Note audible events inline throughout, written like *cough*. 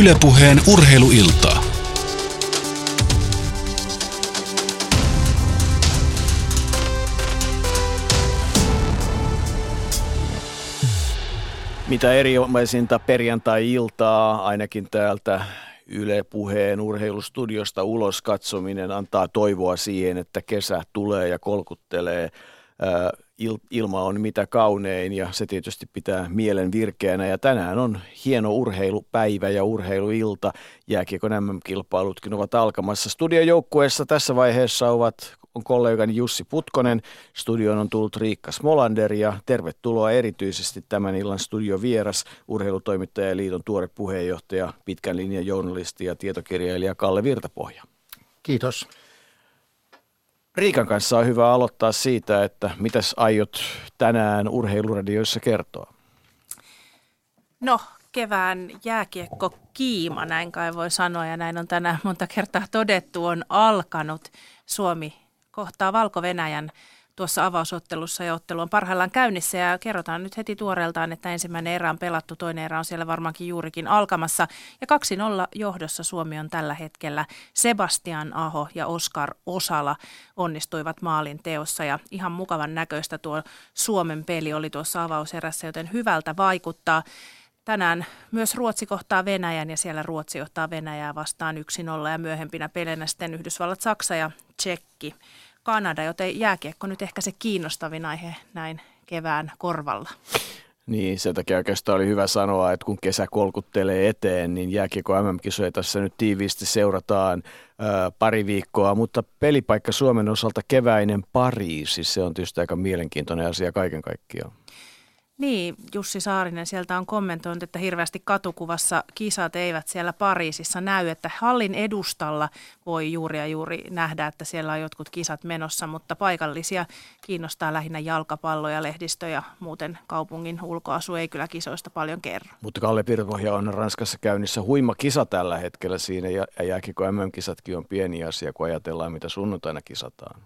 Ylepuheen urheiluiltaa. Mitä eriomaisinta perjantai-iltaa ainakin täältä Yle Puheen urheilustudiosta ulos katsominen antaa toivoa siihen, että kesä tulee ja kolkuttelee. Ilma on mitä kaunein ja se tietysti pitää mielen virkeänä. Ja tänään on hieno urheilupäivä ja urheiluilta. Jääkiekon MM-kilpailutkin ovat alkamassa. Studiojoukkueessa tässä vaiheessa ovat on kollegani Jussi Putkonen. Studioon on tullut Riikka Smolander ja tervetuloa erityisesti tämän illan studiovieras, urheilutoimittaja liiton tuore puheenjohtaja, pitkän linjan journalisti ja tietokirjailija Kalle Virtapohja. Kiitos. Riikan kanssa on hyvä aloittaa siitä, että mitäs aiot tänään urheiluradioissa kertoa? No, kevään jääkiekko kiima, näin kai voi sanoa, ja näin on tänään monta kertaa todettu, on alkanut. Suomi kohtaa Valko-Venäjän tuossa avausottelussa ja ottelu on parhaillaan käynnissä ja kerrotaan nyt heti tuoreeltaan, että ensimmäinen erä on pelattu, toinen erä on siellä varmaankin juurikin alkamassa ja 2-0 johdossa Suomi on tällä hetkellä. Sebastian Aho ja Oskar Osala onnistuivat maalin teossa ja ihan mukavan näköistä tuo Suomen peli oli tuossa avauserässä, joten hyvältä vaikuttaa. Tänään myös Ruotsi kohtaa Venäjän ja siellä Ruotsi johtaa Venäjää vastaan 1-0 ja myöhempinä peleinä sitten Yhdysvallat, Saksa ja Tsekki. Kanada, joten jääkiekko nyt ehkä se kiinnostavin aihe näin kevään korvalla. Niin, sen takia oikeastaan oli hyvä sanoa, että kun kesä kolkuttelee eteen, niin jääkiekko MM-kisoja tässä nyt tiiviisti seurataan ää, pari viikkoa, mutta pelipaikka Suomen osalta keväinen Pariisi, se on tietysti aika mielenkiintoinen asia kaiken kaikkiaan. Niin, Jussi Saarinen sieltä on kommentoinut, että hirveästi katukuvassa kisat eivät siellä Pariisissa näy, että hallin edustalla voi juuri ja juuri nähdä, että siellä on jotkut kisat menossa, mutta paikallisia kiinnostaa lähinnä jalkapallo ja lehdistö ja muuten kaupungin ulkoasu ei kyllä kisoista paljon kerro. Mutta Kalle Pirpohja on Ranskassa käynnissä huima kisa tällä hetkellä siinä ja jääkiko MM-kisatkin on pieni asia, kun ajatellaan mitä sunnuntaina kisataan.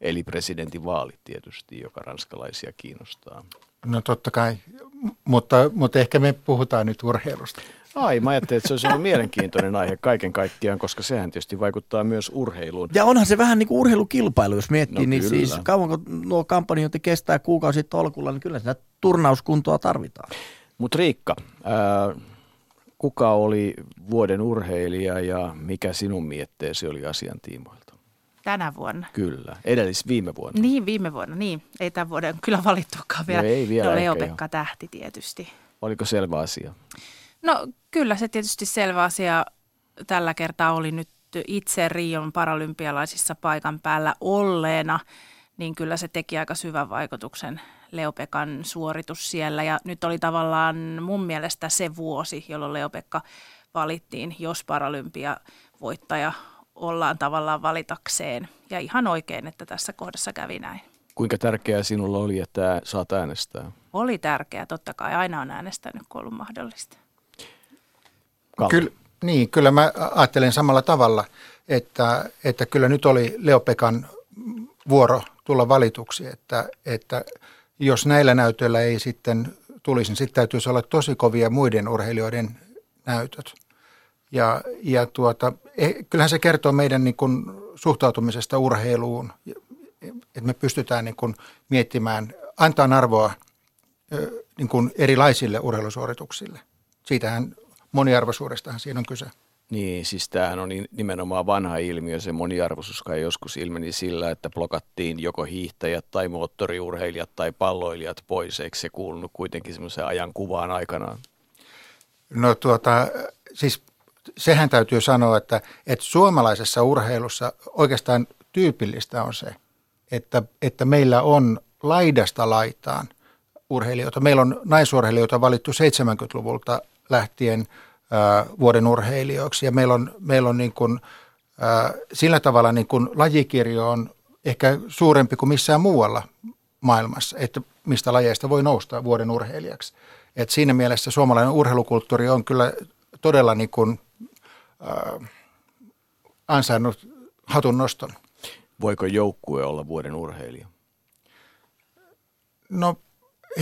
Eli presidentinvaalit tietysti, joka ranskalaisia kiinnostaa. No totta kai, mutta, mutta ehkä me puhutaan nyt urheilusta. Ai, mä ajattelin, että se olisi ollut mielenkiintoinen aihe kaiken kaikkiaan, koska sehän tietysti vaikuttaa myös urheiluun. Ja onhan se vähän niin kuin urheilukilpailu, jos miettii, no, niin kyllä. siis kauanko nuo kampanjat kestää kuukausi tolkulla, niin kyllä sitä turnauskuntoa tarvitaan. Mutta Riikka, ää, kuka oli vuoden urheilija ja mikä sinun mietteesi oli asian tiimoilta? Tänä vuonna. Kyllä, edellis viime vuonna. Niin, viime vuonna, niin. Ei tämän vuoden kyllä valittuakaan vielä. No ei vielä no, Leo-Pekka Tähti tietysti. Oliko selvä asia? No kyllä se tietysti selvä asia tällä kertaa oli nyt itse Rion paralympialaisissa paikan päällä olleena, niin kyllä se teki aika syvän vaikutuksen Leopekan suoritus siellä. Ja nyt oli tavallaan mun mielestä se vuosi, jolloin Leopekka valittiin, jos paralympia voittaja ollaan tavallaan valitakseen. Ja ihan oikein, että tässä kohdassa kävi näin. Kuinka tärkeää sinulla oli, että saat äänestää? Oli tärkeää, totta kai. Aina on äänestänyt, kun ollut mahdollista. Kyllä, niin, kyllä mä ajattelen samalla tavalla, että, että kyllä nyt oli Leopekan vuoro tulla valituksi, että, että jos näillä näytöillä ei sitten tulisi, niin sitten täytyisi olla tosi kovia muiden urheilijoiden näytöt. Ja, ja tuota, eh, kyllähän se kertoo meidän niin kuin suhtautumisesta urheiluun, että me pystytään niin kuin miettimään, antaa arvoa niin kuin erilaisille urheilusuorituksille. Siitähän moniarvoisuudestahan siinä on kyse. Niin, siis tämähän on nimenomaan vanha ilmiö, se moniarvoisuus kai joskus ilmeni sillä, että blokattiin joko hiihtäjät tai moottoriurheilijat tai palloilijat pois, eikö se kuulunut kuitenkin semmoiseen ajan kuvaan aikanaan? No tuota, siis sehän täytyy sanoa, että, että suomalaisessa urheilussa oikeastaan tyypillistä on se, että, että meillä on laidasta laitaan urheilijoita. Meillä on naisurheilijoita valittu 70-luvulta lähtien äh, vuoden urheilijoiksi ja meillä on, meillä on niin kuin, äh, sillä tavalla niin kuin lajikirjo on ehkä suurempi kuin missään muualla maailmassa, että mistä lajeista voi nousta vuoden urheilijaksi. Et siinä mielessä suomalainen urheilukulttuuri on kyllä todella niin kuin äh, ansainnut hatun noston. Voiko joukkue olla vuoden urheilija? No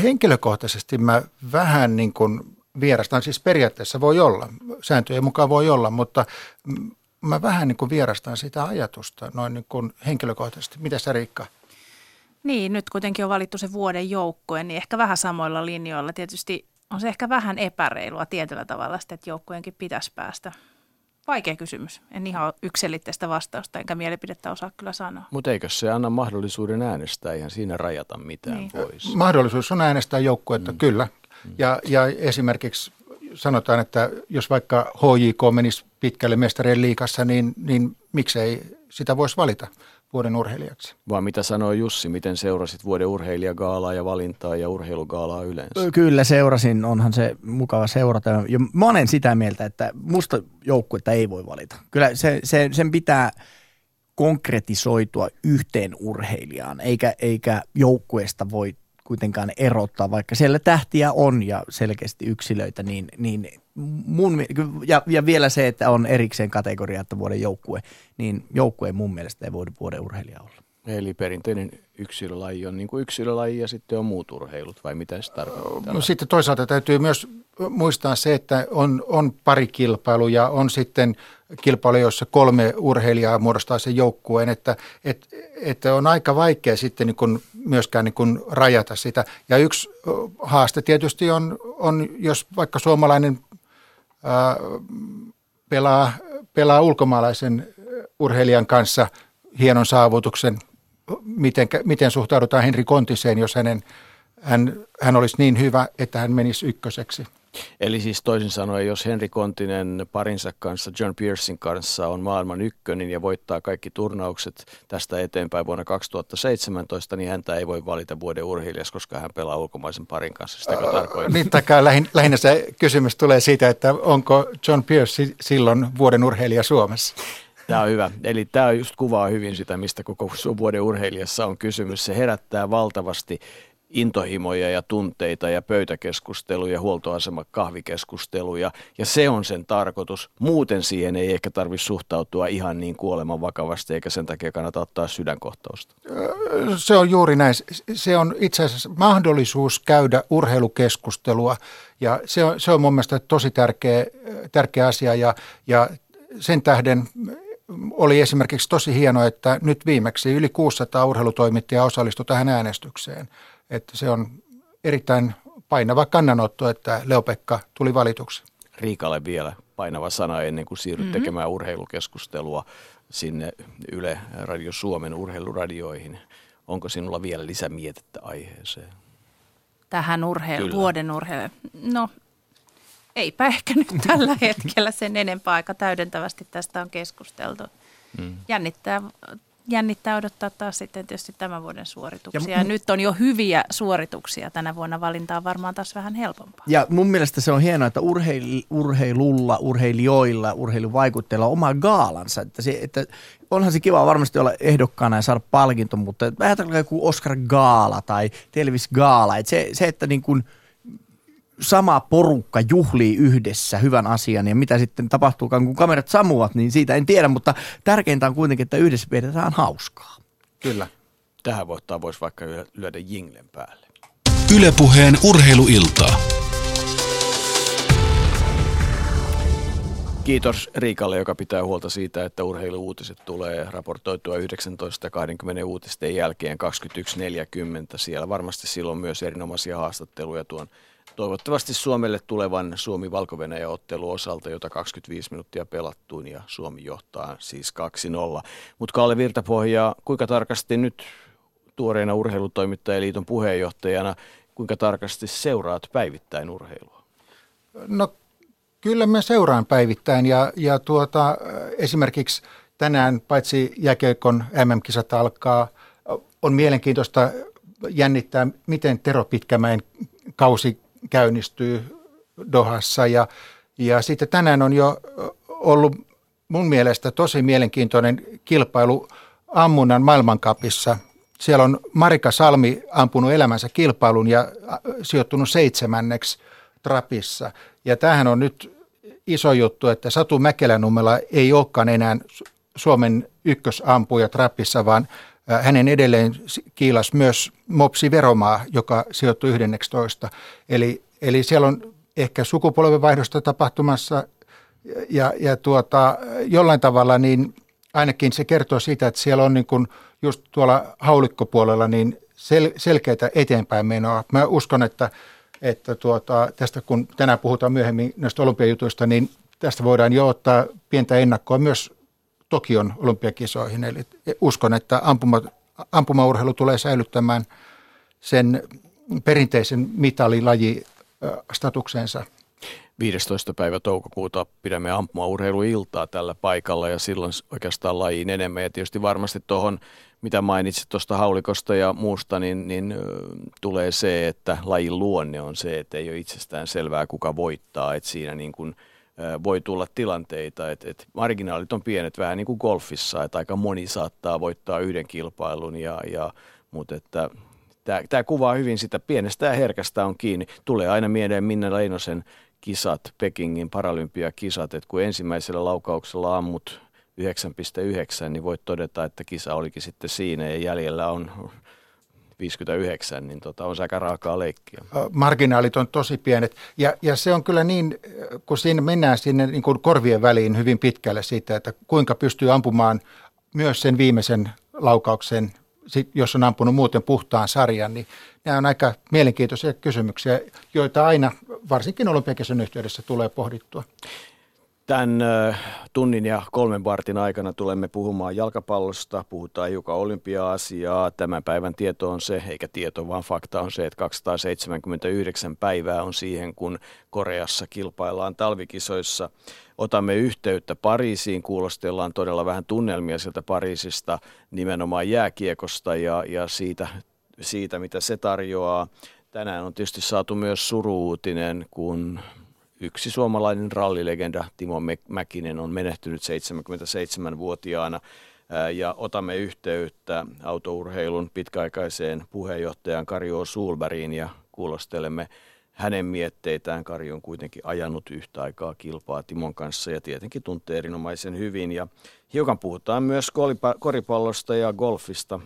henkilökohtaisesti mä vähän niin kuin vierastan, siis periaatteessa voi olla, sääntöjen mukaan voi olla, mutta mä vähän niin kuin vierastan sitä ajatusta noin niin kuin henkilökohtaisesti. Mitä sä Riikka? Niin, nyt kuitenkin on valittu se vuoden joukkue, niin ehkä vähän samoilla linjoilla. Tietysti on se ehkä vähän epäreilua tietyllä tavalla sitä, että joukkueenkin pitäisi päästä. Vaikea kysymys. En ihan yksilitteistä vastausta, enkä mielipidettä osaa kyllä sanoa. Mutta eikö se anna mahdollisuuden äänestää? Eihän siinä rajata mitään niin. pois. Mahdollisuus on äänestää joukkuetta, mm. kyllä. Ja, ja esimerkiksi sanotaan, että jos vaikka HJK menisi pitkälle mestarien liikassa, niin, niin miksei sitä voisi valita vuoden urheilijaksi. Vaan mitä sanoi Jussi, miten seurasit vuoden urheilijagaalaa ja valintaa ja urheilugaalaa yleensä? Kyllä seurasin, onhan se mukava seurata. Ja mä olen sitä mieltä, että musta joukkuetta ei voi valita. Kyllä se, se, sen pitää konkretisoitua yhteen urheilijaan, eikä, eikä joukkueesta voi kuitenkaan erottaa, vaikka siellä tähtiä on ja selkeästi yksilöitä, niin, niin mun, ja, ja vielä se, että on erikseen kategoria, että vuoden joukkue, niin joukkue mun mielestä ei voi vuoden urheilija olla. Eli perinteinen yksilölaji on niin kuin yksilölaji ja sitten on muut urheilut, vai mitä se tarkoittaa? No, sitten toisaalta täytyy myös muistaa se, että on, on pari kilpailu ja on sitten kilpailu, jossa kolme urheilijaa muodostaa sen joukkueen, että, että, että on aika vaikea sitten niin kuin myöskään niin kuin rajata sitä. Ja yksi haaste tietysti on, on jos vaikka suomalainen pelaa, pelaa ulkomaalaisen urheilijan kanssa hienon saavutuksen, miten, miten suhtaudutaan Henri Kontiseen, jos hänen, hän, hän olisi niin hyvä, että hän menisi ykköseksi. Eli siis toisin sanoen, jos Henri Kontinen parinsa kanssa, John Pearsin kanssa on maailman ykkönen ja voittaa kaikki turnaukset tästä eteenpäin vuonna 2017, niin häntä ei voi valita vuoden urheilijas, koska hän pelaa ulkomaisen parin kanssa. Sitä tarkoittaa. Niin, takaa lähin, lähinnä se kysymys tulee siitä, että onko John Pierce silloin vuoden urheilija Suomessa? Tämä on hyvä. Eli tämä just kuvaa hyvin sitä, mistä koko vuoden urheilijassa on kysymys. Se herättää valtavasti intohimoja ja tunteita ja pöytäkeskusteluja, huoltoasema kahvikeskusteluja ja se on sen tarkoitus. Muuten siihen ei ehkä tarvitse suhtautua ihan niin kuoleman vakavasti eikä sen takia kannata ottaa sydänkohtausta. Se on juuri näin. Se on itse asiassa mahdollisuus käydä urheilukeskustelua ja se on, se on mun mielestä tosi tärkeä, tärkeä asia ja, ja sen tähden oli esimerkiksi tosi hienoa, että nyt viimeksi yli 600 urheilutoimittajaa osallistui tähän äänestykseen – että se on erittäin painava kannanotto, että Leopekka tuli valituksi. Riikalle vielä painava sana ennen kuin siirryt mm-hmm. tekemään urheilukeskustelua sinne Yle Radio Suomen urheiluradioihin. Onko sinulla vielä lisämietettä aiheeseen? Tähän urheilu, vuoden urheilu. No, eipä ehkä nyt tällä *laughs* hetkellä sen enempää aika täydentävästi tästä on keskusteltu. Mm. Jännittää jännittää odottaa taas sitten tietysti tämän vuoden suorituksia. Ja, ja nyt on jo hyviä suorituksia tänä vuonna. Valinta on varmaan taas vähän helpompaa. Ja mun mielestä se on hienoa, että urheil, urheilulla, urheilijoilla, urheiluvaikutteilla on oma gaalansa. Että se, että onhan se kiva varmasti olla ehdokkaana ja saada palkinto, mutta ajatellaan joku Oscar Gaala tai Telvis Gaala. Että se, se, että niin kuin – sama porukka juhlii yhdessä hyvän asian ja mitä sitten tapahtuukaan, kun kamerat sammuvat, niin siitä en tiedä, mutta tärkeintä on kuitenkin, että yhdessä pidetään hauskaa. Kyllä. Tähän voittaa voisi vaikka lyödä jinglen päälle. Ylepuheen urheiluiltaa. Kiitos Riikalle, joka pitää huolta siitä, että urheiluuutiset tulee raportoitua 19.20 uutisten jälkeen 21.40. Siellä varmasti silloin myös erinomaisia haastatteluja tuon toivottavasti Suomelle tulevan Suomi-Valko-Venäjä-ottelu osalta, jota 25 minuuttia pelattuun ja Suomi johtaa siis 2-0. Mutta Kalle Virtapohja, kuinka tarkasti nyt tuoreena urheilutoimittajaliiton puheenjohtajana, kuinka tarkasti seuraat päivittäin urheilua? No kyllä mä seuraan päivittäin ja, ja tuota, esimerkiksi tänään paitsi jäkeikon MM-kisat alkaa, on mielenkiintoista jännittää, miten Tero Pitkämäen kausi käynnistyy Dohassa ja, ja sitten tänään on jo ollut mun mielestä tosi mielenkiintoinen kilpailu ammunnan maailmankapissa. Siellä on Marika Salmi ampunut elämänsä kilpailun ja sijoittunut seitsemänneksi trapissa. Ja tämähän on nyt iso juttu, että Satu Mäkelänummela ei olekaan enää Suomen ykkösampuja trapissa, vaan hänen edelleen kiilas myös Mopsi Veromaa, joka sijoittui 11. Eli, eli siellä on ehkä sukupolvenvaihdosta tapahtumassa ja, ja tuota, jollain tavalla niin ainakin se kertoo siitä, että siellä on niin kuin just tuolla haulikkopuolella niin sel, selkeitä eteenpäin menoa. Mä uskon, että, että tuota, tästä kun tänään puhutaan myöhemmin näistä olympiajutuista, niin tästä voidaan jo ottaa pientä ennakkoa myös Tokion olympiakisoihin. Eli uskon, että ampuma, ampumaurheilu tulee säilyttämään sen perinteisen mitalilaji-statuksensa. 15. päivä toukokuuta pidämme ampumaurheiluiltaa tällä paikalla ja silloin oikeastaan lajiin enemmän. Ja tietysti varmasti tuohon, mitä mainitsit tuosta haulikosta ja muusta, niin, niin tulee se, että lajin luonne on se, että ei ole itsestään selvää, kuka voittaa. Että siinä niin kuin, voi tulla tilanteita, että, että marginaalit on pienet vähän niin kuin golfissa, että aika moni saattaa voittaa yhden kilpailun, ja, ja, mutta että tämä, tämä kuvaa hyvin sitä pienestä ja herkästä on kiinni. Tulee aina mieleen Minna Leinosen kisat, Pekingin paralympiakisat, että kun ensimmäisellä laukauksella ammut 9,9, niin voit todeta, että kisa olikin sitten siinä ja jäljellä on 59, niin tota, on aika raakaa leikkiä. Marginaalit on tosi pienet ja, ja se on kyllä niin, kun siinä mennään sinne niin kuin korvien väliin hyvin pitkälle siitä, että kuinka pystyy ampumaan myös sen viimeisen laukauksen, jos on ampunut muuten puhtaan sarjan, niin nämä on aika mielenkiintoisia kysymyksiä, joita aina varsinkin olympiakisan yhteydessä tulee pohdittua. Tämän tunnin ja kolmen vartin aikana tulemme puhumaan jalkapallosta, puhutaan hiukan olympia-asiaa. Tämän päivän tieto on se, eikä tieto vaan fakta on se, että 279 päivää on siihen, kun Koreassa kilpaillaan talvikisoissa. Otamme yhteyttä Pariisiin, kuulostellaan todella vähän tunnelmia sieltä Pariisista, nimenomaan jääkiekosta ja, ja siitä, siitä, mitä se tarjoaa. Tänään on tietysti saatu myös suruutinen, kun yksi suomalainen rallilegenda Timo Mäkinen on menehtynyt 77-vuotiaana ja otamme yhteyttä autourheilun pitkäaikaiseen puheenjohtajan Karjo Sulberiin ja kuulostelemme hänen mietteitään. Kari on kuitenkin ajanut yhtä aikaa kilpaa Timon kanssa ja tietenkin tuntee erinomaisen hyvin. Ja hiukan puhutaan myös koripallosta ja golfista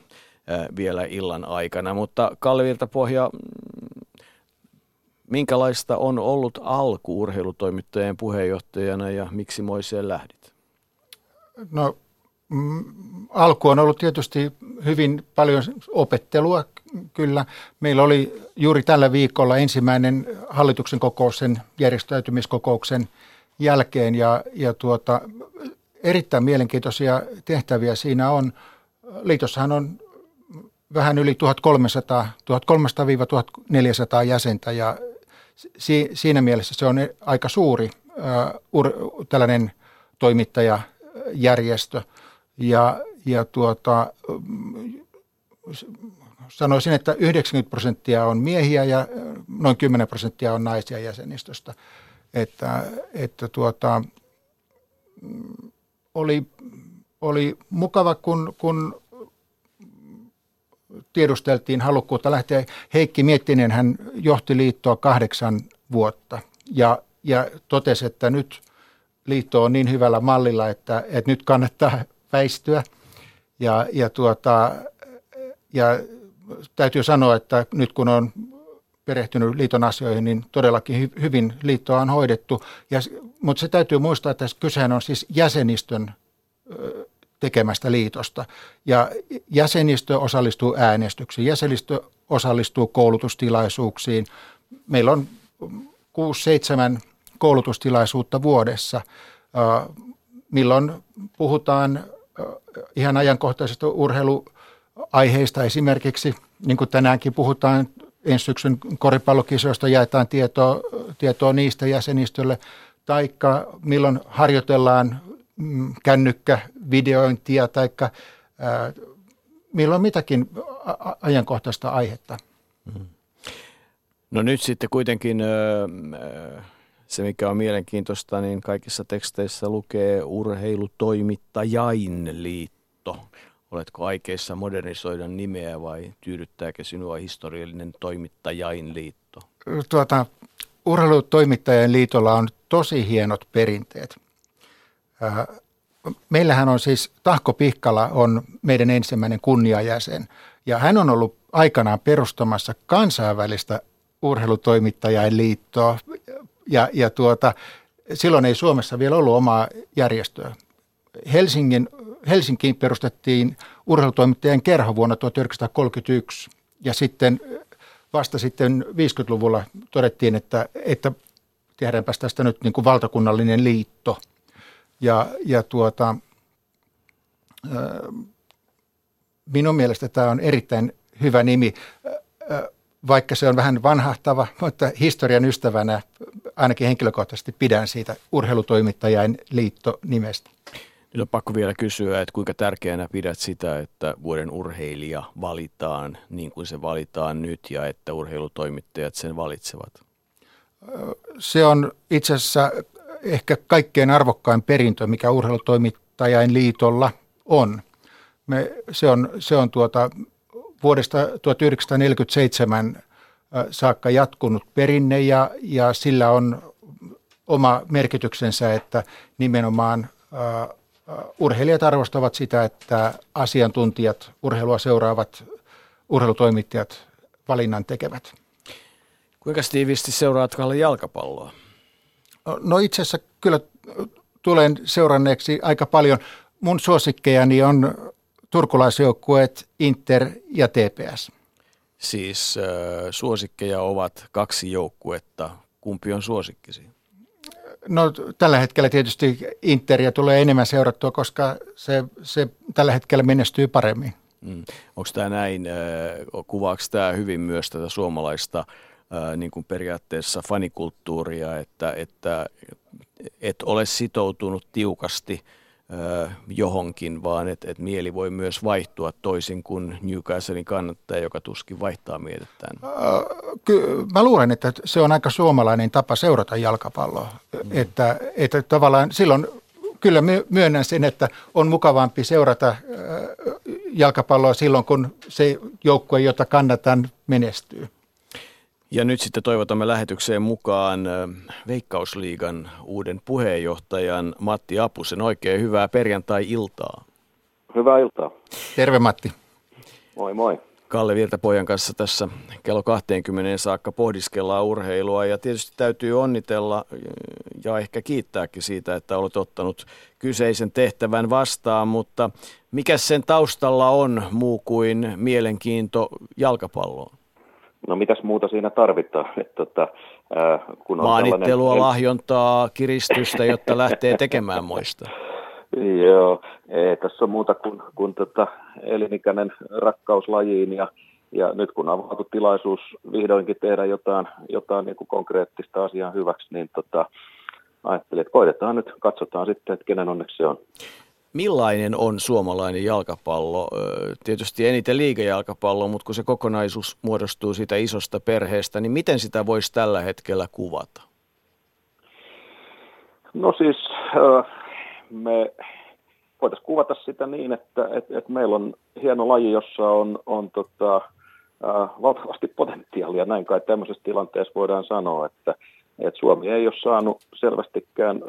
vielä illan aikana, mutta Kalle Pohja, Minkälaista on ollut alku urheilutoimittajien puheenjohtajana ja miksi Moiseen lähdit? No mm, alku on ollut tietysti hyvin paljon opettelua kyllä. Meillä oli juuri tällä viikolla ensimmäinen hallituksen kokous sen järjestäytymiskokouksen jälkeen ja, ja tuota, erittäin mielenkiintoisia tehtäviä siinä on. Liitossahan on vähän yli 1300, 1300-1400 jäsentä ja si, siinä mielessä se on aika suuri uh, ur, tällainen toimittajajärjestö. Ja, ja tuota, sanoisin, että 90 prosenttia on miehiä ja noin 10 prosenttia on naisia jäsenistöstä. Että, että tuota, oli, oli mukava, kun, kun tiedusteltiin halukkuutta lähteä. Heikki Miettinen, hän johti liittoa kahdeksan vuotta ja, ja totesi, että nyt liitto on niin hyvällä mallilla, että, että nyt kannattaa *laughs* väistyä. Ja, ja, tuota, ja täytyy sanoa, että nyt kun on perehtynyt liiton asioihin, niin todellakin hyvin liittoa on hoidettu. Ja, mutta se täytyy muistaa, että kysehän on siis jäsenistön tekemästä liitosta. Ja jäsenistö osallistuu äänestyksiin, jäsenistö osallistuu koulutustilaisuuksiin. Meillä on 6-7 koulutustilaisuutta vuodessa, milloin puhutaan ihan ajankohtaisesta urheiluaiheista esimerkiksi, niin kuin tänäänkin puhutaan ensi syksyn koripallokisoista, jaetaan tietoa, tietoa niistä jäsenistölle, taikka milloin harjoitellaan kännykkävideointia tai milloin mitäkin ajankohtaista aihetta. Mm. No nyt sitten kuitenkin se, mikä on mielenkiintoista, niin kaikissa teksteissä lukee urheilutoimittajain liitto. Oletko aikeissa modernisoida nimeä vai tyydyttääkö sinua historiallinen toimittajain liitto? Tuota, urheilutoimittajan liitolla on tosi hienot perinteet. Meillähän on siis Tahko Pihkala on meidän ensimmäinen kunniajäsen ja hän on ollut aikanaan perustamassa kansainvälistä urheilutoimittajain liittoa Ja, ja tuota, silloin ei Suomessa vielä ollut omaa järjestöä. Helsingin, Helsinkiin perustettiin urheilutoimittajien kerho vuonna 1931 ja sitten vasta sitten 50-luvulla todettiin, että, että tehdäänpäs tästä nyt niin kuin valtakunnallinen liitto. Ja, ja tuota, minun mielestä tämä on erittäin hyvä nimi, vaikka se on vähän vanhahtava, mutta historian ystävänä ainakin henkilökohtaisesti pidän siitä urheilutoimittajain liitto nimestä. Nyt on pakko vielä kysyä, että kuinka tärkeänä pidät sitä, että vuoden urheilija valitaan niin kuin se valitaan nyt ja että urheilutoimittajat sen valitsevat? Se on itse asiassa ehkä kaikkein arvokkain perintö, mikä urheilutoimittajain liitolla on. Me, se on, se on tuota, vuodesta 1947 saakka jatkunut perinne ja, ja sillä on oma merkityksensä, että nimenomaan uh, urheilijat arvostavat sitä, että asiantuntijat, urheilua seuraavat urheilutoimittajat valinnan tekevät. Kuinka tiivisti seuraat jalkapalloa? No itse asiassa kyllä tulen seuranneeksi aika paljon. Mun suosikkejani on turkulaisjoukkueet Inter ja TPS. Siis äh, suosikkeja ovat kaksi joukkuetta. Kumpi on suosikkisi? No tällä hetkellä tietysti Interia tulee enemmän seurattua, koska se, se tällä hetkellä menestyy paremmin. Mm. Onko tämä näin, äh, kuvaako tämä hyvin myös tätä suomalaista äh, niin kuin periaatteessa fanikulttuuria, että, että et ole sitoutunut tiukasti – johonkin, vaan että et mieli voi myös vaihtua toisin kuin Newcastlein kannattaja, joka tuskin vaihtaa mietittään. Ky- mä luulen, että se on aika suomalainen tapa seurata jalkapalloa. Mm. Että, että tavallaan silloin kyllä myönnän sen, että on mukavampi seurata jalkapalloa silloin, kun se joukkue, jota kannatan, menestyy. Ja nyt sitten toivotamme lähetykseen mukaan Veikkausliigan uuden puheenjohtajan Matti Apusen. Oikein hyvää perjantai-iltaa. Hyvää iltaa. Terve Matti. Moi moi. Kalle Virtapojan kanssa tässä kello 20 saakka pohdiskellaan urheilua ja tietysti täytyy onnitella ja ehkä kiittääkin siitä, että olet ottanut kyseisen tehtävän vastaan, mutta mikä sen taustalla on muu kuin mielenkiinto jalkapalloon? No mitäs muuta siinä tarvitaan? *laughs* Että, tota, kun on Maanittelua, tällainen... lahjontaa, kiristystä, jotta lähtee tekemään moista. *laughs* Joo, ei tässä on muuta kuin, kuin tota elinikäinen rakkaus lajiin ja, ja nyt kun on tilaisuus vihdoinkin tehdä jotain, jotain niin kuin konkreettista asiaa hyväksi, niin tota, ajattelin, että koitetaan nyt, katsotaan sitten, että kenen onneksi se on. Millainen on suomalainen jalkapallo? Tietysti eniten liigajalkapallo, mutta kun se kokonaisuus muodostuu siitä isosta perheestä, niin miten sitä voisi tällä hetkellä kuvata? No siis me voitaisiin kuvata sitä niin, että et, et meillä on hieno laji, jossa on, on tota, valtavasti potentiaalia. Näin kai tämmöisessä tilanteessa voidaan sanoa, että, että Suomi ei ole saanut selvästikään,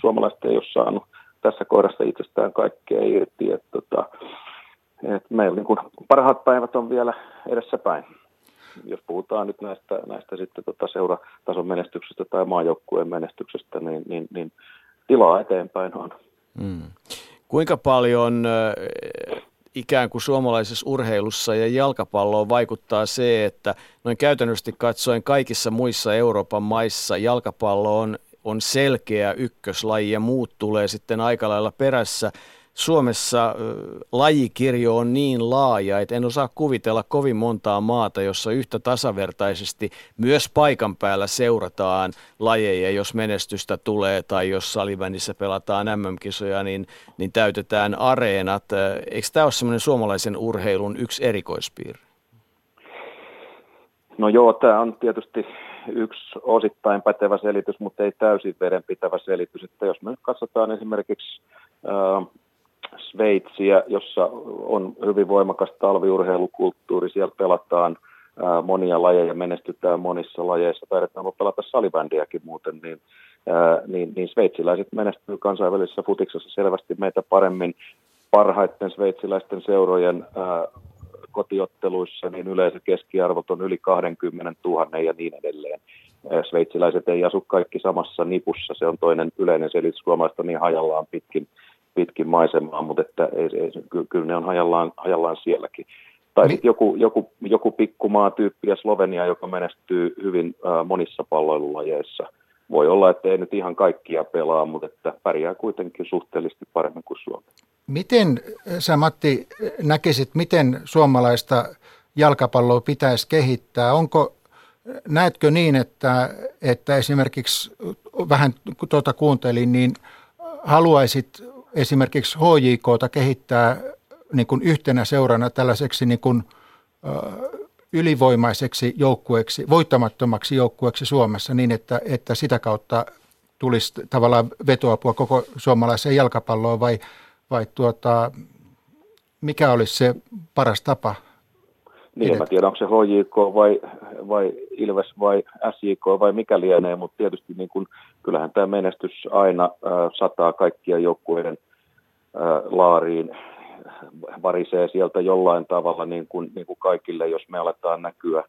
suomalaiset ei ole saanut tässä kohdassa itsestään kaikkea irti. Että, tota, että meillä niin kuin parhaat päivät on vielä edessäpäin. Jos puhutaan nyt näistä, näistä sitten tota seuratason menestyksestä tai maajoukkueen menestyksestä, niin, niin, niin tilaa eteenpäin on. Hmm. Kuinka paljon ikään kuin suomalaisessa urheilussa ja jalkapalloon vaikuttaa se, että noin käytännössä katsoen kaikissa muissa Euroopan maissa jalkapallo on on selkeä ykköslaji ja muut tulee sitten aika lailla perässä. Suomessa lajikirjo on niin laaja, että en osaa kuvitella kovin montaa maata, jossa yhtä tasavertaisesti myös paikan päällä seurataan lajeja, jos menestystä tulee tai jos salivännissä pelataan MM-kisoja, niin, niin täytetään areenat. Eikö tämä ole semmoinen suomalaisen urheilun yksi erikoispiirre? No joo, tämä on tietysti yksi osittain pätevä selitys, mutta ei täysin vedenpitävä selitys. Että jos me nyt katsotaan esimerkiksi äh, Sveitsiä, jossa on hyvin voimakas talviurheilukulttuuri, siellä pelataan äh, monia lajeja, menestytään monissa lajeissa, taidetaan pelata salibändiäkin muuten, niin, äh, niin, niin sveitsiläiset menestyy kansainvälisessä futiksessa selvästi meitä paremmin parhaiten sveitsiläisten seurojen äh, kotiotteluissa, niin yleensä keskiarvot on yli 20 000 ja niin edelleen. sveitsiläiset ei asu kaikki samassa nipussa. Se on toinen yleinen selitys. Suomalaiset on niin hajallaan pitkin, pitkin maisemaa, mutta että ei, ei, kyllä, ne on hajallaan, hajallaan sielläkin. Tai sitten joku, joku, joku pikkumaa tyyppi ja Slovenia, joka menestyy hyvin äh, monissa palloilulajeissa. Voi olla, että ei nyt ihan kaikkia pelaa, mutta että pärjää kuitenkin suhteellisesti paremmin kuin Suomi. Miten sä Matti näkisit, miten suomalaista jalkapalloa pitäisi kehittää? Onko, näetkö niin, että, että esimerkiksi vähän tuota kuuntelin, niin haluaisit esimerkiksi HJKta kehittää niin kuin yhtenä seurana tällaiseksi niin kuin, ylivoimaiseksi joukkueeksi, voittamattomaksi joukkueeksi Suomessa niin, että, että sitä kautta tulisi tavallaan vetoapua koko suomalaiseen jalkapalloon vai, vai tuota, mikä olisi se paras tapa? Niin, en mä tiedä, onko se HJK vai, vai Ilves vai SJK vai mikä lienee, mutta tietysti niin kun, kyllähän tämä menestys aina äh, sataa kaikkia joukkueiden äh, laariin varisee sieltä jollain tavalla niin kuin, niin kuin kaikille, jos me aletaan näkyä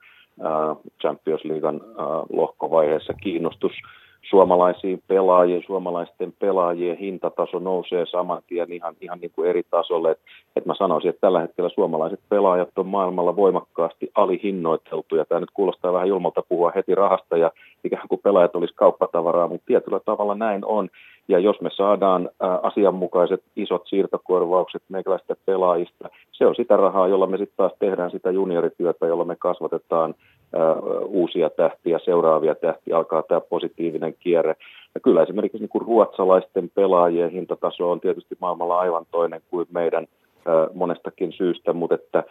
Champions Leaguean lohkovaiheessa kiinnostus suomalaisiin pelaajiin, suomalaisten pelaajien hintataso nousee saman tien ihan, ihan niin kuin eri tasolle. Et, et mä sanoisin, että tällä hetkellä suomalaiset pelaajat on maailmalla voimakkaasti alihinnoiteltuja. Tämä nyt kuulostaa vähän julmalta puhua heti rahasta ja ikään kuin pelaajat olisi kauppatavaraa, mutta tietyllä tavalla näin on. Ja jos me saadaan asianmukaiset isot siirtokorvaukset meikäläistä pelaajista, se on sitä rahaa, jolla me sitten taas tehdään sitä juniorityötä, jolla me kasvatetaan uusia tähtiä, seuraavia tähtiä, alkaa tämä positiivinen kierre. Ja kyllä esimerkiksi niin kuin ruotsalaisten pelaajien hintataso on tietysti maailmalla aivan toinen kuin meidän monestakin syystä, mutta, että,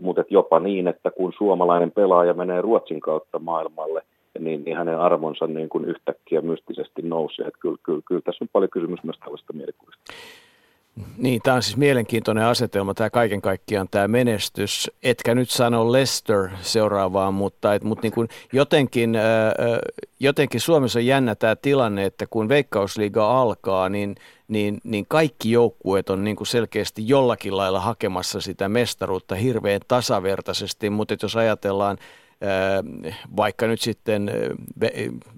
mutta että jopa niin, että kun suomalainen pelaaja menee Ruotsin kautta maailmalle, niin, niin hänen arvonsa niin kuin yhtäkkiä mystisesti nousee. Että kyllä, kyllä, kyllä tässä on paljon kysymys myös tällaista mielikuvista. Niin, tämä on siis mielenkiintoinen asetelma, tämä kaiken kaikkiaan tämä menestys. Etkä nyt sano Leicester seuraavaan, mutta, et, mutta niin kuin jotenkin, jotenkin Suomessa on jännä tämä tilanne, että kun Veikkausliiga alkaa, niin, niin, niin kaikki joukkueet on niin kuin selkeästi jollakin lailla hakemassa sitä mestaruutta hirveän tasavertaisesti, mutta jos ajatellaan vaikka nyt sitten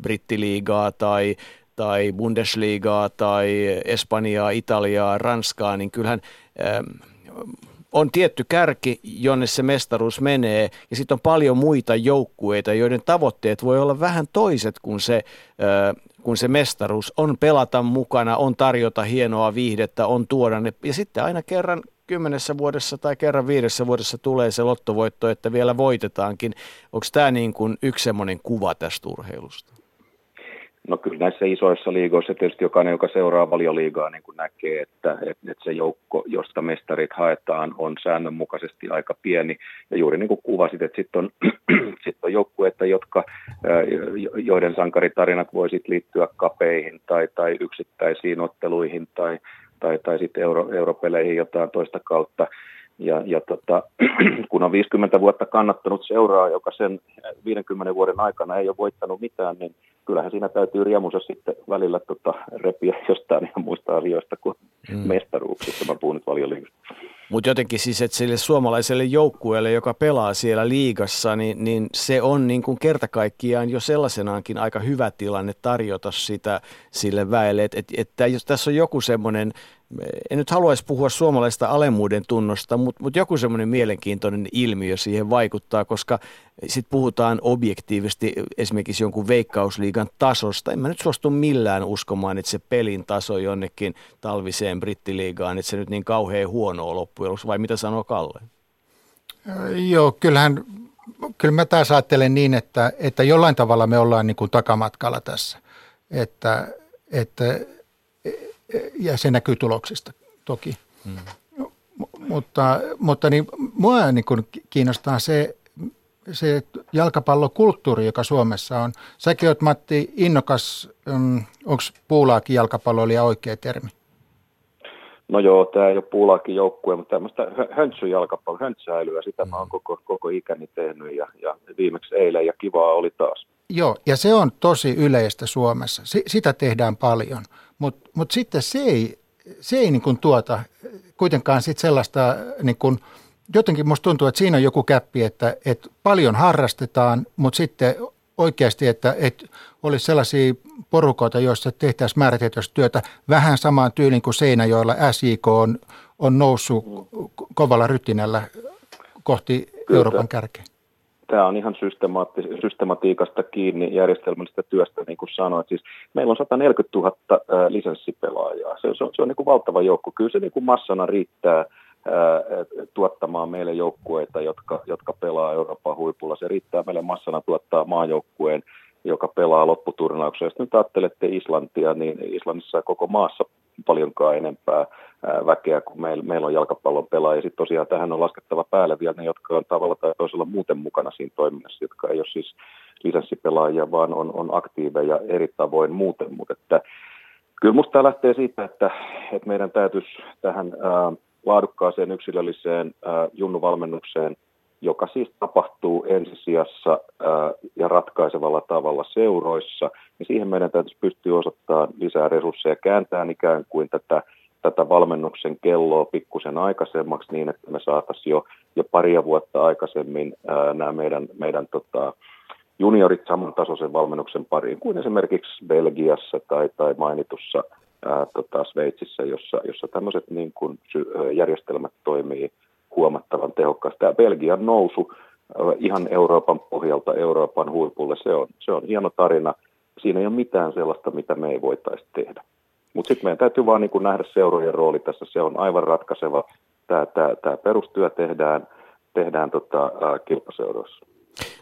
brittiliigaa tai, tai Bundesliigaa tai Espanjaa, Italiaa, Ranskaa, niin kyllähän on tietty kärki, jonne se mestaruus menee, ja sitten on paljon muita joukkueita, joiden tavoitteet voi olla vähän toiset kuin se, kun se mestaruus on pelata mukana, on tarjota hienoa viihdettä, on tuoda ne, ja sitten aina kerran kymmenessä vuodessa tai kerran viidessä vuodessa tulee se lottovoitto, että vielä voitetaankin. Onko tämä niin kuin yksi semmoinen kuva tästä urheilusta? No kyllä näissä isoissa liigoissa tietysti jokainen, joka seuraa valioliigaa, niin kuin näkee, että, että, se joukko, josta mestarit haetaan, on säännönmukaisesti aika pieni. Ja juuri niin kuin kuvasit, että sitten on, *clears throat* sit on joukkueita, jotka, joiden sankaritarinat voisit liittyä kapeihin tai, tai yksittäisiin otteluihin tai, tai, tai sitten euro, europeleihin jotain toista kautta. Ja, ja tota, *clears throat* kun on 50 vuotta kannattanut seuraa, joka sen 50 vuoden aikana ei ole voittanut mitään, niin kyllähän siinä täytyy riemussa sitten välillä tota, repiä *laughs* jostain ihan muista asioista kuin mm. mestaruuksista. Mä puhun nyt valioliigasta. Mutta jotenkin siis, että sille suomalaiselle joukkueelle, joka pelaa siellä liigassa, niin, niin se on niin kuin kerta kaikkiaan jo sellaisenaankin aika hyvä tilanne tarjota sitä sille väelle. Että et, et, jos tässä on joku semmoinen en nyt haluaisi puhua suomalaista alemmuuden tunnosta, mutta, mutta joku semmoinen mielenkiintoinen ilmiö siihen vaikuttaa, koska sitten puhutaan objektiivisesti esimerkiksi jonkun veikkausliigan tasosta. En mä nyt suostu millään uskomaan, että se pelin taso jonnekin talviseen brittiliigaan, että se nyt niin kauhean huonoa loppujen lopuksi, vai mitä sanoo Kalle? Joo, kyllähän, kyllä mä taas ajattelen niin, että, että jollain tavalla me ollaan niin kuin takamatkalla tässä, että, että ja se näkyy tuloksista toki. Hmm. Mutta, mutta niin, mua niin kuin kiinnostaa se, se jalkapallokulttuuri, joka Suomessa on. Säkin olet Matti innokas, um, onko puulaakin jalkapalloilija oikea termi? No joo, tämä ei ole puulaakin joukkue, mutta tämmöistä höntsyjalkapallo, höntsäilyä, sitä mä oon koko, koko ikäni tehnyt ja, ja viimeksi eilen ja kivaa oli taas. Joo, ja se on tosi yleistä Suomessa. S- sitä tehdään paljon. Mutta mut sitten se ei, se ei niin kuin tuota kuitenkaan sit sellaista, niin kuin, jotenkin musta tuntuu, että siinä on joku käppi, että, että paljon harrastetaan, mutta sitten oikeasti, että, että olisi sellaisia porukoita, joissa tehtäisiin määrätietoista työtä vähän samaan tyyliin kuin Seinäjoella SIK on, on noussut kovalla rytinällä kohti Kyllä. Euroopan kärkeä? Tämä on ihan systemaati- systematiikasta kiinni järjestelmällistä työstä, niin kuin sanoit. Siis meillä on 140 000 lisenssipelaajaa. Se, se on, se on niin kuin valtava joukko. Kyllä se niin kuin massana riittää tuottamaan meille joukkueita, jotka, jotka pelaa Euroopan huipulla. Se riittää meille massana tuottaa maajoukkueen, joka pelaa lopputurnauksessa. Jos nyt ajattelette Islantia, niin Islannissa koko maassa paljonkaan enempää väkeä kuin meillä, meillä on jalkapallon pelaajia. Sitten tosiaan tähän on laskettava päälle vielä ne, jotka on tavalla tai toisella muuten mukana siinä toiminnassa, jotka ei ole siis lisenssipelaajia, vaan on, on aktiiveja eri tavoin muuten. Mutta että, kyllä minusta tämä lähtee siitä, että, että meidän täytyisi tähän ää, laadukkaaseen yksilölliseen ää, junnuvalmennukseen, joka siis tapahtuu ensisijassa ja ratkaisevalla tavalla seuroissa, niin siihen meidän täytyisi pystyä osoittamaan lisää resursseja, kääntää ikään kuin tätä tätä valmennuksen kelloa pikkusen aikaisemmaksi niin, että me saataisiin jo, jo paria vuotta aikaisemmin nämä meidän, meidän tota, juniorit samantasoisen valmennuksen pariin kuin esimerkiksi Belgiassa tai, tai mainitussa ää, tota, Sveitsissä, jossa, jossa tämmöiset niin kuin, järjestelmät toimii huomattavan tehokkaasti. Tämä Belgian nousu ihan Euroopan pohjalta Euroopan huipulle, se on, se on hieno tarina. Siinä ei ole mitään sellaista, mitä me ei voitaisi tehdä. Mutta sitten meidän täytyy vaan niin nähdä seurojen rooli tässä. Se on aivan ratkaiseva. Tämä, tämä, tämä perustyö tehdään, tehdään tota, kilpaseuroissa.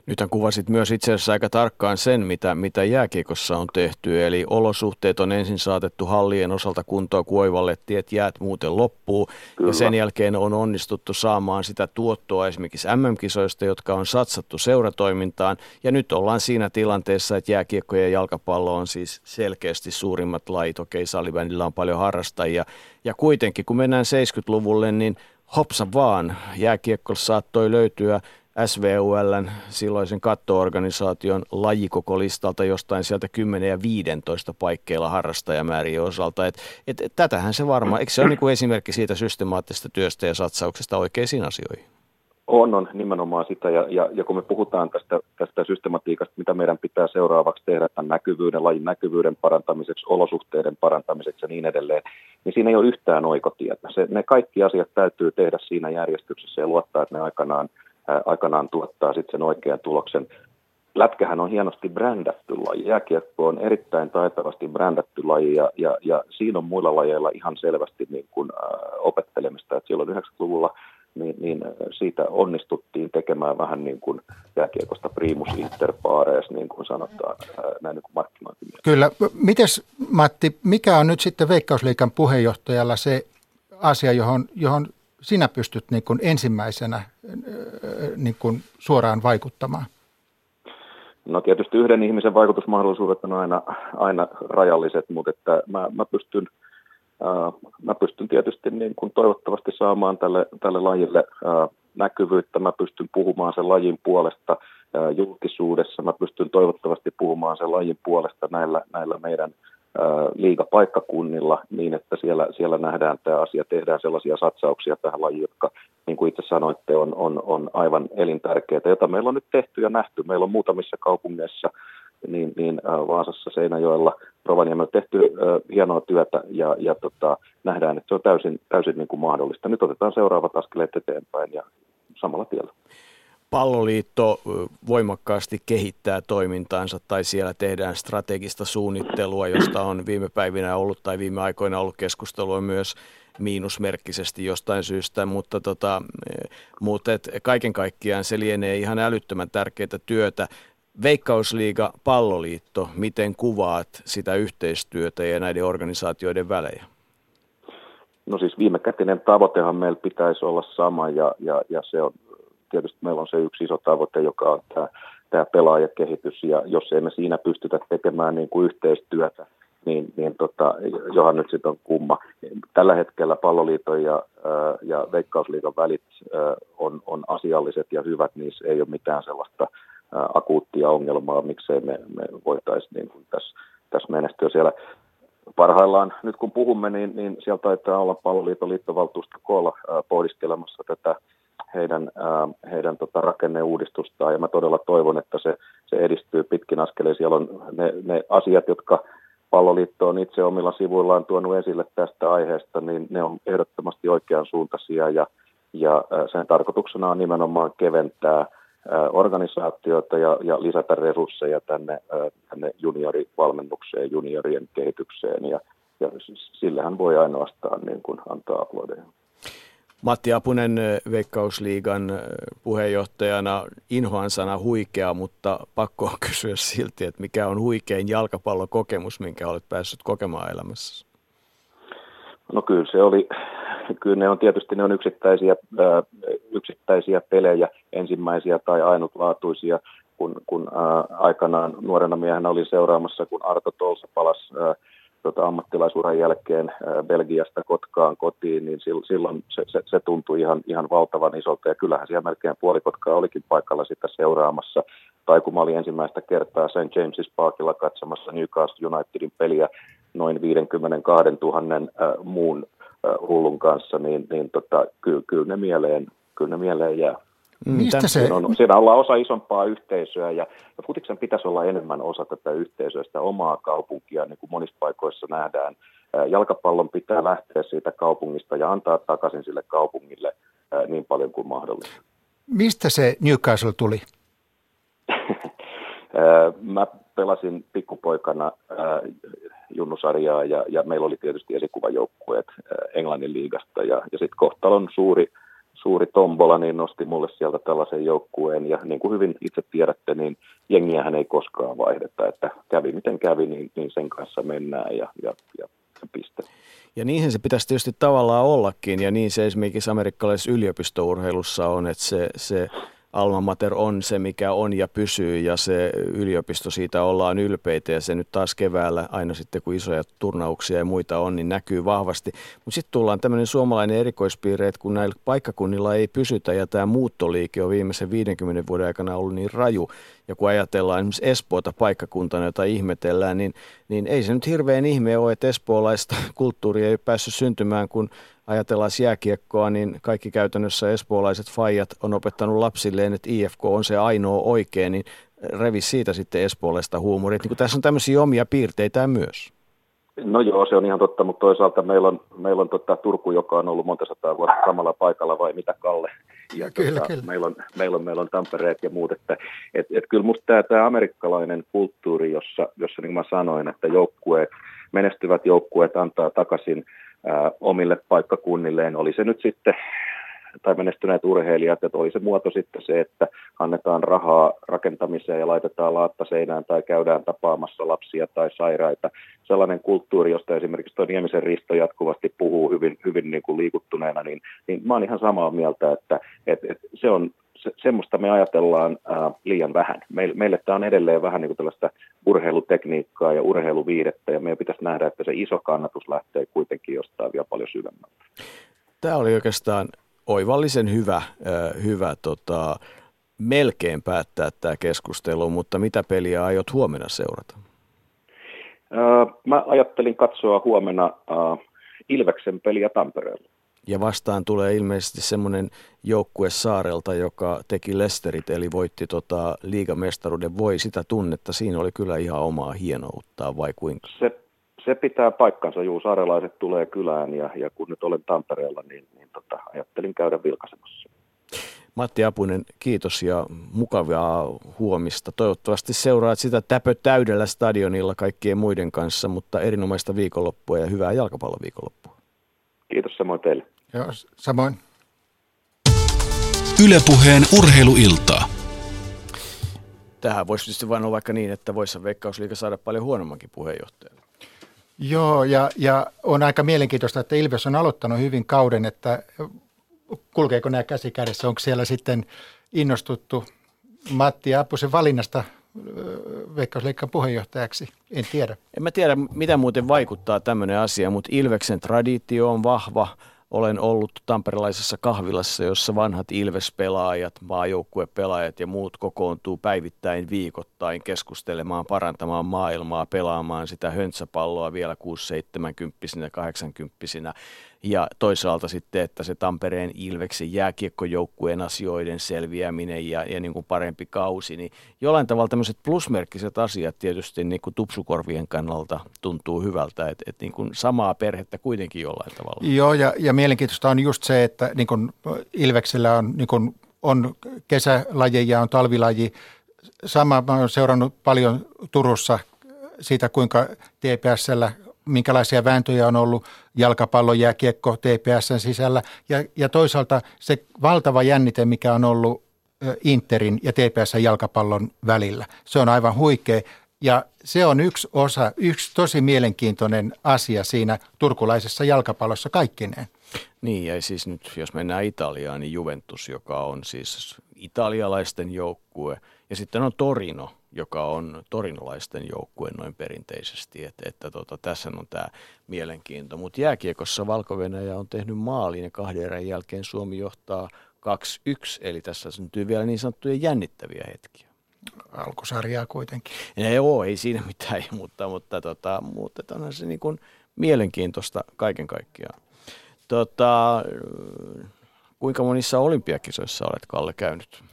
Nythän kuvasit myös itse asiassa aika tarkkaan sen, mitä, mitä jääkiekossa on tehty. Eli olosuhteet on ensin saatettu hallien osalta kuntoon, kun oivallettiin, että jäät muuten loppuu. Kyllä. Ja sen jälkeen on onnistuttu saamaan sitä tuottoa esimerkiksi MM-kisoista, jotka on satsattu seuratoimintaan. Ja nyt ollaan siinä tilanteessa, että jääkiekko ja jalkapallo on siis selkeästi suurimmat lajit. Okei, salibändillä on paljon harrastajia. Ja kuitenkin, kun mennään 70-luvulle, niin hopsa vaan, jääkiekko saattoi löytyä SVULn silloisen kattoorganisaation lajikokolistalta jostain sieltä 10 ja 15 paikkeilla harrastajamäärien osalta. Et, et, et, tätähän se varmaan, eikö se ole niin esimerkki siitä systemaattisesta työstä ja satsauksesta oikeisiin asioihin? On, on nimenomaan sitä, ja, ja, ja kun me puhutaan tästä, tästä systematiikasta, mitä meidän pitää seuraavaksi tehdä tämän näkyvyyden, lajin näkyvyyden parantamiseksi, olosuhteiden parantamiseksi ja niin edelleen, niin siinä ei ole yhtään oikotietä. Se, ne kaikki asiat täytyy tehdä siinä järjestyksessä ja luottaa, että ne aikanaan – aikanaan tuottaa sitten sen oikean tuloksen. Lätkähän on hienosti brändätty laji. Jääkiekko on erittäin taitavasti brändätty laji ja, ja, ja siinä on muilla lajeilla ihan selvästi niin kuin, äh, opettelemista. Et silloin 90-luvulla niin, niin siitä onnistuttiin tekemään vähän niin kuin jääkiekosta primus inter pares, niin kuin sanotaan näin niin kuin. Kyllä. Mites Matti, mikä on nyt sitten Veikkausliikan puheenjohtajalla se asia, johon, johon sinä pystyt niin kuin ensimmäisenä niin kuin suoraan vaikuttamaan? No tietysti yhden ihmisen vaikutusmahdollisuudet on aina, aina rajalliset, mutta että mä, mä, pystyn, ää, mä pystyn tietysti niin kuin toivottavasti saamaan tälle, tälle lajille ää, näkyvyyttä, mä pystyn puhumaan sen lajin puolesta julkisuudessa, mä pystyn toivottavasti puhumaan sen lajin puolesta näillä, näillä meidän liigapaikkakunnilla niin, että siellä, siellä nähdään tämä asia, tehdään sellaisia satsauksia tähän lajiin, jotka, niin kuin itse sanoitte, on, on, on aivan elintärkeitä, jota meillä on nyt tehty ja nähty. Meillä on muutamissa kaupungeissa, niin, niin Vaasassa, Seinäjoella, Rovaniemellä tehty hienoa työtä ja, ja tota, nähdään, että se on täysin, täysin niin kuin mahdollista. Nyt otetaan seuraavat askeleet eteenpäin ja samalla tiellä palloliitto voimakkaasti kehittää toimintaansa tai siellä tehdään strategista suunnittelua, josta on viime päivinä ollut tai viime aikoina ollut keskustelua myös miinusmerkkisesti jostain syystä, mutta, tota, mutta et kaiken kaikkiaan se lienee ihan älyttömän tärkeää työtä. Veikkausliiga, palloliitto, miten kuvaat sitä yhteistyötä ja näiden organisaatioiden välejä? No siis viimekätinen tavoitehan meillä pitäisi olla sama ja, ja, ja se on tietysti meillä on se yksi iso tavoite, joka on tämä, tämä pelaajakehitys, ja jos emme siinä pystytä tekemään niin kuin yhteistyötä, niin, niin tota, johan nyt sitten on kumma. Tällä hetkellä palloliiton ja, ja veikkausliiton välit on, on asialliset ja hyvät, niissä ei ole mitään sellaista akuuttia ongelmaa, miksei me, me voitaisiin niin kuin tässä, tässä menestyä siellä. Parhaillaan, nyt kun puhumme, niin, niin siellä taitaa olla palloliiton liittovaltuusto koolla pohdiskelemassa tätä heidän, heidän tota, rakenneuudistustaan ja mä todella toivon, että se, se edistyy pitkin askeleen. Siellä on ne, ne asiat, jotka palloliitto on itse omilla sivuillaan tuonut esille tästä aiheesta, niin ne on ehdottomasti oikean suuntaisia ja, ja sen tarkoituksena on nimenomaan keventää organisaatiota ja, ja lisätä resursseja tänne, tänne juniorivalmennukseen, juniorien kehitykseen ja, ja sillähän voi ainoastaan niin kuin antaa aplodeja. Matti Apunen Veikkausliigan puheenjohtajana inhoan sana huikea, mutta pakko on kysyä silti, että mikä on huikein jalkapallokokemus, minkä olet päässyt kokemaan elämässä? No kyllä se oli, kyllä ne on tietysti ne on yksittäisiä, ää, yksittäisiä pelejä, ensimmäisiä tai ainutlaatuisia, kun, kun ää, aikanaan nuorena miehenä olin seuraamassa, kun Arto Tolsa palasi ää, tota, ammattilaisuuden jälkeen Belgiasta Kotkaan kotiin, niin silloin se, se, se tuntui ihan, ihan valtavan isolta. Ja kyllähän siellä melkein puoli Kotkaa olikin paikalla sitä seuraamassa. Tai kun mä olin ensimmäistä kertaa St. James's Parkilla katsomassa Newcastle Unitedin peliä noin 52 000 äh, muun äh, hullun kanssa, niin, niin tota, kyllä, kyllä, ne mieleen, kyllä ne mieleen jää. Mm, Mistä se... Siinä, on, siinä ollaan osa isompaa yhteisöä ja, ja futiksen pitäisi olla enemmän osa tätä yhteisöä, sitä omaa kaupunkia, niin kuin monissa paikoissa nähdään. Jalkapallon pitää lähteä siitä kaupungista ja antaa takaisin sille kaupungille niin paljon kuin mahdollista. Mistä se Newcastle tuli? *laughs* Mä pelasin pikkupoikana junnusarjaa ja, ja meillä oli tietysti esikuvajoukkueet Englannin liigasta ja, ja sitten kohtalon suuri – suuri tombola, niin nosti mulle sieltä tällaisen joukkueen. Ja niin kuin hyvin itse tiedätte, niin jengiähän ei koskaan vaihdeta, että kävi miten kävi, niin, niin sen kanssa mennään ja, ja, ja, piste. Ja niinhän se pitäisi tietysti tavallaan ollakin, ja niin se esimerkiksi amerikkalaisessa yliopistourheilussa on, että se, se Alma Mater on se, mikä on ja pysyy ja se yliopisto siitä ollaan ylpeitä ja se nyt taas keväällä aina sitten kun isoja turnauksia ja muita on, niin näkyy vahvasti. Mutta sitten tullaan tämmöinen suomalainen erikoispiirre, että kun näillä paikkakunnilla ei pysytä ja tämä muuttoliike on viimeisen 50 vuoden aikana ollut niin raju ja kun ajatellaan esimerkiksi Espoota paikkakuntana, jota ihmetellään, niin, niin ei se nyt hirveän ihme ole, että espoolaista *laughs* kulttuuria ei päässyt syntymään, kun ajatellaan jääkiekkoa, niin kaikki käytännössä espoolaiset fajat on opettanut lapsilleen, että IFK on se ainoa oikein, niin revi siitä sitten espoolaista huumoria. Niin tässä on tämmöisiä omia piirteitä myös. No joo, se on ihan totta, mutta toisaalta meillä on, meillä on tota Turku, joka on ollut monta sataa vuotta samalla paikalla, vai mitä Kalle? Ja kyllä, tota, kyllä. Meillä, on, meillä, on, meillä on Tampereet ja muut, että et, et kyllä musta tämä, tämä amerikkalainen kulttuuri, jossa, jossa niin kuin mä sanoin, että joukkueet, menestyvät joukkueet antaa takaisin omille paikkakunnilleen, oli se nyt sitten tai menestyneet urheilijat, että oli se muoto sitten se, että annetaan rahaa rakentamiseen ja laitetaan laatta seinään tai käydään tapaamassa lapsia tai sairaita. Sellainen kulttuuri, josta esimerkiksi tuo Niemisen Risto jatkuvasti puhuu hyvin, hyvin niin kuin liikuttuneena, niin, niin mä oon ihan samaa mieltä, että, että, että se on se, semmoista me ajatellaan ää, liian vähän. Meille, meille tämä on edelleen vähän niin kuin tällaista urheilutekniikkaa ja urheiluviidettä, ja meidän pitäisi nähdä, että se iso kannatus lähtee kuitenkin jostain vielä paljon syvemmältä. Tämä oli oikeastaan oivallisen hyvä, hyvä tota, melkein päättää tämä keskustelu, mutta mitä peliä aiot huomenna seurata? Mä ajattelin katsoa huomenna Ilveksen peliä Tampereella. Ja vastaan tulee ilmeisesti semmoinen joukkue Saarelta, joka teki Lesterit, eli voitti tota liigamestaruuden. Voi sitä tunnetta, siinä oli kyllä ihan omaa hienouttaa, vai kuinka? Se, se pitää paikkansa, juu, saarelaiset tulee kylään, ja, ja kun nyt olen Tampereella, niin, niin tota, ajattelin käydä vilkaisemassa. Matti Apunen, kiitos ja mukavaa huomista. Toivottavasti seuraat sitä täpö täydellä stadionilla kaikkien muiden kanssa, mutta erinomaista viikonloppua ja hyvää jalkapalloviikonloppua. Kiitos samoin teille. Joo, samoin. Ylepuheen urheiluiltaa. Tähän voisi tietysti vain olla vaikka niin, että voisi Veikkausliiga saada paljon huonommankin puheenjohtajan. Joo, ja, ja on aika mielenkiintoista, että Ilves on aloittanut hyvin kauden, että kulkeeko nämä käsi kädessä, onko siellä sitten innostuttu Matti Appusen valinnasta Veikkausleikkan puheenjohtajaksi? En tiedä. En mä tiedä, mitä muuten vaikuttaa tämmöinen asia, mutta Ilveksen traditio on vahva – olen ollut tamperelaisessa kahvilassa, jossa vanhat Ilves-pelaajat, maajoukkuepelaajat ja muut kokoontuu päivittäin viikoittain keskustelemaan, parantamaan maailmaa, pelaamaan sitä höntsäpalloa vielä 6-70-80 ja toisaalta sitten, että se Tampereen Ilveksen jääkiekkojoukkueen asioiden selviäminen ja, ja niin kuin parempi kausi, niin jollain tavalla tämmöiset plusmerkkiset asiat tietysti niin kuin tupsukorvien kannalta tuntuu hyvältä, että, että niin kuin samaa perhettä kuitenkin jollain tavalla. Joo, ja, ja mielenkiintoista on just se, että niin kuin Ilveksellä on, niin kuin on kesälaji ja on talvilaji. Sama mä olen seurannut paljon Turussa siitä, kuinka TPSllä minkälaisia vääntöjä on ollut jalkapallo, jääkiekko TPSn sisällä ja, ja toisaalta se valtava jännite, mikä on ollut Interin ja TPSn jalkapallon välillä. Se on aivan huikea ja se on yksi osa, yksi tosi mielenkiintoinen asia siinä turkulaisessa jalkapallossa kaikkineen. Niin, ja siis nyt jos mennään Italiaan, niin Juventus, joka on siis italialaisten joukkue, ja sitten on Torino, joka on torinolaisten joukkue noin perinteisesti, että, että tota, tässä on tämä mielenkiinto. Mutta jääkiekossa valko on tehnyt maalin ja kahden erän jälkeen Suomi johtaa 2-1, eli tässä syntyy vielä niin sanottuja jännittäviä hetkiä. Alkusarjaa kuitenkin. Ei ole, ei siinä mitään, *laughs* mutta, mutta, tota, mutta onhan se niin kuin mielenkiintoista kaiken kaikkiaan. Tota, kuinka monissa olympiakisoissa olet, Kalle, käynyt?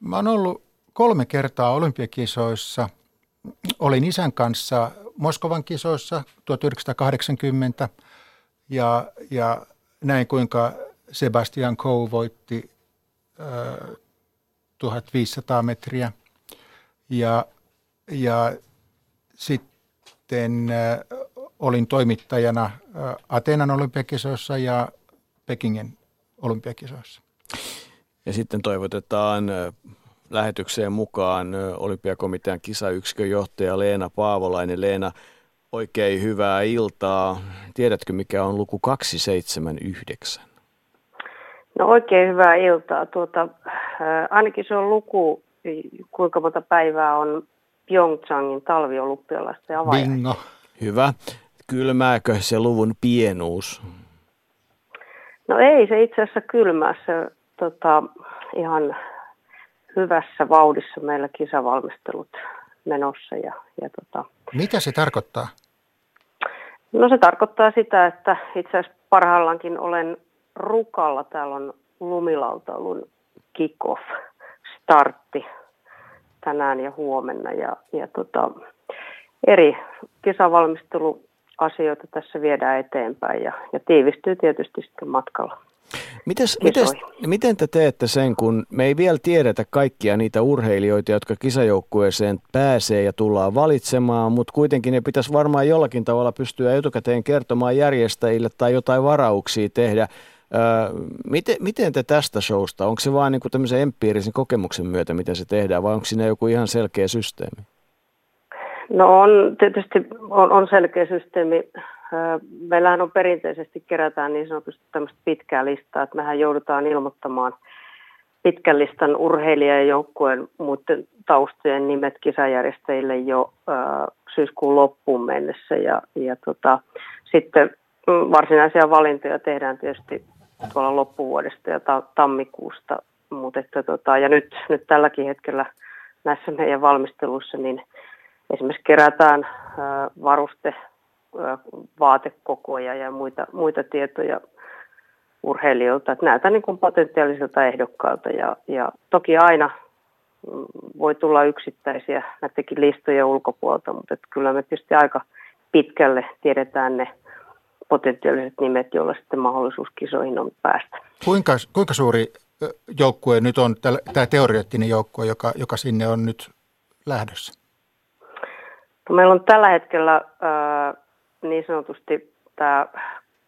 Mä oon ollut kolme kertaa olympiakisoissa. Olin isän kanssa Moskovan kisoissa 1980 ja, ja näin kuinka Sebastian Coe voitti äh, 1500 metriä. Ja, ja sitten äh, olin toimittajana äh, Ateenan olympiakisoissa ja Pekingin olympiakisoissa. Ja sitten toivotetaan lähetykseen mukaan olympiakomitean kisayksikön johtaja Leena Paavolainen. Leena, oikein hyvää iltaa. Tiedätkö, mikä on luku 279? No oikein hyvää iltaa. Tuota, äh, ainakin se on luku, kuinka monta päivää on Pyeongchangin talviolympialaisten avajainen. Bingo. Hyvä. Kylmääkö se luvun pienuus? No ei se itse asiassa kylmää. Se tota, ihan hyvässä vauhdissa meillä kisavalmistelut menossa. Ja, ja tota, Mitä se tarkoittaa? No se tarkoittaa sitä, että itse asiassa parhaillaankin olen Rukalla. Täällä on lumilautailun kick-off startti tänään ja huomenna. Ja, ja tota, eri kisavalmisteluasioita tässä viedään eteenpäin ja, ja tiivistyy tietysti sitten matkalla. Mites, mites, miten te teette sen, kun me ei vielä tiedetä kaikkia niitä urheilijoita, jotka kisajoukkueeseen pääsee ja tullaan valitsemaan, mutta kuitenkin ne pitäisi varmaan jollakin tavalla pystyä etukäteen kertomaan järjestäjille tai jotain varauksia tehdä. Öö, miten, miten te tästä showsta, onko se vain niin tämmöisen empiirisen kokemuksen myötä, miten se tehdään, vai onko siinä joku ihan selkeä systeemi? No on tietysti on, on selkeä systeemi Meillähän on perinteisesti kerätään niin sanotusti tämmöistä pitkää listaa, että mehän joudutaan ilmoittamaan pitkän listan urheilijajoukkueen muiden taustojen nimet kisajärjestäjille jo syyskuun loppuun mennessä. Ja, ja tota, sitten mm, varsinaisia valintoja tehdään tietysti tuolla loppuvuodesta ja ta- tammikuusta. Mutta että tota, ja nyt, nyt tälläkin hetkellä näissä meidän valmisteluissa niin esimerkiksi kerätään varuste vaatekokoja ja muita, muita tietoja urheilijoilta. Että näytä niin kuin potentiaalisilta ehdokkailta ja, ja toki aina mm, voi tulla yksittäisiä näidenkin listojen ulkopuolta, mutta että kyllä me tietysti aika pitkälle tiedetään ne potentiaaliset nimet, joilla sitten mahdollisuus kisoihin on päästä. Kuinka, kuinka suuri joukkue nyt on, tämä teoreettinen joukkue, joka, joka sinne on nyt lähdössä? Meillä on tällä hetkellä niin sanotusti tämä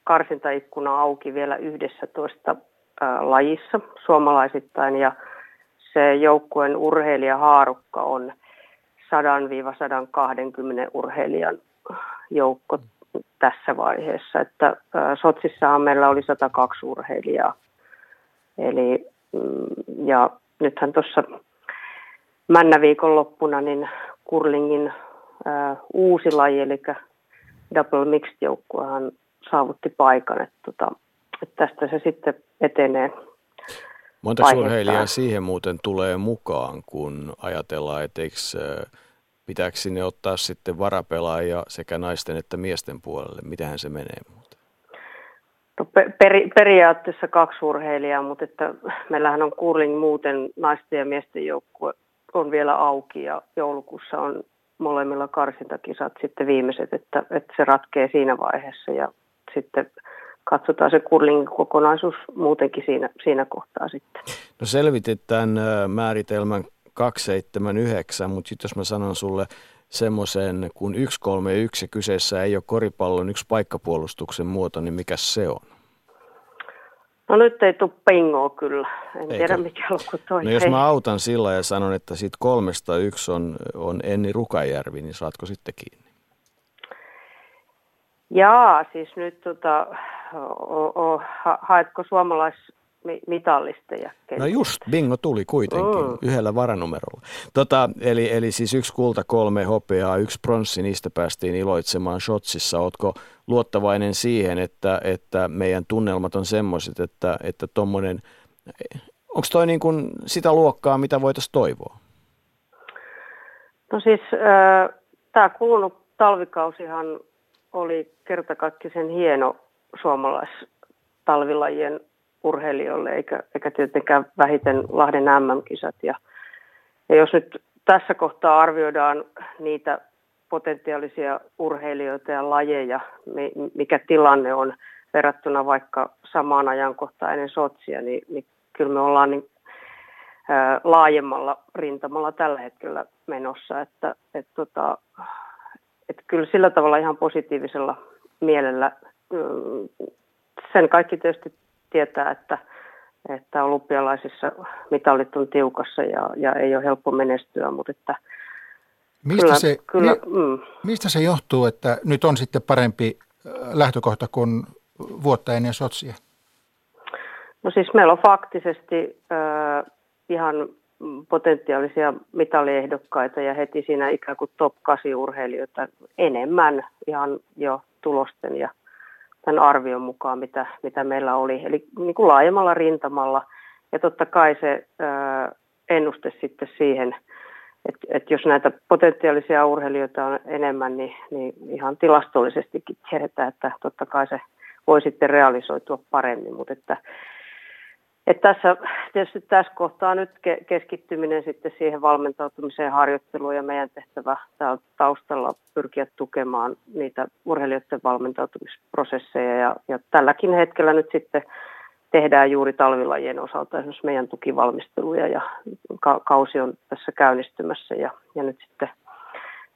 karsintaikkuna auki vielä 11 lajissa suomalaisittain ja se joukkueen urheilijahaarukka on 100-120 urheilijan joukko tässä vaiheessa. Että Sotsissahan meillä oli 102 urheilijaa. Eli, mm, ja nythän tuossa männä viikonloppuna niin kurlingin uusi laji, eli double mixed joukkuehan saavutti paikan, että, tota, että tästä se sitten etenee. Monta urheilijaa siihen muuten tulee mukaan, kun ajatellaan, että eikö, pitääkö sinne ottaa sitten varapelaajia sekä naisten että miesten puolelle? Mitähän se menee muuten? No, peri, periaatteessa kaksi urheilijaa, mutta että meillähän on curling muuten naisten ja miesten joukkue on vielä auki ja joulukuussa on molemmilla karsintakisat sitten viimeiset, että, että se ratkee siinä vaiheessa ja sitten katsotaan se kurlingin kokonaisuus muutenkin siinä, siinä kohtaa sitten. No selvitit tämän määritelmän 279, mutta sitten jos mä sanon sulle semmoisen kuin 131 ja kyseessä ei ole koripallon yksi paikkapuolustuksen muoto, niin mikä se on? No nyt ei tule pingoa kyllä. En Eikö? tiedä mikä luku toi. No jos mä autan sillä ja sanon, että siitä kolmesta yksi on, on Enni Rukajärvi, niin saatko sitten kiinni? Jaa, siis nyt tota, o, o, ha, haetko suomalais mitallisteja. No just, bingo tuli kuitenkin mm. yhdellä varanumerolla. Tota, eli, eli siis yksi kulta, kolme hopeaa, yksi pronssi, niistä päästiin iloitsemaan shotsissa. Ootko luottavainen siihen, että, että meidän tunnelmat on semmoiset, että että tuommoinen, onko toi niin kuin sitä luokkaa, mitä voitaisiin toivoa? No siis äh, tämä kulunut talvikausihan oli kertakaikkisen hieno suomalaistalvilajien urheilijoille, eikä, eikä tietenkään vähiten Lahden MM-kisat. Ja, ja jos nyt tässä kohtaa arvioidaan niitä potentiaalisia urheilijoita ja lajeja, mikä tilanne on verrattuna vaikka samaan ajankohtaan ennen Sotsia, niin, niin kyllä me ollaan niin, ää, laajemmalla rintamalla tällä hetkellä menossa. Että, et, tota, et kyllä sillä tavalla ihan positiivisella mielellä sen kaikki tietysti tietää, että, että olympialaisissa mitallit on tiukassa ja, ja ei ole helppo menestyä, mutta että Mistä, kyllä, se, kyllä, mm. mistä se johtuu, että nyt on sitten parempi äh, lähtökohta kuin vuotta ennen Sotsia? No siis meillä on faktisesti äh, ihan potentiaalisia mitaliehdokkaita ja heti siinä ikään kuin top 8 urheilijoita enemmän ihan jo tulosten ja tämän arvion mukaan, mitä, mitä meillä oli. Eli niin kuin laajemmalla rintamalla. Ja totta kai se ää, ennuste sitten siihen, että, että jos näitä potentiaalisia urheilijoita on enemmän, niin, niin ihan tilastollisestikin tiedetään, että totta kai se voi sitten realisoitua paremmin. Mutta että, että tässä, tietysti tässä kohtaa nyt keskittyminen sitten siihen valmentautumiseen harjoitteluun ja meidän tehtävä täällä taustalla pyrkiä tukemaan niitä urheilijoiden valmentautumisprosesseja ja, ja tälläkin hetkellä nyt sitten tehdään juuri talvilajien osalta esimerkiksi meidän tukivalmisteluja ja ka- kausi on tässä käynnistymässä ja, ja nyt sitten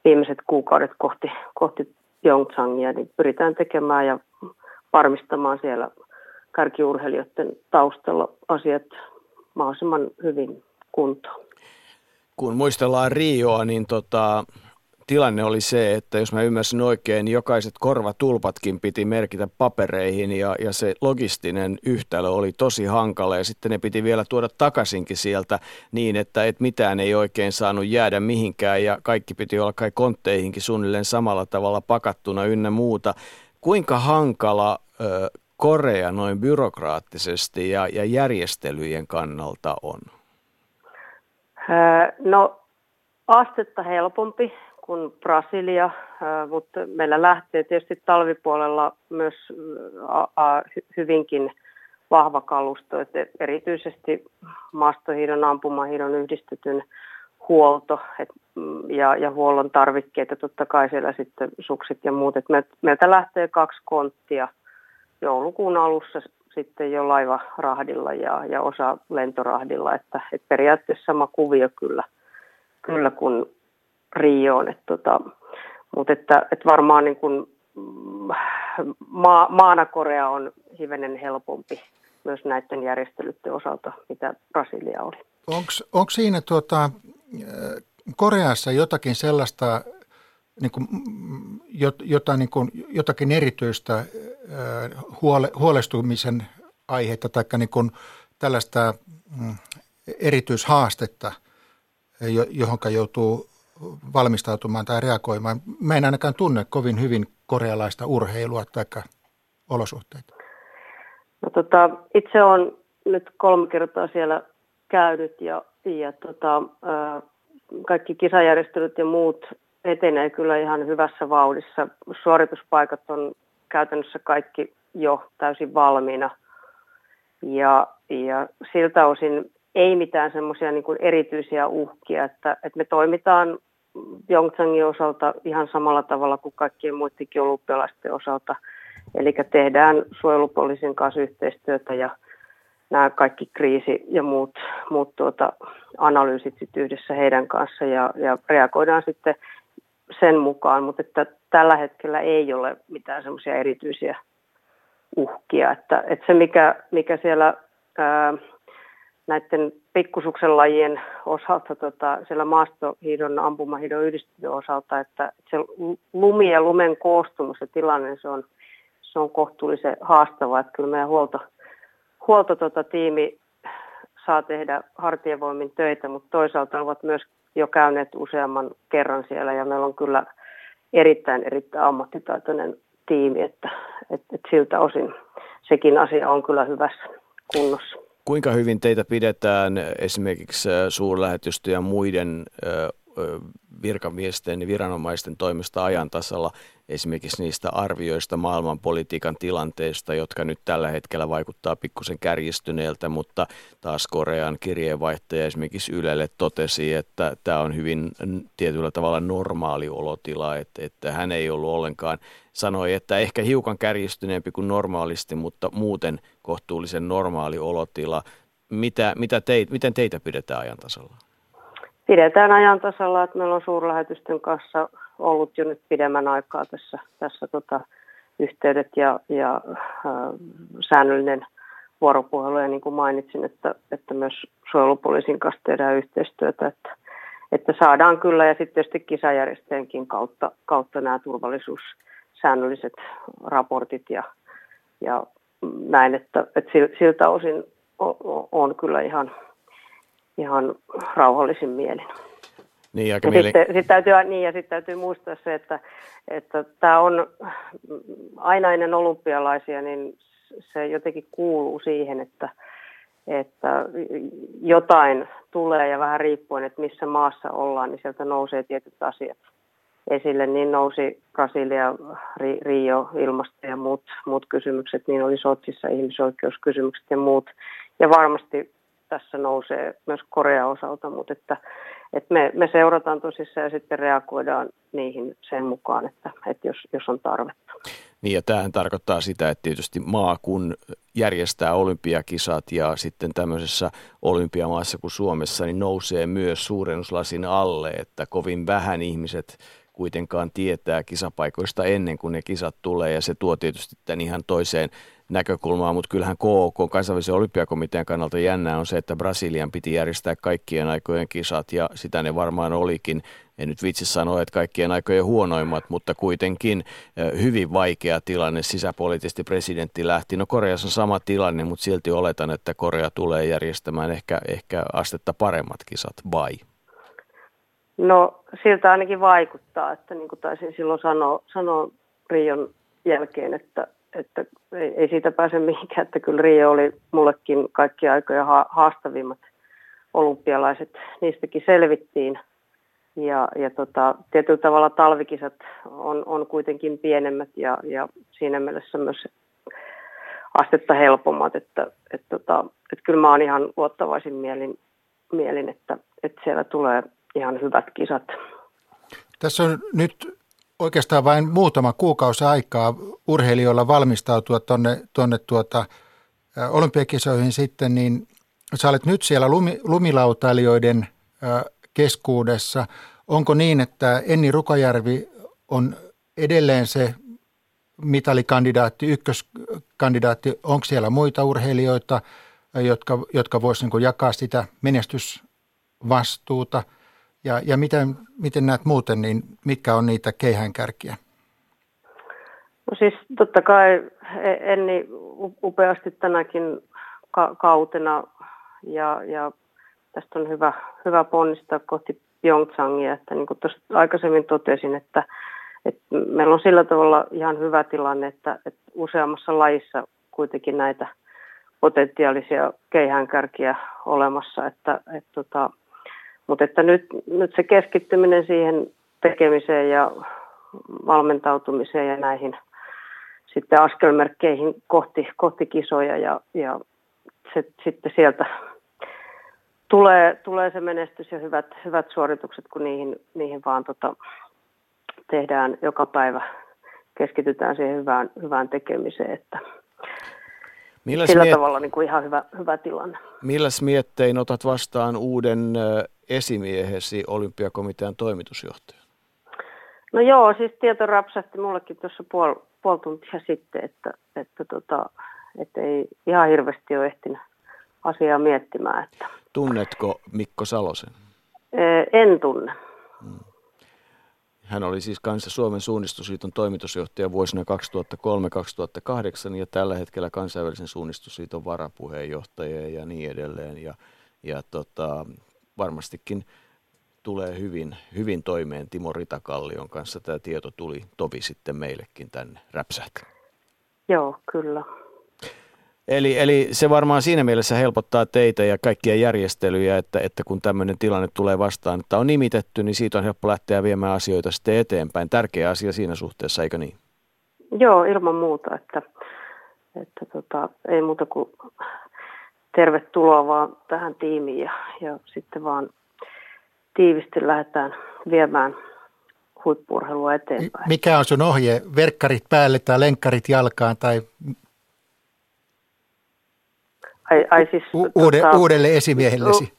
viimeiset kuukaudet kohti, kohti Pyeongchangia niin pyritään tekemään ja varmistamaan siellä kärkiurheilijoiden taustalla asiat mahdollisimman hyvin kuntoon. Kun muistellaan Rioa, niin tota, tilanne oli se, että jos mä ymmärsin oikein, niin jokaiset korvatulpatkin piti merkitä papereihin ja, ja se logistinen yhtälö oli tosi hankala ja sitten ne piti vielä tuoda takaisinkin sieltä niin, että et mitään ei oikein saanut jäädä mihinkään ja kaikki piti olla kai kontteihinkin suunnilleen samalla tavalla pakattuna ynnä muuta. Kuinka hankala ö, Korea noin byrokraattisesti ja, ja järjestelyjen kannalta on? No astetta helpompi kuin Brasilia, mutta meillä lähtee tietysti talvipuolella myös hyvinkin vahva kalusto, että erityisesti maastohiidon, ampumahiidon yhdistetyn huolto mm, ja, ja huollon tarvikkeita, totta kai siellä sitten sukset ja muut. Et meiltä lähtee kaksi konttia – joulukuun alussa sitten jo laivarahdilla ja, ja osa lentorahdilla, että, että periaatteessa sama kuvio kyllä, kyllä kuin Rioon. Että, tota, mutta että, että varmaan niin kuin, mm, maa, maana Korea on hivenen helpompi myös näiden järjestelyiden osalta, mitä Brasilia oli. Onko siinä tuota, Koreassa jotakin sellaista niin kuin, jota, niin kuin, jotakin erityistä huole, huolestumisen aihetta tai niin kuin tällaista mm, erityishaastetta, johon joutuu valmistautumaan tai reagoimaan. Mä en ainakaan tunne kovin hyvin korealaista urheilua tai olosuhteita. No, tota, itse olen nyt kolme kertaa siellä käynyt ja, ja tota, kaikki kisajärjestelyt ja muut etenee kyllä ihan hyvässä vauhdissa. Suorituspaikat on käytännössä kaikki jo täysin valmiina. Ja, ja siltä osin ei mitään semmoisia niin erityisiä uhkia, että, että me toimitaan Pyeongchangin osalta ihan samalla tavalla kuin kaikkien muidenkin olympialaisten osalta. Eli tehdään suojelupoliisin kanssa yhteistyötä ja nämä kaikki kriisi- ja muut, muut tuota, analyysit sit yhdessä heidän kanssa ja, ja reagoidaan sitten sen mukaan, mutta että tällä hetkellä ei ole mitään semmoisia erityisiä uhkia. Että, että se, mikä, mikä siellä ää, näiden pikkusuksen lajien osalta, tota, siellä maastohiidon, ampumahiidon yhdistetyn osalta, että se lumi ja lumen koostumus ja tilanne, se on, se on kohtuullisen haastavaa. Että kyllä meidän huolto, huolto tota, tiimi saa tehdä hartiavoimin töitä, mutta toisaalta ovat myös jo käyneet useamman kerran siellä ja meillä on kyllä erittäin, erittäin ammattitaitoinen tiimi, että, että, että siltä osin sekin asia on kyllä hyvässä kunnossa. Kuinka hyvin teitä pidetään esimerkiksi suurlähetystö ja muiden virkamiesten ja viranomaisten toimesta ajan tasalla esimerkiksi niistä arvioista maailmanpolitiikan tilanteesta, jotka nyt tällä hetkellä vaikuttaa pikkusen kärjistyneeltä, mutta taas Korean kirjeenvaihtaja esimerkiksi Ylelle totesi, että tämä on hyvin tietyllä tavalla normaali olotila, että, että hän ei ollut ollenkaan, sanoi, että ehkä hiukan kärjistyneempi kuin normaalisti, mutta muuten kohtuullisen normaali olotila. Mitä, mitä teit, miten teitä pidetään ajan tasalla? Pidetään ajan tasalla, että meillä on suurlähetysten kanssa ollut jo nyt pidemmän aikaa tässä, tässä tota, yhteydet ja, ja äh, säännöllinen vuoropuhelu. Ja niin kuin mainitsin, että, että myös suojelupoliisin kanssa tehdään yhteistyötä, että, että saadaan kyllä ja sitten tietysti kisajärjestäjänkin kautta, kautta nämä turvallisuussäännölliset raportit ja, ja näin, että, että siltä osin on kyllä ihan ihan rauhallisin mielin. Niin, ja mielen... sitten, sitten täytyy, niin, ja sitten täytyy muistaa se, että, että tämä on aina ennen olympialaisia, niin se jotenkin kuuluu siihen, että, että jotain tulee ja vähän riippuen, että missä maassa ollaan, niin sieltä nousee tietyt asiat esille. Niin nousi Brasilia, Rio, ilmasto ja muut, muut kysymykset, niin oli Sotsissa ihmisoikeuskysymykset ja muut. Ja varmasti tässä nousee myös Korean osalta, mutta että, että me, me seurataan tosissaan ja sitten reagoidaan niihin sen mukaan, että, että jos, jos on tarvetta. Niin ja tämähän tarkoittaa sitä, että tietysti maa kun järjestää olympiakisat ja sitten tämmöisessä olympiamaassa kuin Suomessa, niin nousee myös suurennuslasin alle, että kovin vähän ihmiset kuitenkaan tietää kisapaikoista ennen kuin ne kisat tulee ja se tuo tietysti tämän ihan toiseen näkökulmaa, mutta kyllähän KOK, kansainvälisen olympiakomitean kannalta jännää on se, että Brasilian piti järjestää kaikkien aikojen kisat ja sitä ne varmaan olikin. En nyt vitsi sanoa, että kaikkien aikojen huonoimmat, mutta kuitenkin hyvin vaikea tilanne sisäpoliittisesti presidentti lähti. No Koreassa on sama tilanne, mutta silti oletan, että Korea tulee järjestämään ehkä, ehkä astetta paremmat kisat, vai? No siltä ainakin vaikuttaa, että niin kuin taisin silloin sanoa, sanoa Rion jälkeen, että että ei, siitä pääse mihinkään, että kyllä Rio oli mullekin kaikki aikoja haastavimmat olympialaiset, niistäkin selvittiin. Ja, ja tota, tietyllä tavalla talvikisat on, on kuitenkin pienemmät ja, ja siinä mielessä myös astetta helpommat, että, että, tota, että kyllä mä oon ihan luottavaisin mielin, mielin että, että siellä tulee ihan hyvät kisat. Tässä on nyt oikeastaan vain muutama kuukausi aikaa urheilijoilla valmistautua tuonne, tuonne tuota, olympiakisoihin sitten, niin sä olet nyt siellä lumi, lumilautailijoiden keskuudessa. Onko niin, että Enni Rukajärvi on edelleen se mitalikandidaatti, ykköskandidaatti? Onko siellä muita urheilijoita, jotka, jotka voisivat niin jakaa sitä menestysvastuuta – ja, ja miten, miten näet muuten, niin mitkä on niitä keihäänkärkiä? No siis totta kai e- Enni upeasti tänäkin kautena ja, ja tästä on hyvä, hyvä ponnistaa kohti Pyeongchangia, että niin kuin tuossa aikaisemmin totesin, että, että meillä on sillä tavalla ihan hyvä tilanne, että, että useammassa lajissa kuitenkin näitä potentiaalisia keihäänkärkiä olemassa, että, että tota, mutta että nyt, nyt se keskittyminen siihen tekemiseen ja valmentautumiseen ja näihin sitten askelmerkkeihin kohti, kohti kisoja ja, ja se, sitten sieltä tulee, tulee se menestys ja hyvät, hyvät suoritukset, kun niihin, niihin vaan tota, tehdään joka päivä, keskitytään siihen hyvään, hyvään tekemiseen, että Milläs sillä miet... tavalla niin kuin ihan hyvä, hyvä tilanne. Milläs miettein otat vastaan uuden esimiehesi olympiakomitean toimitusjohtajan? No joo, siis tieto rapsahti mullekin tuossa puoli, puoli tuntia sitten, että, että, tota, että ei ihan hirveästi ole ehtinyt asiaa miettimään. Että. Tunnetko Mikko Salosen? En tunne. Hmm. Hän oli siis kanssa Suomen suunnistusliiton toimitusjohtaja vuosina 2003-2008 ja tällä hetkellä kansainvälisen suunnistusliiton varapuheenjohtaja ja niin edelleen. Ja, ja tota, varmastikin tulee hyvin, hyvin toimeen Timo Ritakallion kanssa. Tämä tieto tuli tovi sitten meillekin tänne räpsähti. Joo, kyllä. Eli, eli se varmaan siinä mielessä helpottaa teitä ja kaikkia järjestelyjä, että, että kun tämmöinen tilanne tulee vastaan, että on nimitetty, niin siitä on helppo lähteä viemään asioita sitten eteenpäin. Tärkeä asia siinä suhteessa, eikö niin? Joo, ilman muuta, että, että tota, ei muuta kuin tervetuloa vaan tähän tiimiin ja, ja sitten vaan tiivisti lähdetään viemään huippurheilua eteenpäin. Mikä on sun ohje? Verkkarit päälle tai lenkkarit jalkaan tai Ai, ai siis, U- uude, tota, uudelle esimiehellesi?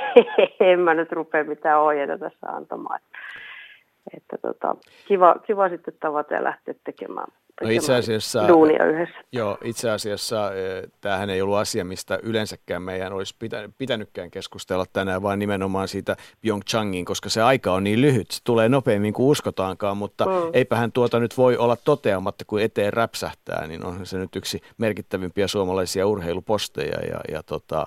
*laughs* en mä nyt rupea mitään ohjeita tässä antamaan. Että, että tota, kiva, kiva sitten tavata ja lähteä tekemään No itse asiassa, duunia yhdessä. Joo, itse asiassa eh, tämähän ei ollut asia, mistä yleensäkään meidän olisi pitänytkään keskustella tänään, vaan nimenomaan siitä Pyeongchangin, koska se aika on niin lyhyt, se tulee nopeammin kuin uskotaankaan, mutta mm. eipähän tuota nyt voi olla toteamatta, kun eteen räpsähtää, niin on se nyt yksi merkittävimpiä suomalaisia urheiluposteja ja, ja tota,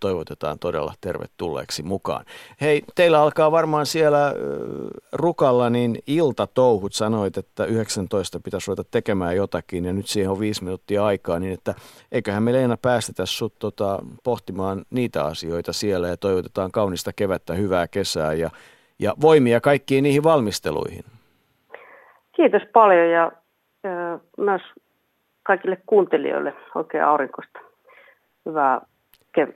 toivotetaan todella tervetulleeksi mukaan. Hei, teillä alkaa varmaan siellä Rukalla niin iltatouhut. Sanoit, että 19 pitäisi ruveta tekemään jotakin ja nyt siihen on viisi minuuttia aikaa, niin että eiköhän me Leena päästetä sut tota, pohtimaan niitä asioita siellä ja toivotetaan kaunista kevättä, hyvää kesää ja, ja voimia kaikkiin niihin valmisteluihin. Kiitos paljon ja, ja myös kaikille kuuntelijoille oikein aurinkosta. Hyvää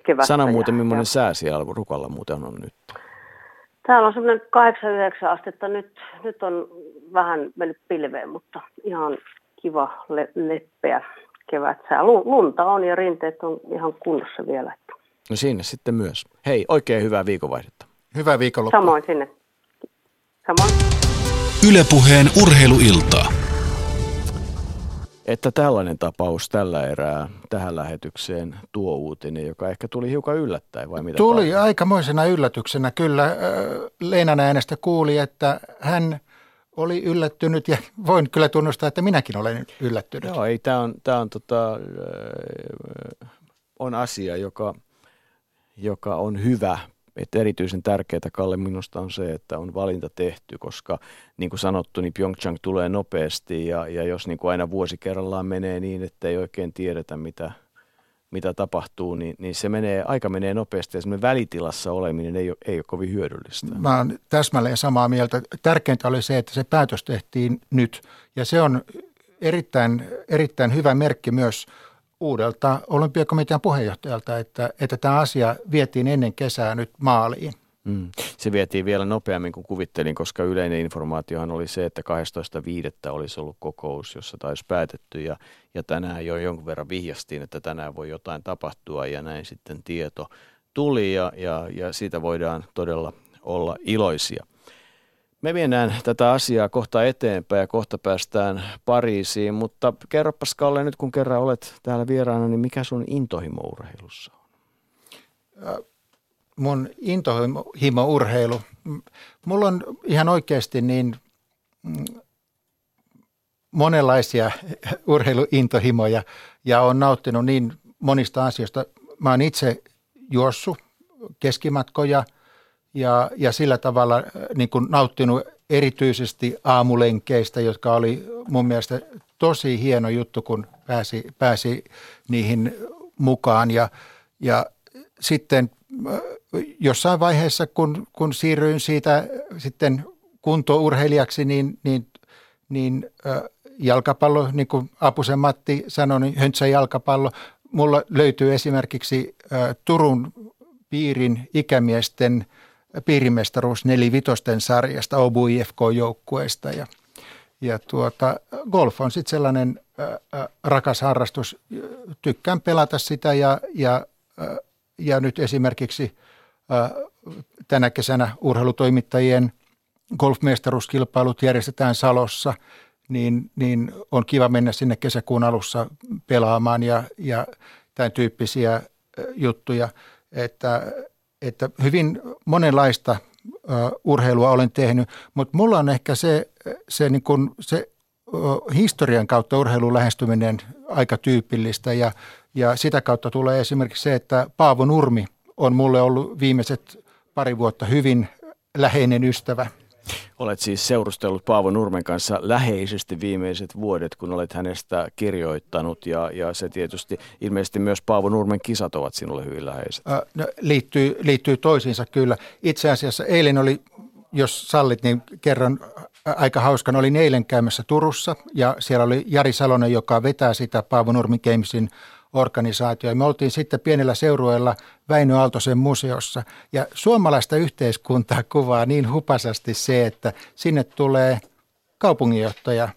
kevättä. Sano muuten, millainen sää siellä Rukalla muuten on nyt? Täällä on semmoinen 8-9 astetta. Nyt, nyt on vähän mennyt pilveen, mutta ihan kiva le- leppeä kevätsää. Lunta on ja rinteet on ihan kunnossa vielä. No sinne sitten myös. Hei, oikein hyvää viikonvaihdetta. Hyvää viikonloppua. Samoin sinne. Samoin. Ylepuheen urheiluiltaa että tällainen tapaus tällä erää tähän lähetykseen tuo uutinen, joka ehkä tuli hiukan yllättäen vai mitä? Tuli paljon? aikamoisena yllätyksenä kyllä. Leenan äänestä kuuli, että hän oli yllättynyt ja voin kyllä tunnustaa, että minäkin olen yllättynyt. Joo, ei, tämä on, tää on, tota, on asia, joka, joka on hyvä että erityisen tärkeää Kalle minusta on se, että on valinta tehty, koska niin kuin sanottu, niin Pyeongchang tulee nopeasti ja, ja jos niin kuin aina vuosi kerrallaan menee niin, että ei oikein tiedetä mitä, mitä tapahtuu, niin, niin se menee, aika menee nopeasti ja semmoinen välitilassa oleminen ei ole, ei ole kovin hyödyllistä. Mä oon täsmälleen samaa mieltä. Tärkeintä oli se, että se päätös tehtiin nyt ja se on erittäin, erittäin hyvä merkki myös uudelta olympiakomitean puheenjohtajalta, että, että tämä asia vietiin ennen kesää nyt maaliin. Mm. Se vietiin vielä nopeammin kuin kuvittelin, koska yleinen informaatiohan oli se, että 12.5. olisi ollut kokous, jossa taisi päätetty ja, ja tänään jo jonkun verran vihjastiin, että tänään voi jotain tapahtua ja näin sitten tieto tuli ja, ja, ja siitä voidaan todella olla iloisia. Me viedään tätä asiaa kohta eteenpäin ja kohta päästään Pariisiin, mutta kerropas Kalle nyt kun kerran olet täällä vieraana, niin mikä sun intohimo urheilussa on? Mun intohimo urheilu, mulla on ihan oikeasti niin mm, monenlaisia *laughs* urheiluintohimoja ja on nauttinut niin monista asioista. Mä oon itse juossut keskimatkoja – ja, ja sillä tavalla äh, niin kuin nauttinut erityisesti aamulenkeistä, jotka oli mun mielestä tosi hieno juttu, kun pääsi, pääsi niihin mukaan. Ja, ja sitten äh, jossain vaiheessa, kun, kun siirryin siitä sitten kuntourheilijaksi, niin, niin, niin äh, jalkapallo, niin kuin Apusen Matti sanoi, niin höntsä jalkapallo. Mulla löytyy esimerkiksi Turun piirin ikämiesten piirimestaruus nelivitosten sarjasta Obu IFK-joukkueesta ja, ja tuota, golf on sitten sellainen ää, rakas harrastus. Tykkään pelata sitä ja, ja, ja nyt esimerkiksi ää, tänä kesänä urheilutoimittajien golfmestaruuskilpailut järjestetään Salossa, niin, niin on kiva mennä sinne kesäkuun alussa pelaamaan ja, ja tämän tyyppisiä juttuja, että, että hyvin monenlaista urheilua olen tehnyt, mutta mulla on ehkä se, se, niin kun, se historian kautta urheilun lähestyminen aika tyypillistä ja, ja sitä kautta tulee esimerkiksi se, että Paavo Nurmi on mulle ollut viimeiset pari vuotta hyvin läheinen ystävä. Olet siis seurustellut Paavo Nurmen kanssa läheisesti viimeiset vuodet, kun olet hänestä kirjoittanut ja, ja se tietysti ilmeisesti myös Paavo Nurmen kisat ovat sinulle hyvin läheiset. Äh, no, liittyy, liittyy toisiinsa kyllä. Itse asiassa eilen oli, jos sallit, niin kerran aika hauskan. Olin eilen käymässä Turussa ja siellä oli Jari Salonen, joka vetää sitä Paavo Nurmi Gamesin organisaatio. Me oltiin sitten pienellä seurueella Väinö Aaltosen museossa ja suomalaista yhteiskuntaa kuvaa niin hupasasti se, että sinne tulee kaupunginjohtaja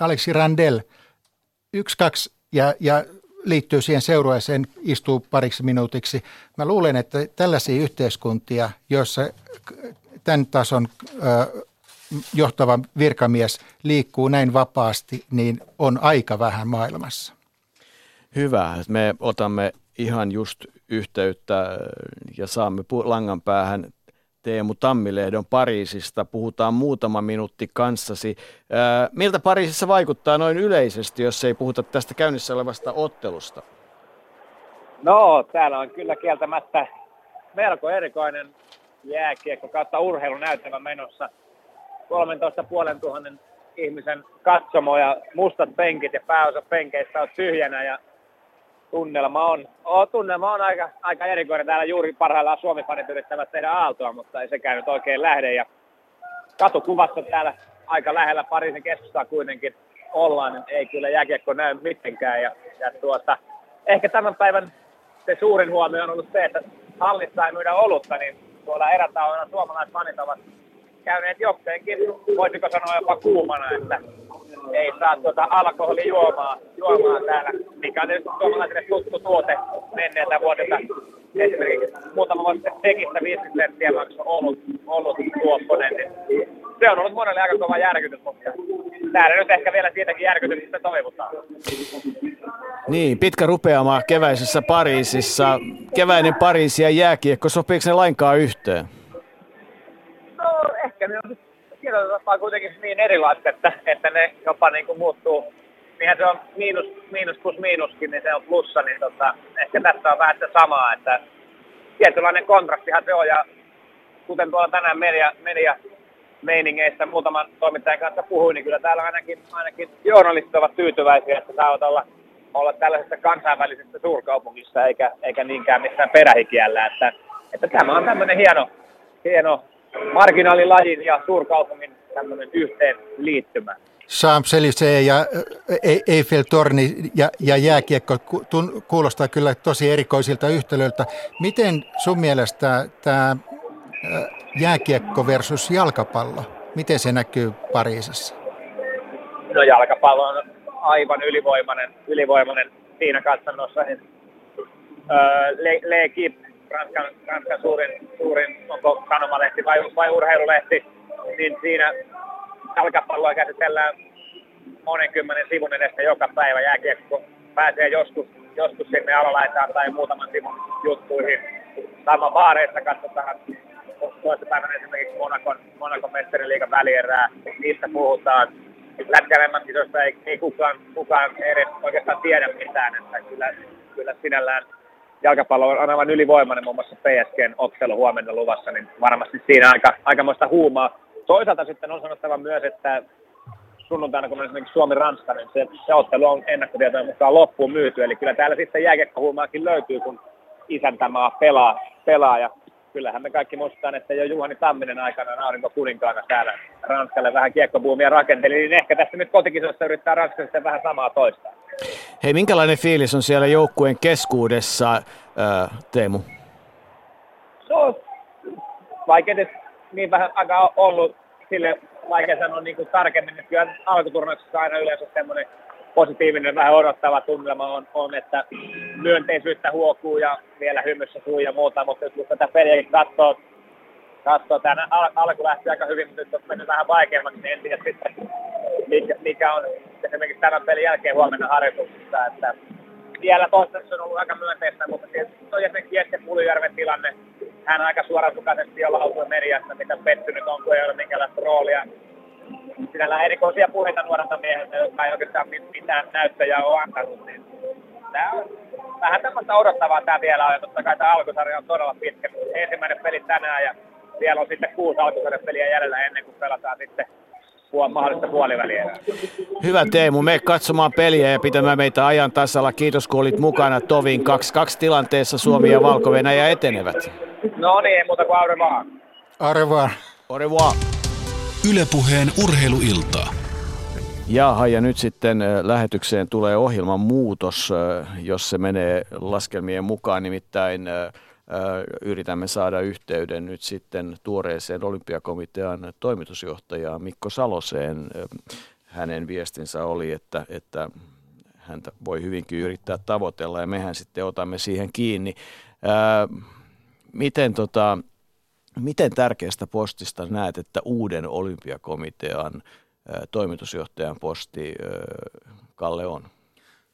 Aleksi Randel, yksi, kaksi ja, ja liittyy siihen seurueeseen, istuu pariksi minuutiksi. Mä luulen, että tällaisia yhteiskuntia, joissa tämän tason ö, johtava virkamies liikkuu näin vapaasti, niin on aika vähän maailmassa. Hyvä. Me otamme ihan just yhteyttä ja saamme langan päähän Teemu Tammilehdon Pariisista. Puhutaan muutama minuutti kanssasi. miltä Pariisissa vaikuttaa noin yleisesti, jos ei puhuta tästä käynnissä olevasta ottelusta? No, täällä on kyllä kieltämättä melko erikoinen jääkiekko kautta urheilunäyttävä menossa. 13 tuhannen ihmisen katsomo ja mustat penkit ja pääosa penkeistä on tyhjänä ja tunnelma on, oh, tunnelma on aika, aika erikoinen. Täällä juuri parhaillaan Suomi-fanit yrittävät tehdä aaltoa, mutta ei sekään nyt oikein lähde. Ja katukuvassa täällä aika lähellä Pariisin keskustaa kuitenkin ollaan, niin ei kyllä jääkiekko näy mitenkään. Ja, ja tuota, ehkä tämän päivän se suurin huomio on ollut se, että hallissa ei myydä olutta, niin tuolla erätauona suomalaisfanit ovat käyneet jokseenkin, voisiko sanoa jopa kuumana, että ei saa tuota alkoholijuomaa juomaa täällä, mikä on tietysti suomalaisille tuttu tuote menneeltä vuodelta. Esimerkiksi muutama vuosi Tekistä 50 senttiä maksoi ollut, ollut tuopponen, niin se on ollut monelle aika kova järkytys, mutta täällä nyt ehkä vielä siitäkin järkytyksestä toivotaan. Niin, pitkä rupeama keväisessä Pariisissa. Keväinen Pariisi ja jääkiekko, sopiiko ne lainkaan yhteen? Ehkä ne on tietyllä tapaa kuitenkin niin erilaiset, että, että ne jopa niin kuin muuttuu. Niinhän se on miinus, miinus plus miinuskin, niin se on plussa, niin tota, ehkä tässä on vähän se samaa, että tietynlainen kontrastihan se on, ja kuten tuolla tänään media, media meiningeissä muutaman toimittajan kanssa puhuin, niin kyllä täällä ainakin, ainakin journalistit ovat tyytyväisiä, että saavat olla, olla tällaisessa kansainvälisessä suurkaupungissa, eikä, eikä niinkään missään perähikiällä, että, että tämä on tämmöinen hieno, hieno marginaalilajin ja suurkaupungin tämmöinen yhteen liittymä. Champs-Élysées ja Eiffel-torni ja, ja jääkiekko kuulostaa kyllä tosi erikoisilta yhtälöiltä. Miten sun mielestä tämä jääkiekko versus jalkapallo, miten se näkyy Pariisissa? No jalkapallo on aivan ylivoimainen, ylivoimainen siinä katsannossa. Niin, Le, Le Ranskan, Ranskan suurin, suurin, onko sanomalehti vai, vai urheilulehti, niin siinä jalkapalloa käsitellään monen kymmenen sivun edestä joka päivä jääkiekko pääsee joskus, joskus sinne alalaitaan tai muutaman sivun juttuihin. Sama vaareista katsotaan toista päivänä esimerkiksi Monakon, Monakon mestariliigan välierää, niistä puhutaan. Lätkävemmän kisoista ei, ei kukaan, kukaan edes oikeastaan tiedä mitään, että kyllä, kyllä sinällään jalkapallo on aivan ylivoimainen, muun muassa PSGn ottelu huomenna luvassa, niin varmasti siinä aika, aikamoista huumaa. Toisaalta sitten on sanottava myös, että sunnuntaina, kun on esimerkiksi Suomi-Ranska, niin se, se ottelu on ennakkotietojen mukaan loppuun myyty. Eli kyllä täällä sitten jääkiekkohuumaakin löytyy, kun isäntämaa pelaa, pelaa. Ja kyllähän me kaikki muistetaan, että jo Juhani Tamminen aikana aurinko kuninkaana täällä Ranskalle vähän kiekkobuumia rakenteli, niin ehkä tässä nyt kotikisossa yrittää Ranska sitten vähän samaa toista. Hei, minkälainen fiilis on siellä joukkueen keskuudessa, äh, Teemu? On vaikea niin vähän aikaa ollut sille vaikea sanoa niin kuin tarkemmin, että kyllä alkuturnauksessa aina yleensä semmoinen positiivinen, vähän odottava tunnelma on, on, että myönteisyyttä huokuu ja vielä hymyssä suu ja muuta, mutta jos tätä peliä katsoo, katsoo tämä al- alku lähti aika hyvin, mutta nyt on mennyt vähän vaikeammaksi, niin en tiedä sitten, mikä, mikä on esimerkiksi tämän pelin jälkeen huomenna harjoituksessa, että vielä toistaiseksi on ollut aika myönteistä, mutta tietysti on esimerkiksi Jesse Puljärven tilanne, hän aika suorasukaisesti jo lausui mediassa, mitä pettynyt on, kun ei ole minkäänlaista roolia sinällään erikoisia puheita nuorelta mieheltä, jotka ei oikeastaan mitään näyttöjä ole antanut. Niin tämä on vähän tämmöistä odottavaa tämä vielä on, ja totta kai tämä alkusarja on todella pitkä. Ensimmäinen peli tänään, ja vielä on sitten kuusi alkusarjan peliä jäljellä ennen kuin pelataan sitten mahdollista puoliväliä. Hyvä Teemu, me katsomaan peliä ja pitämään meitä ajan tasalla. Kiitos kun olit mukana Tovin 2-2 tilanteessa Suomi ja valko etenevät. No niin, ei muuta kuin au revoir. Au revoir. Au revoir. Ylepuheen urheiluiltaa. Jaha, ja nyt sitten lähetykseen tulee ohjelman muutos, jos se menee laskelmien mukaan. Nimittäin yritämme saada yhteyden nyt sitten tuoreeseen olympiakomitean toimitusjohtajaan Mikko Saloseen. Hänen viestinsä oli, että, että häntä voi hyvinkin yrittää tavoitella ja mehän sitten otamme siihen kiinni. Miten, tota, miten tärkeästä postista näet, että uuden olympiakomitean toimitusjohtajan posti Kalle on?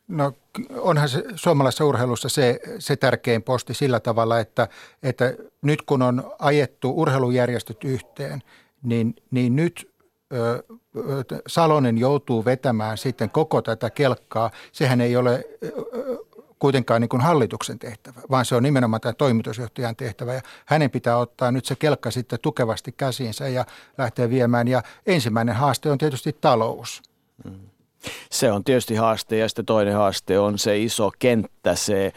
No onhan se suomalaisessa urheilussa se, se tärkein posti sillä tavalla, että, että nyt kun on ajettu urheilujärjestöt yhteen, niin, niin nyt ö, Salonen joutuu vetämään sitten koko tätä kelkkaa. Sehän ei ole ö, kuitenkaan niin kuin hallituksen tehtävä, vaan se on nimenomaan tämä toimitusjohtajan tehtävä. Ja hänen pitää ottaa nyt se kelkka sitten tukevasti käsiinsä ja lähteä viemään. Ja ensimmäinen haaste on tietysti talous. Mm. Se on tietysti haaste ja sitten toinen haaste on se iso kenttä, se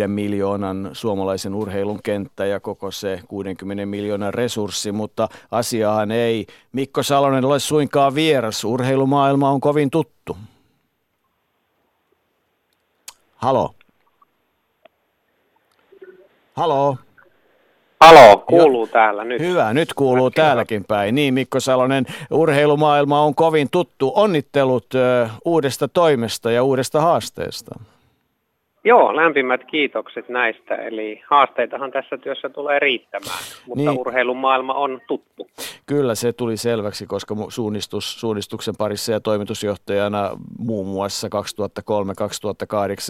1,1 miljoonan suomalaisen urheilun kenttä ja koko se 60 miljoonan resurssi, mutta asiahan ei Mikko Salonen ole suinkaan vieras. Urheilumaailma on kovin tuttu. Halo. Halo. Halo, kuuluu jo. täällä nyt. Hyvä, nyt kuuluu Äkkiä. täälläkin päin. Niin, Mikko Salonen, urheilumaailma on kovin tuttu. Onnittelut ö, uudesta toimesta ja uudesta haasteesta. Joo, lämpimät kiitokset näistä. Eli haasteitahan tässä työssä tulee riittämään, mutta niin. urheilumaailma on tuttu. Kyllä se tuli selväksi, koska suunnistus, suunnistuksen parissa ja toimitusjohtajana muun muassa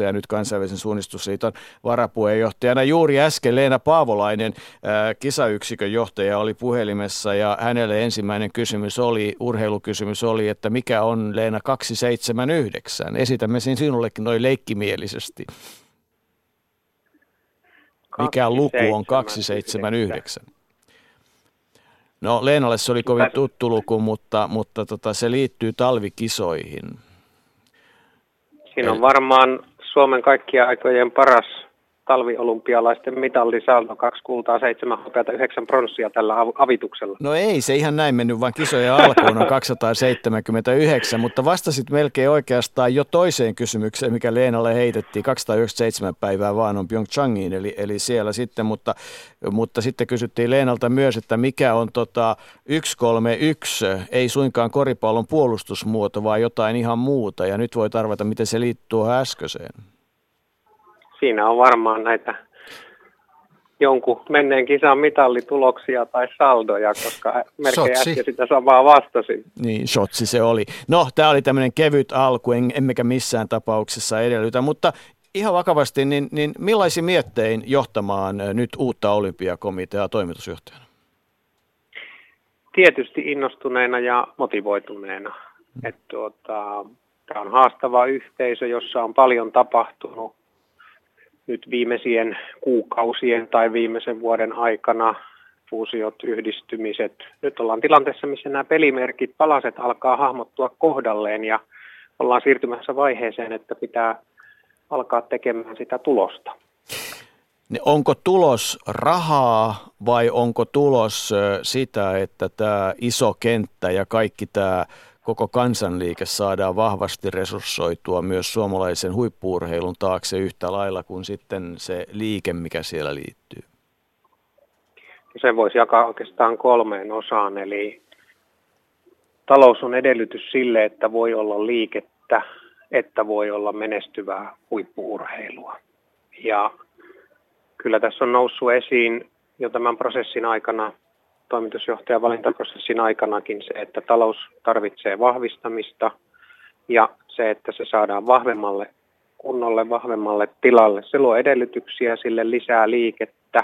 2003-2008 ja nyt kansainvälisen suunnistusliiton varapuheenjohtajana juuri äsken Leena Paavolainen, ää, kisayksikön johtaja, oli puhelimessa ja hänelle ensimmäinen kysymys oli, urheilukysymys oli, että mikä on Leena 279? Esitämme sen sinullekin noin leikkimielisesti. Mikä luku on 279? No Leenalle se oli kovin tuttu luku, mutta, mutta tota, se liittyy talvikisoihin. Siinä on varmaan Suomen kaikkien aikojen paras talviolympialaisten mitallisaldo, kaksi kultaa, seitsemän hopeata, yhdeksän pronssia tällä avituksella. No ei se ihan näin mennyt, vaan kisojen alkuun on 279, mutta vastasit melkein oikeastaan jo toiseen kysymykseen, mikä Leenalle heitettiin. 297 päivää vaan on Pyeongchangiin, eli, eli siellä sitten, mutta, mutta sitten kysyttiin Leenalta myös, että mikä on tota 131, ei suinkaan koripallon puolustusmuoto, vaan jotain ihan muuta, ja nyt voi arvata, miten se liittyy äskeiseen siinä on varmaan näitä jonkun menneen kisan mitallituloksia tai saldoja, koska melkein äsken sitä samaa vastasin. Niin, shotsi se oli. No, tämä oli tämmöinen kevyt alku, en, emmekä missään tapauksessa edellytä, mutta ihan vakavasti, niin, niin millaisin miettein johtamaan nyt uutta olympiakomiteaa toimitusjohtajana? Tietysti innostuneena ja motivoituneena. Että tuota, tämä on haastava yhteisö, jossa on paljon tapahtunut nyt viimeisien kuukausien tai viimeisen vuoden aikana fuusiot, yhdistymiset. Nyt ollaan tilanteessa, missä nämä pelimerkit, palaset alkaa hahmottua kohdalleen ja ollaan siirtymässä vaiheeseen, että pitää alkaa tekemään sitä tulosta. niin onko tulos rahaa vai onko tulos sitä, että tämä iso kenttä ja kaikki tämä koko kansanliike saadaan vahvasti resurssoitua myös suomalaisen huippuurheilun taakse yhtä lailla kuin sitten se liike, mikä siellä liittyy? Sen voisi jakaa oikeastaan kolmeen osaan, eli talous on edellytys sille, että voi olla liikettä, että voi olla menestyvää huippuurheilua. Ja kyllä tässä on noussut esiin jo tämän prosessin aikana, toimitusjohtajan valintaprosessin aikanakin se, että talous tarvitsee vahvistamista ja se, että se saadaan vahvemmalle kunnolle, vahvemmalle tilalle. Se luo edellytyksiä sille lisää liikettä,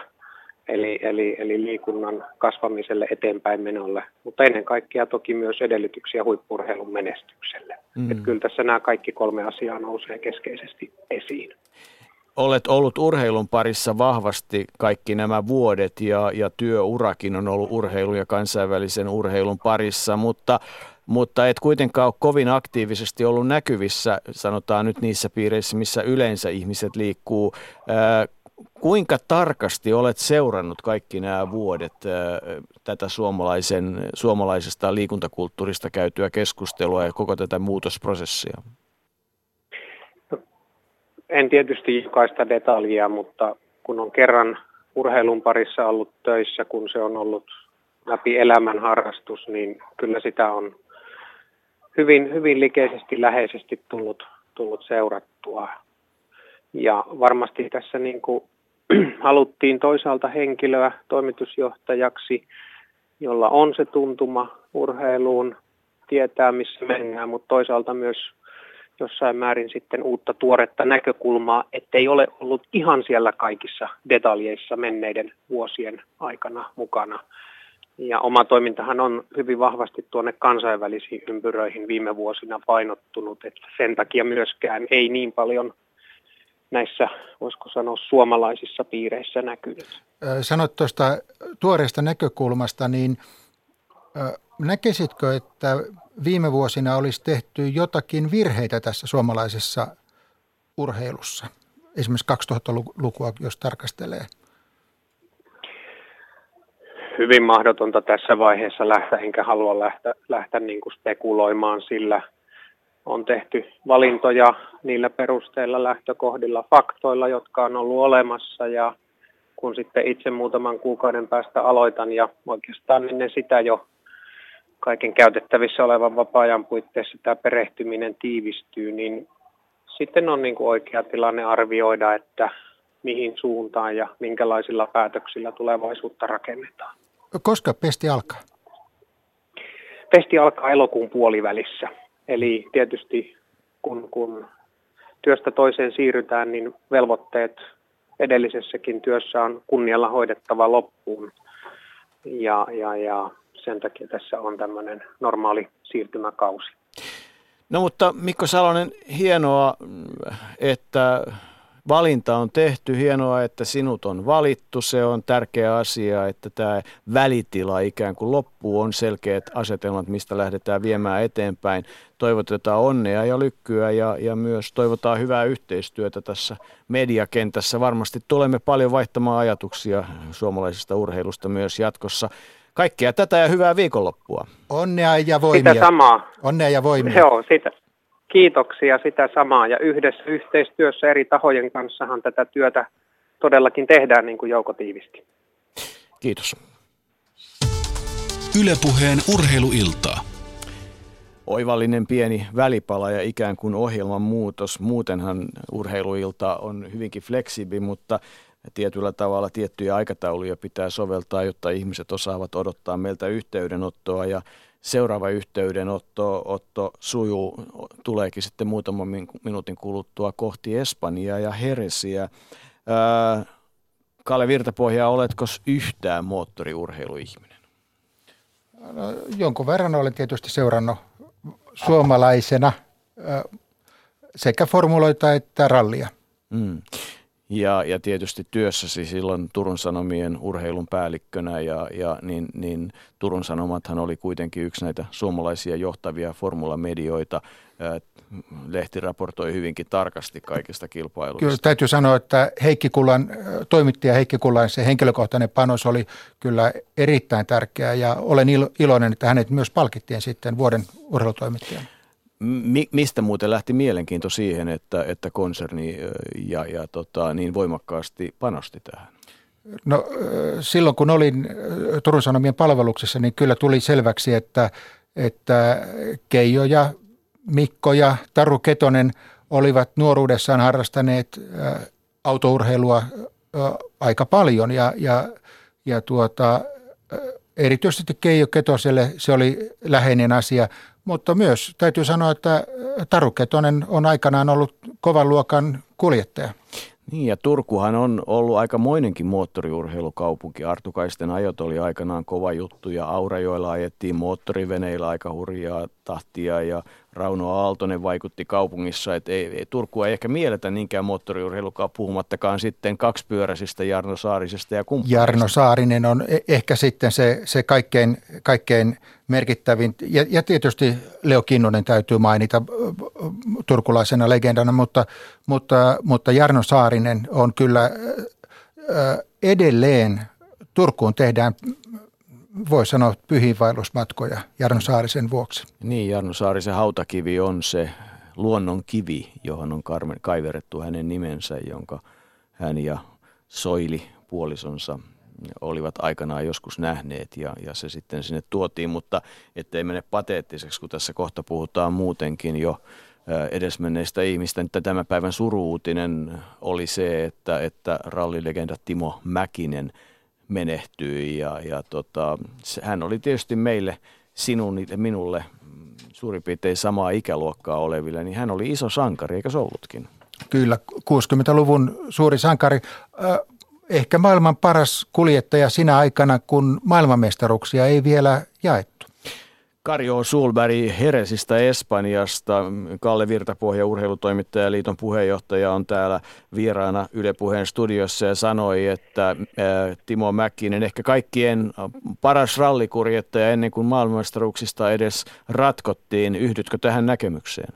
eli, eli, eli liikunnan kasvamiselle eteenpäin menolle, mutta ennen kaikkea toki myös edellytyksiä huippurheilun menestykselle. Mm. Että kyllä tässä nämä kaikki kolme asiaa nousee keskeisesti esiin olet ollut urheilun parissa vahvasti kaikki nämä vuodet ja, ja työurakin on ollut urheilun ja kansainvälisen urheilun parissa, mutta, mutta et kuitenkaan ole kovin aktiivisesti ollut näkyvissä, sanotaan nyt niissä piireissä, missä yleensä ihmiset liikkuu. Kuinka tarkasti olet seurannut kaikki nämä vuodet tätä suomalaisen, suomalaisesta liikuntakulttuurista käytyä keskustelua ja koko tätä muutosprosessia? En tietysti jokaista detaljia, mutta kun on kerran urheilun parissa ollut töissä, kun se on ollut läpi elämän harrastus, niin kyllä sitä on hyvin, hyvin likeisesti, läheisesti tullut, tullut seurattua. Ja varmasti tässä niin kuin *clears throat* haluttiin toisaalta henkilöä toimitusjohtajaksi, jolla on se tuntuma urheiluun, tietää missä mennään, mutta toisaalta myös jossain määrin sitten uutta tuoretta näkökulmaa, ettei ole ollut ihan siellä kaikissa detaljeissa menneiden vuosien aikana mukana. Ja oma toimintahan on hyvin vahvasti tuonne kansainvälisiin ympyröihin viime vuosina painottunut, että sen takia myöskään ei niin paljon näissä, voisiko sanoa, suomalaisissa piireissä näkynyt. Sanoit tuosta tuoreesta näkökulmasta, niin näkisitkö, että viime vuosina olisi tehty jotakin virheitä tässä suomalaisessa urheilussa? Esimerkiksi 2000-lukua, jos tarkastelee. Hyvin mahdotonta tässä vaiheessa lähteä, enkä halua lähteä, lähteä niin kuin spekuloimaan, sillä on tehty valintoja niillä perusteilla, lähtökohdilla, faktoilla, jotka on ollut olemassa ja kun sitten itse muutaman kuukauden päästä aloitan ja oikeastaan ennen sitä jo kaiken käytettävissä olevan vapaa-ajan puitteissa tämä perehtyminen tiivistyy, niin sitten on niin kuin oikea tilanne arvioida, että mihin suuntaan ja minkälaisilla päätöksillä tulevaisuutta rakennetaan. Koska pesti alkaa? Pesti alkaa elokuun puolivälissä. Eli tietysti kun, kun työstä toiseen siirrytään, niin velvoitteet edellisessäkin työssä on kunnialla hoidettava loppuun. Ja, ja, ja sen takia tässä on tämmöinen normaali siirtymäkausi. No mutta Mikko Salonen, hienoa, että valinta on tehty. Hienoa, että sinut on valittu. Se on tärkeä asia, että tämä välitila ikään kuin loppuu. On selkeät asetelmat, mistä lähdetään viemään eteenpäin. Toivotetaan onnea ja lykkyä ja, ja myös toivotaan hyvää yhteistyötä tässä mediakentässä. Varmasti tulemme paljon vaihtamaan ajatuksia suomalaisesta urheilusta myös jatkossa. Kaikkea tätä ja hyvää viikonloppua. Onnea ja voimia. Sitä samaa. Onnea ja voimia. Joo, sitä. Kiitoksia sitä samaa ja yhdessä yhteistyössä eri tahojen kanssahan tätä työtä todellakin tehdään niin kuin Jouko tiivisti. Kiitos. Ylepuheen urheiluiltaa. Oivallinen pieni välipala ja ikään kuin ohjelman muutos. Muutenhan urheiluilta on hyvinkin fleksibi, mutta tietyllä tavalla tiettyjä aikatauluja pitää soveltaa, jotta ihmiset osaavat odottaa meiltä yhteydenottoa ja seuraava yhteydenotto otto sujuu, tuleekin sitten muutaman minuutin kuluttua kohti Espanjaa ja Heresiä. Ää, Kalle Virtapohja, oletko yhtään moottoriurheiluihminen? No, jonkun verran olen tietysti seurannut suomalaisena sekä formuloita että rallia. Mm. Ja, ja tietysti työssäsi silloin Turun Sanomien urheilun päällikkönä ja, ja niin, niin Turun Sanomathan oli kuitenkin yksi näitä suomalaisia johtavia formulamedioita. Lehti raportoi hyvinkin tarkasti kaikista kilpailuista. Kyllä täytyy sanoa, että Heikki Kullan, toimittaja Heikki Kullan se henkilökohtainen panos oli kyllä erittäin tärkeä ja olen iloinen, että hänet myös palkittiin sitten vuoden urheilutoimittajana. Mi- mistä muuten lähti mielenkiinto siihen, että, että konserni ja, ja tota, niin voimakkaasti panosti tähän? No silloin kun olin Turun Sanomien palveluksessa, niin kyllä tuli selväksi, että, että Keijo ja Mikko ja Taru Ketonen olivat nuoruudessaan harrastaneet autourheilua aika paljon ja, ja, ja tuota, erityisesti Keijo Ketoselle se oli läheinen asia – mutta myös täytyy sanoa, että Taru Ketonen on aikanaan ollut kovan luokan kuljettaja. Niin ja Turkuhan on ollut aika moinenkin moottoriurheilukaupunki. Artukaisten ajot oli aikanaan kova juttu ja Aurajoilla ajettiin moottoriveneillä aika hurjaa tahtia ja Rauno Aaltonen vaikutti kaupungissa, että ei, ei, Turkua ei ehkä mielletä niinkään moottoriurheilukaan puhumattakaan sitten kaksipyöräisistä Jarno Saarisesta ja kumppaneista. Jarno Saarinen on e- ehkä sitten se, se kaikkein, kaikkein merkittävin, ja, ja tietysti Leo Kinnunen täytyy mainita turkulaisena legendana, mutta, mutta, mutta Jarno Saarinen on kyllä edelleen, Turkuun tehdään voi sanoa pyhiinvaellusmatkoja Jarno Saarisen vuoksi. Niin, Jarno Saarisen hautakivi on se luonnon kivi, johon on kaiverettu hänen nimensä, jonka hän ja Soili puolisonsa olivat aikanaan joskus nähneet ja, ja se sitten sinne tuotiin, mutta ettei mene pateettiseksi, kun tässä kohta puhutaan muutenkin jo edesmenneistä ihmistä. Nyt tämän päivän suruutinen oli se, että, että rallilegenda Timo Mäkinen – menehtyi ja, ja tota, hän oli tietysti meille, sinun ja minulle suurin piirtein samaa ikäluokkaa oleville, niin hän oli iso sankari, eikä se ollutkin? Kyllä, 60-luvun suuri sankari. Ehkä maailman paras kuljettaja sinä aikana, kun maailmanmestaruuksia ei vielä jaettu. Karjo Sulberg Heresistä Espanjasta. Kalle Virtapohja, urheilutoimittajaliiton puheenjohtaja, on täällä vieraana Yle Puheen studiossa ja sanoi, että Timo Mäkkinen ehkä kaikkien paras rallikurjettaja ennen kuin maailmanmestaruuksista edes ratkottiin. Yhdytkö tähän näkemykseen?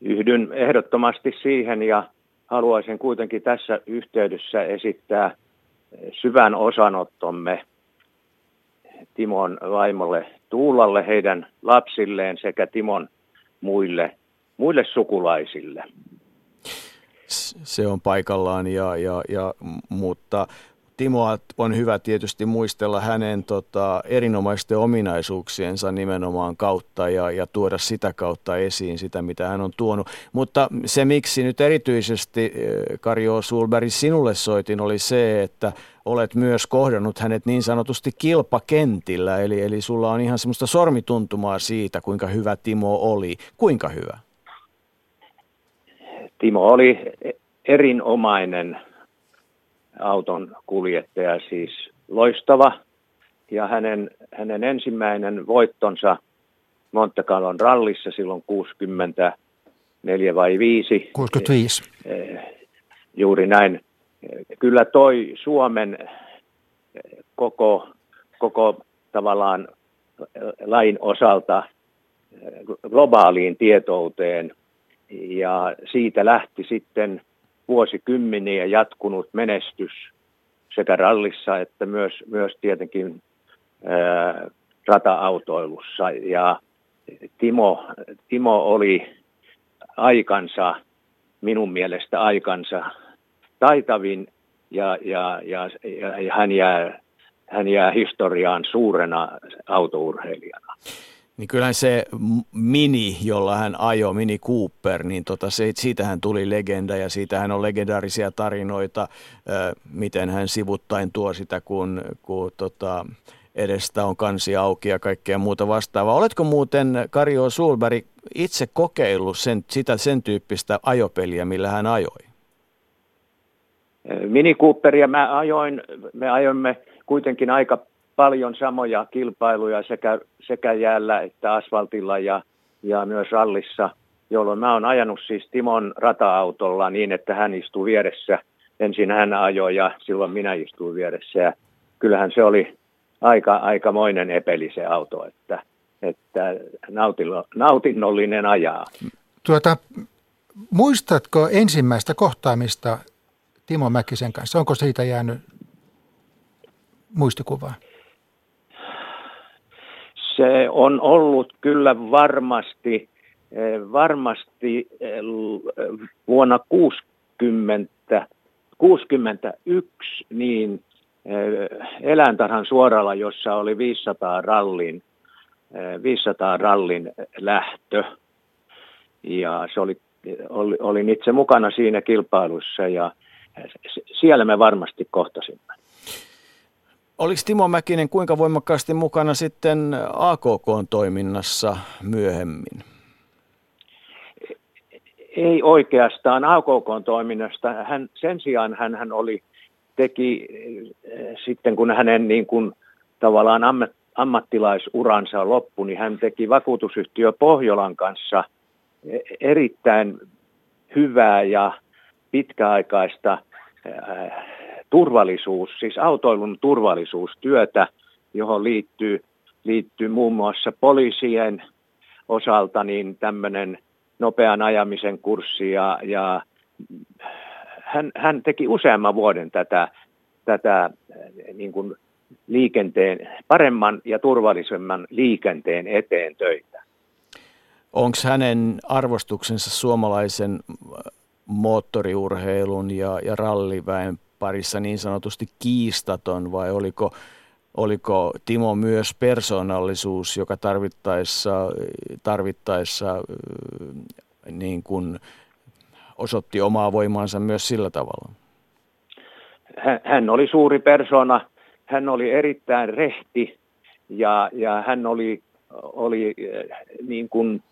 Yhdyn ehdottomasti siihen ja haluaisin kuitenkin tässä yhteydessä esittää syvän osanottomme Timon vaimolle Tuulalle, heidän lapsilleen sekä Timon muille, muille sukulaisille. Se on paikallaan, ja, ja, ja, mutta Timoa on hyvä tietysti muistella hänen tota, erinomaisten ominaisuuksiensa nimenomaan kautta ja, ja tuoda sitä kautta esiin sitä, mitä hän on tuonut. Mutta se, miksi nyt erityisesti eh, Karjo Sulberg sinulle soitin, oli se, että olet myös kohdannut hänet niin sanotusti kilpakentillä, eli, eli sulla on ihan semmoista sormituntumaa siitä, kuinka hyvä Timo oli. Kuinka hyvä? Timo oli erinomainen auton kuljettaja, siis loistava. Ja hänen, hänen ensimmäinen voittonsa Monte Carlon rallissa silloin 64 vai 5. 65. Eh, juuri näin. Kyllä toi Suomen koko, koko tavallaan lain osalta globaaliin tietouteen ja siitä lähti sitten vuosikymmeniä jatkunut menestys sekä rallissa että myös, myös tietenkin ää, rata-autoilussa. Ja Timo, Timo oli aikansa, minun mielestä aikansa taitavin ja, ja, ja, ja hän, jää, hän jää historiaan suurena autourheilijana niin kyllähän se Mini, jolla hän ajoi, Mini Cooper, niin tota, se, siitähän tuli legenda ja siitähän on legendaarisia tarinoita, miten hän sivuttain tuo sitä, kun, kun tota, edestä on kansi auki ja kaikkea muuta vastaavaa. Oletko muuten Karjo Sulberg itse kokeillut sen, sitä sen tyyppistä ajopeliä, millä hän ajoi? Mini Cooperia mä ajoin, me ajoimme kuitenkin aika paljon samoja kilpailuja sekä, sekä jäällä että asfaltilla ja, ja myös rallissa. jolloin mä oon ajanut siis Timon rata-autolla niin, että hän istuu vieressä. Ensin hän ajoi ja silloin minä istuin vieressä ja kyllähän se oli aika, aikamoinen epeli se auto, että, että nautinnollinen ajaa. Tuota, muistatko ensimmäistä kohtaamista Timo Mäkisen kanssa? Onko siitä jäänyt muistikuvaa? Se on ollut kyllä varmasti, eh, varmasti eh, vuonna 60, 61 niin eh, eläintarhan suoralla, jossa oli 500 rallin, 500 rallin lähtö. Ja se oli, oli, olin itse mukana siinä kilpailussa ja siellä me varmasti kohtasimme. Oliko Timo Mäkinen kuinka voimakkaasti mukana sitten AKK-toiminnassa myöhemmin? Ei oikeastaan AKK-toiminnasta. Hän, sen sijaan hän, hän oli, teki sitten kun hänen niin kuin, tavallaan ammat, ammattilaisuransa loppui, niin hän teki vakuutusyhtiö Pohjolan kanssa erittäin hyvää ja pitkäaikaista turvallisuus, siis autoilun turvallisuustyötä, johon liittyy, liittyy muun muassa poliisien osalta niin tämmöinen nopean ajamisen kurssi ja, ja hän, hän teki useamman vuoden tätä, tätä niin kuin liikenteen, paremman ja turvallisemman liikenteen eteen töitä. Onko hänen arvostuksensa suomalaisen moottoriurheilun ja, ja ralliväen parissa niin sanotusti kiistaton vai oliko, oliko Timo myös persoonallisuus, joka tarvittaessa, tarvittaessa niin kuin osoitti omaa voimaansa myös sillä tavalla? Hän oli suuri persona, hän oli erittäin rehti ja, ja hän oli, oli niin kuin,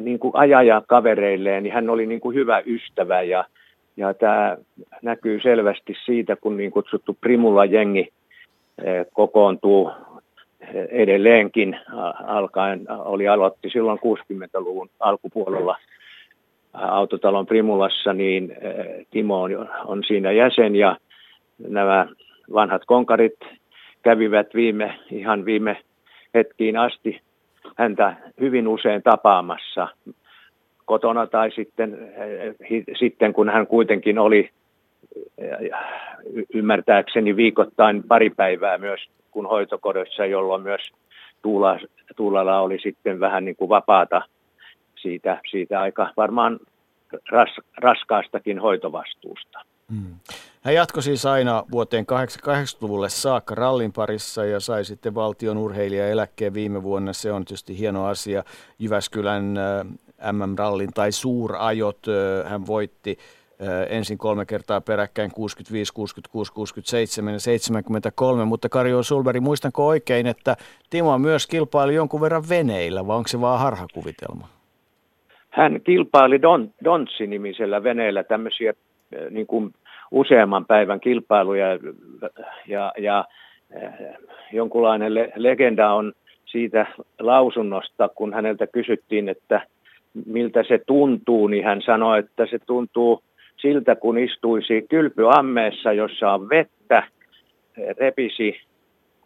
niin kuin ajaja kavereilleen, niin hän oli niin kuin hyvä ystävä ja, ja tämä näkyy selvästi siitä, kun niin kutsuttu Primula-jengi eh, kokoontuu eh, edelleenkin alkaen, oli aloitti silloin 60-luvun alkupuolella autotalon Primulassa, niin eh, Timo on, on siinä jäsen ja nämä vanhat konkarit kävivät viime, ihan viime hetkiin asti häntä hyvin usein tapaamassa kotona tai sitten, sitten kun hän kuitenkin oli ymmärtääkseni viikoittain pari päivää myös kun hoitokodossa, jolloin myös Tuula, Tuulalla oli sitten vähän niin kuin vapaata siitä, siitä aika varmaan ras, raskaastakin hoitovastuusta. Hmm. Hän jatkoi siis aina vuoteen 80-luvulle saakka rallin parissa ja sai sitten valtion urheilijaeläkkeen viime vuonna. Se on tietysti hieno asia. Jyväskylän MM-rallin tai suurajot hän voitti ensin kolme kertaa peräkkäin 65, 66, 67 ja 73, mutta Karjo Sulberi, muistanko oikein, että Timo myös kilpaili jonkun verran veneillä, vai onko se vaan harhakuvitelma? Hän kilpaili Don, Dontsi-nimisellä veneellä tämmöisiä niin kuin useamman päivän kilpailuja ja, ja jonkunlainen le- legenda on siitä lausunnosta, kun häneltä kysyttiin, että miltä se tuntuu, niin hän sanoi, että se tuntuu siltä, kun istuisi kylpyammeessa, jossa on vettä, repisi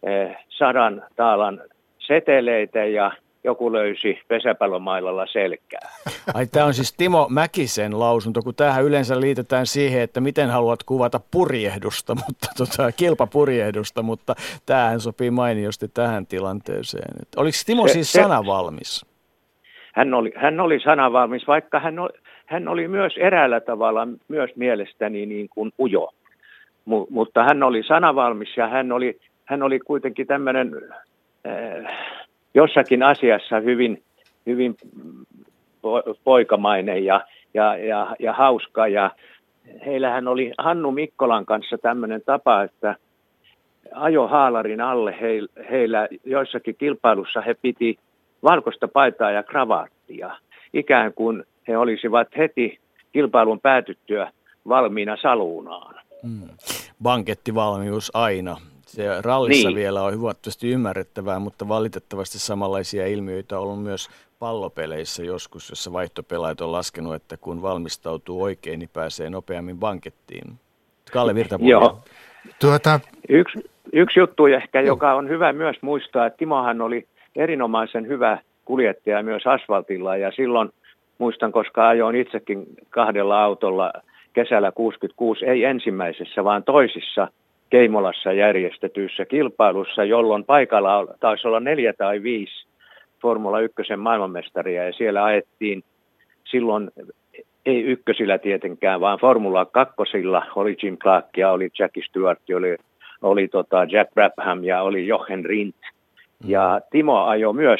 eh, sadan taalan seteleitä ja joku löysi pesäpallomailalla selkää. Ai tämä on siis Timo Mäkisen lausunto, kun tähän yleensä liitetään siihen, että miten haluat kuvata purjehdusta, *laughs* mutta tota, kilpapurjehdusta, mutta tämähän sopii mainiosti tähän tilanteeseen. Oliko Timo se, siis sanavalmis? Hän oli, hän oli sanavalmis, vaikka hän oli, hän oli myös eräällä tavalla myös mielestäni niin kuin ujo. M- mutta hän oli sanavalmis ja hän oli, hän oli kuitenkin tämmöinen äh, jossakin asiassa hyvin, hyvin po- poikamainen ja, ja, ja, ja hauska. Ja heillähän oli Hannu Mikkolan kanssa tämmöinen tapa, että ajo haalarin alle heillä joissakin kilpailussa he piti valkoista paitaa ja kravaattia, ikään kuin he olisivat heti kilpailun päätyttyä valmiina saluunaan. Hmm. Bankettivalmius aina. Se rallissa niin. vielä on huomattavasti ymmärrettävää, mutta valitettavasti samanlaisia ilmiöitä on ollut myös pallopeleissä joskus, jossa vaihtopelaajat on laskenut, että kun valmistautuu oikein, niin pääsee nopeammin bankettiin. Kalle Virtapuoli. Joo. Tuota, Yksi, yksi juttu ehkä, joka on hyvä myös muistaa, että Timohan oli erinomaisen hyvä kuljettaja myös asfaltilla. Ja silloin muistan, koska ajoin itsekin kahdella autolla kesällä 66, ei ensimmäisessä, vaan toisissa Keimolassa järjestetyissä kilpailussa, jolloin paikalla taisi olla neljä tai viisi Formula 1 maailmanmestaria. Ja siellä ajettiin silloin ei ykkösillä tietenkään, vaan Formula 2 oli Jim Clark ja oli Jackie Stewart, oli, oli tota Jack Brabham ja oli Jochen Rindt. Ja Timo ajoi myös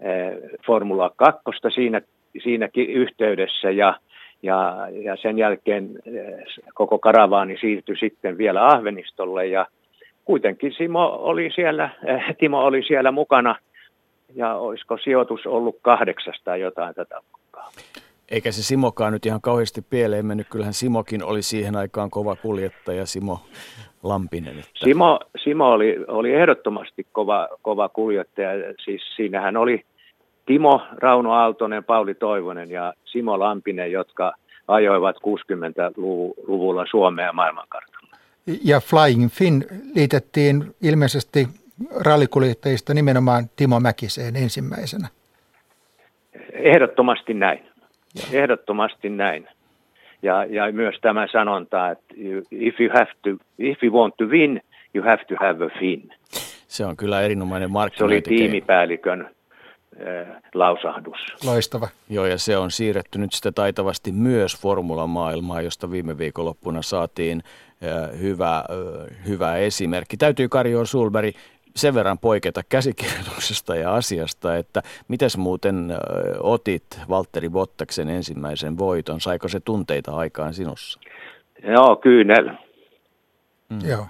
eh, Formula 2 siinä, siinäkin yhteydessä ja, ja, ja sen jälkeen eh, koko karavaani siirtyi sitten vielä Ahvenistolle ja kuitenkin Simo oli siellä, eh, Timo oli siellä mukana ja olisiko sijoitus ollut kahdeksasta tai jotain tätä luokkaa. Eikä se Simokaan nyt ihan kauheasti pieleen mennyt. Kyllähän Simokin oli siihen aikaan kova kuljettaja, Simo Lampinen. Että... Simo, Simo oli, oli ehdottomasti kova, kova kuljettaja. Siis siinähän oli Timo, Rauno Aaltonen, Pauli Toivonen ja Simo Lampinen, jotka ajoivat 60-luvulla Suomea maailmankartalla. ja Flying Finn liitettiin ilmeisesti rallikuljettajista nimenomaan Timo Mäkiseen ensimmäisenä. Ehdottomasti näin. Ehdottomasti näin. Ja, ja myös tämä sanonta, että if you, have to, if you want to win, you have to have a fin. Se on kyllä erinomainen Se oli markkinointikeino. tiimipäällikön äh, lausahdus. Loistava. Joo, ja se on siirretty nyt sitä taitavasti myös formulamaailmaan, josta viime viikonloppuna saatiin äh, hyvä, äh, hyvä esimerkki. Täytyy Karjo Sulberg sen verran poiketa käsikirjoituksesta ja asiasta, että mites muuten otit Valtteri Bottaksen ensimmäisen voiton? Saiko se tunteita aikaan sinussa? Joo, kyynel. Mm. Joo.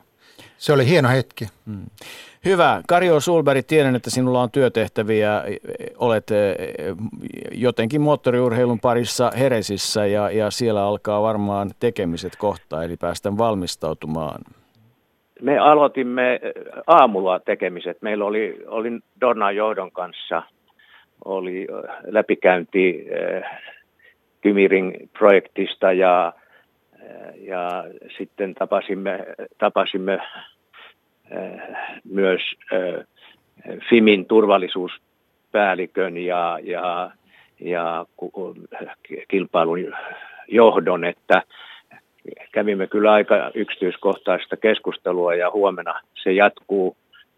Se oli hieno hetki. Hyvä. Karjo Sulberg, tiedän, että sinulla on työtehtäviä. Olet eh, jotenkin moottoriurheilun parissa Heresissä ja, ja siellä alkaa varmaan tekemiset kohta, eli päästään valmistautumaan. Me aloitimme äh, aamulla tekemiset. Meillä oli, oli Dornan johdon kanssa oli äh, läpikäynti äh, Kymiring-projektista ja, äh, ja sitten tapasimme, tapasimme myös FIMin turvallisuuspäällikön ja, ja, ja kilpailun johdon, että kävimme kyllä aika yksityiskohtaista keskustelua ja huomenna se jatkuu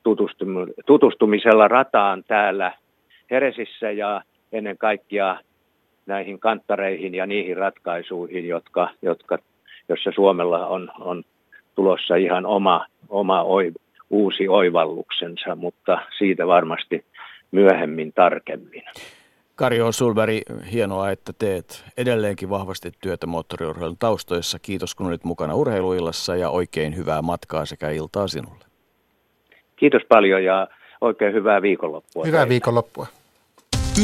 tutustum- tutustumisella rataan täällä Heresissä ja ennen kaikkea näihin kanttareihin ja niihin ratkaisuihin, jotka, jotka, jossa Suomella on, on tulossa ihan oma, oma oi, uusi oivalluksensa, mutta siitä varmasti myöhemmin tarkemmin. Karjo Sulberg, hienoa, että teet edelleenkin vahvasti työtä moottoriurheilun taustoissa. Kiitos, kun olit mukana urheiluillassa ja oikein hyvää matkaa sekä iltaa sinulle. Kiitos paljon ja oikein hyvää viikonloppua. Hyvää teille. viikonloppua.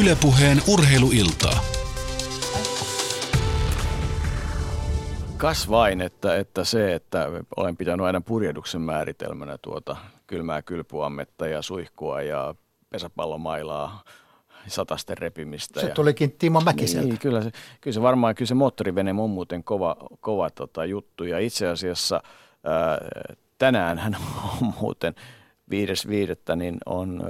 Ylepuheen urheiluiltaa. Kas vain, että, että se, että olen pitänyt aina purjehduksen määritelmänä tuota kylmää kylpyammetta ja suihkua ja pesäpallomailaa, satasten repimistä. Se ja... tulikin Timo Mäkiseltä. Niin, kyllä se, kyllä se varmaan, kyllä se moottorivene on muuten kova, kova tota, juttu. Ja itse asiassa ää, tänään hän on *laughs* muuten 5.5. niin on ää,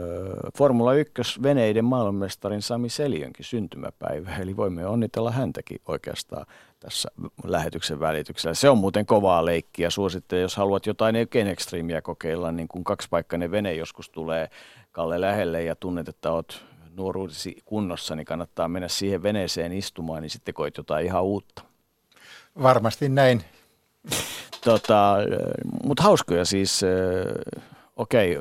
Formula 1 veneiden maailmanmestarin Sami Seljönkin syntymäpäivä. Eli voimme onnitella häntäkin oikeastaan tässä lähetyksen välityksellä. Se on muuten kovaa leikkiä. Suosittelen, jos haluat jotain oikein ekstriimiä kokeilla, niin kun kaksipaikkainen vene joskus tulee Kalle lähelle ja tunnet, että oot nuoruudesi kunnossa, niin kannattaa mennä siihen veneeseen istumaan, niin sitten koit jotain ihan uutta. Varmasti näin. Tota, Mutta hauskoja siis, okei,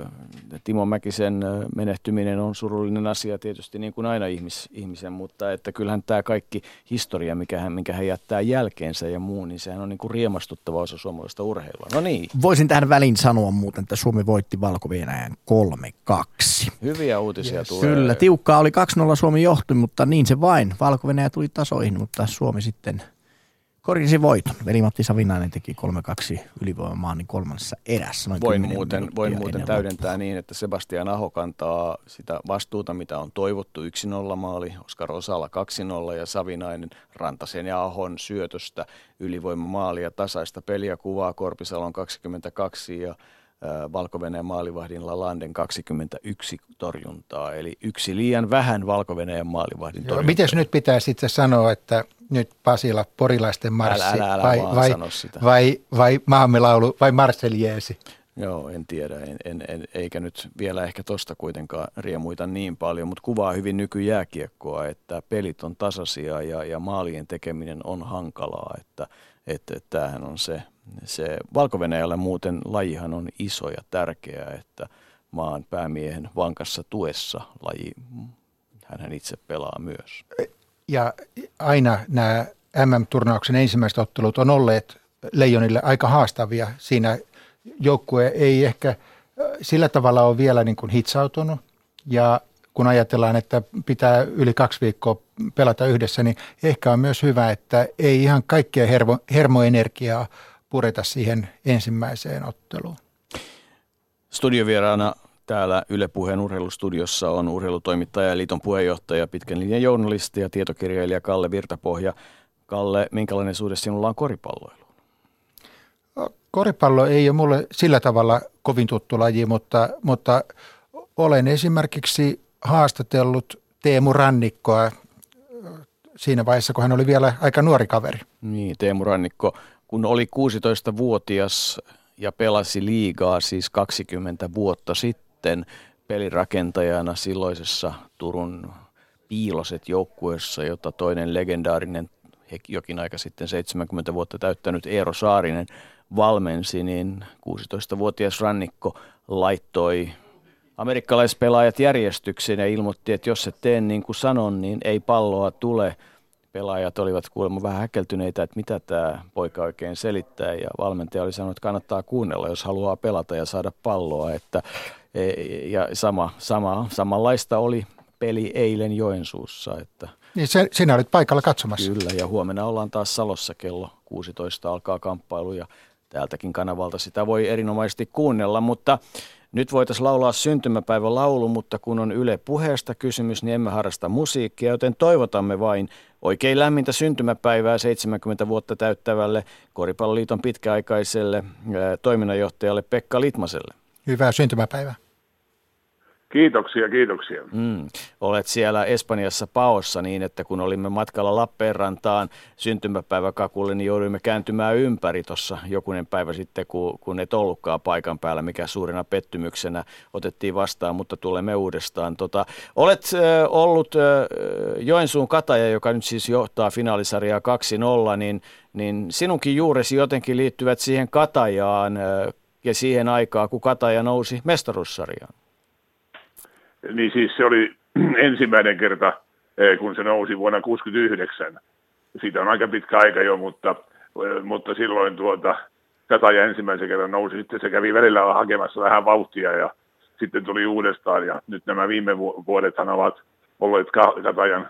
Timo Mäkisen menehtyminen on surullinen asia tietysti niin kuin aina ihmis, ihmisen, mutta että kyllähän tämä kaikki historia, mikä hän, minkä hän jättää jälkeensä ja muu, niin sehän on niin kuin riemastuttava osa suomalaista urheilua. No niin, Voisin tähän väliin sanoa muuten, että Suomi voitti valko 3-2. hyviä uutisia yes. tulee. Kyllä, tiukkaa oli 2-0 Suomi johtui, mutta niin se vain. valko tuli tasoihin, mutta Suomi sitten korjasi voiton. Veli-Matti Savinainen teki 3-2 ylivoimamaan niin kolmannessa erässä. Noin voin muuten, voin muuten täydentää loppua. niin, että Sebastian Aho kantaa sitä vastuuta, mitä on toivottu 1-0 maali, Oskar Osala 2-0 ja Savinainen Rantasen ja Ahon syötöstä ylivoimamaalia tasaista peliä kuvaa Korpisalon 22 ja valko maalivahdin Lalanden 21 torjuntaa, eli yksi liian vähän valko maalivahdin torjuntaa. Miten nyt pitää sitten sanoa, että nyt Pasila porilaisten marssi älä, älä, älä vai, vai, vai, vai maamme laulu vai Marseljeesi? Joo, en tiedä, en, en, en, eikä nyt vielä ehkä tosta kuitenkaan riemuita niin paljon, mutta kuvaa hyvin nykyjääkiekkoa, että pelit on tasaisia ja, ja maalien tekeminen on hankalaa, että, että, että tämähän on se, se valko muuten lajihan on iso ja tärkeä, että maan päämiehen vankassa tuessa laji, hän itse pelaa myös. Ja aina nämä MM-turnauksen ensimmäiset ottelut on olleet Leijonille aika haastavia. Siinä joukkue ei ehkä sillä tavalla ole vielä niin kuin hitsautunut ja kun ajatellaan, että pitää yli kaksi viikkoa pelata yhdessä, niin ehkä on myös hyvä, että ei ihan kaikkea hermo, hermoenergiaa pureta siihen ensimmäiseen otteluun. Studiovieraana täällä Yle Puheen urheilustudiossa on urheilutoimittaja ja liiton puheenjohtaja, pitkän linjan journalisti ja tietokirjailija Kalle Virtapohja. Kalle, minkälainen suhde sinulla on koripalloiluun? Koripallo ei ole mulle sillä tavalla kovin tuttu laji, mutta, mutta olen esimerkiksi haastatellut Teemu Rannikkoa siinä vaiheessa, kun hän oli vielä aika nuori kaveri. Niin, Teemu Rannikko kun oli 16-vuotias ja pelasi liigaa siis 20 vuotta sitten pelirakentajana silloisessa Turun piiloset joukkueessa, jota toinen legendaarinen jokin aika sitten 70 vuotta täyttänyt Eero Saarinen valmensi, niin 16-vuotias rannikko laittoi amerikkalaispelaajat järjestykseen ja ilmoitti, että jos et tee niin kuin sanon, niin ei palloa tule – pelaajat olivat kuulemma vähän häkeltyneitä, että mitä tämä poika oikein selittää ja valmentaja oli sanonut, että kannattaa kuunnella, jos haluaa pelata ja saada palloa. Että, ja sama, sama, samanlaista oli peli eilen Joensuussa. Että niin se, sinä olit paikalla katsomassa. Kyllä, ja huomenna ollaan taas Salossa kello 16 alkaa kamppailu ja täältäkin kanavalta sitä voi erinomaisesti kuunnella, mutta nyt voitaisiin laulaa syntymäpäivän laulu, mutta kun on Yle puheesta kysymys, niin emme harrasta musiikkia, joten toivotamme vain oikein lämmintä syntymäpäivää 70 vuotta täyttävälle Koripalloliiton pitkäaikaiselle toiminnanjohtajalle Pekka Litmaselle. Hyvää syntymäpäivää. Kiitoksia, kiitoksia. Mm. Olet siellä Espanjassa paossa niin, että kun olimme matkalla Lappeenrantaan syntymäpäiväkakulle, niin jouduimme kääntymään ympäri tuossa jokunen päivä sitten, kun, kun et ollutkaan paikan päällä, mikä suurena pettymyksenä otettiin vastaan, mutta tulemme uudestaan. Tota, olet äh, ollut äh, Joensuun kataja, joka nyt siis johtaa finaalisarjaa 2-0, niin, niin sinunkin juuresi jotenkin liittyvät siihen katajaan äh, ja siihen aikaan, kun kataja nousi mestaruussarjaan. Niin siis se oli *clears throat* ensimmäinen kerta, eh, kun se nousi vuonna 1969. Siitä on aika pitkä aika jo, mutta, eh, mutta silloin tuota, Kataja ensimmäisen kerran nousi. Sitten se kävi välillä hakemassa vähän vauhtia ja sitten tuli uudestaan. Ja nyt nämä viime vuodethan ovat olleet Katajan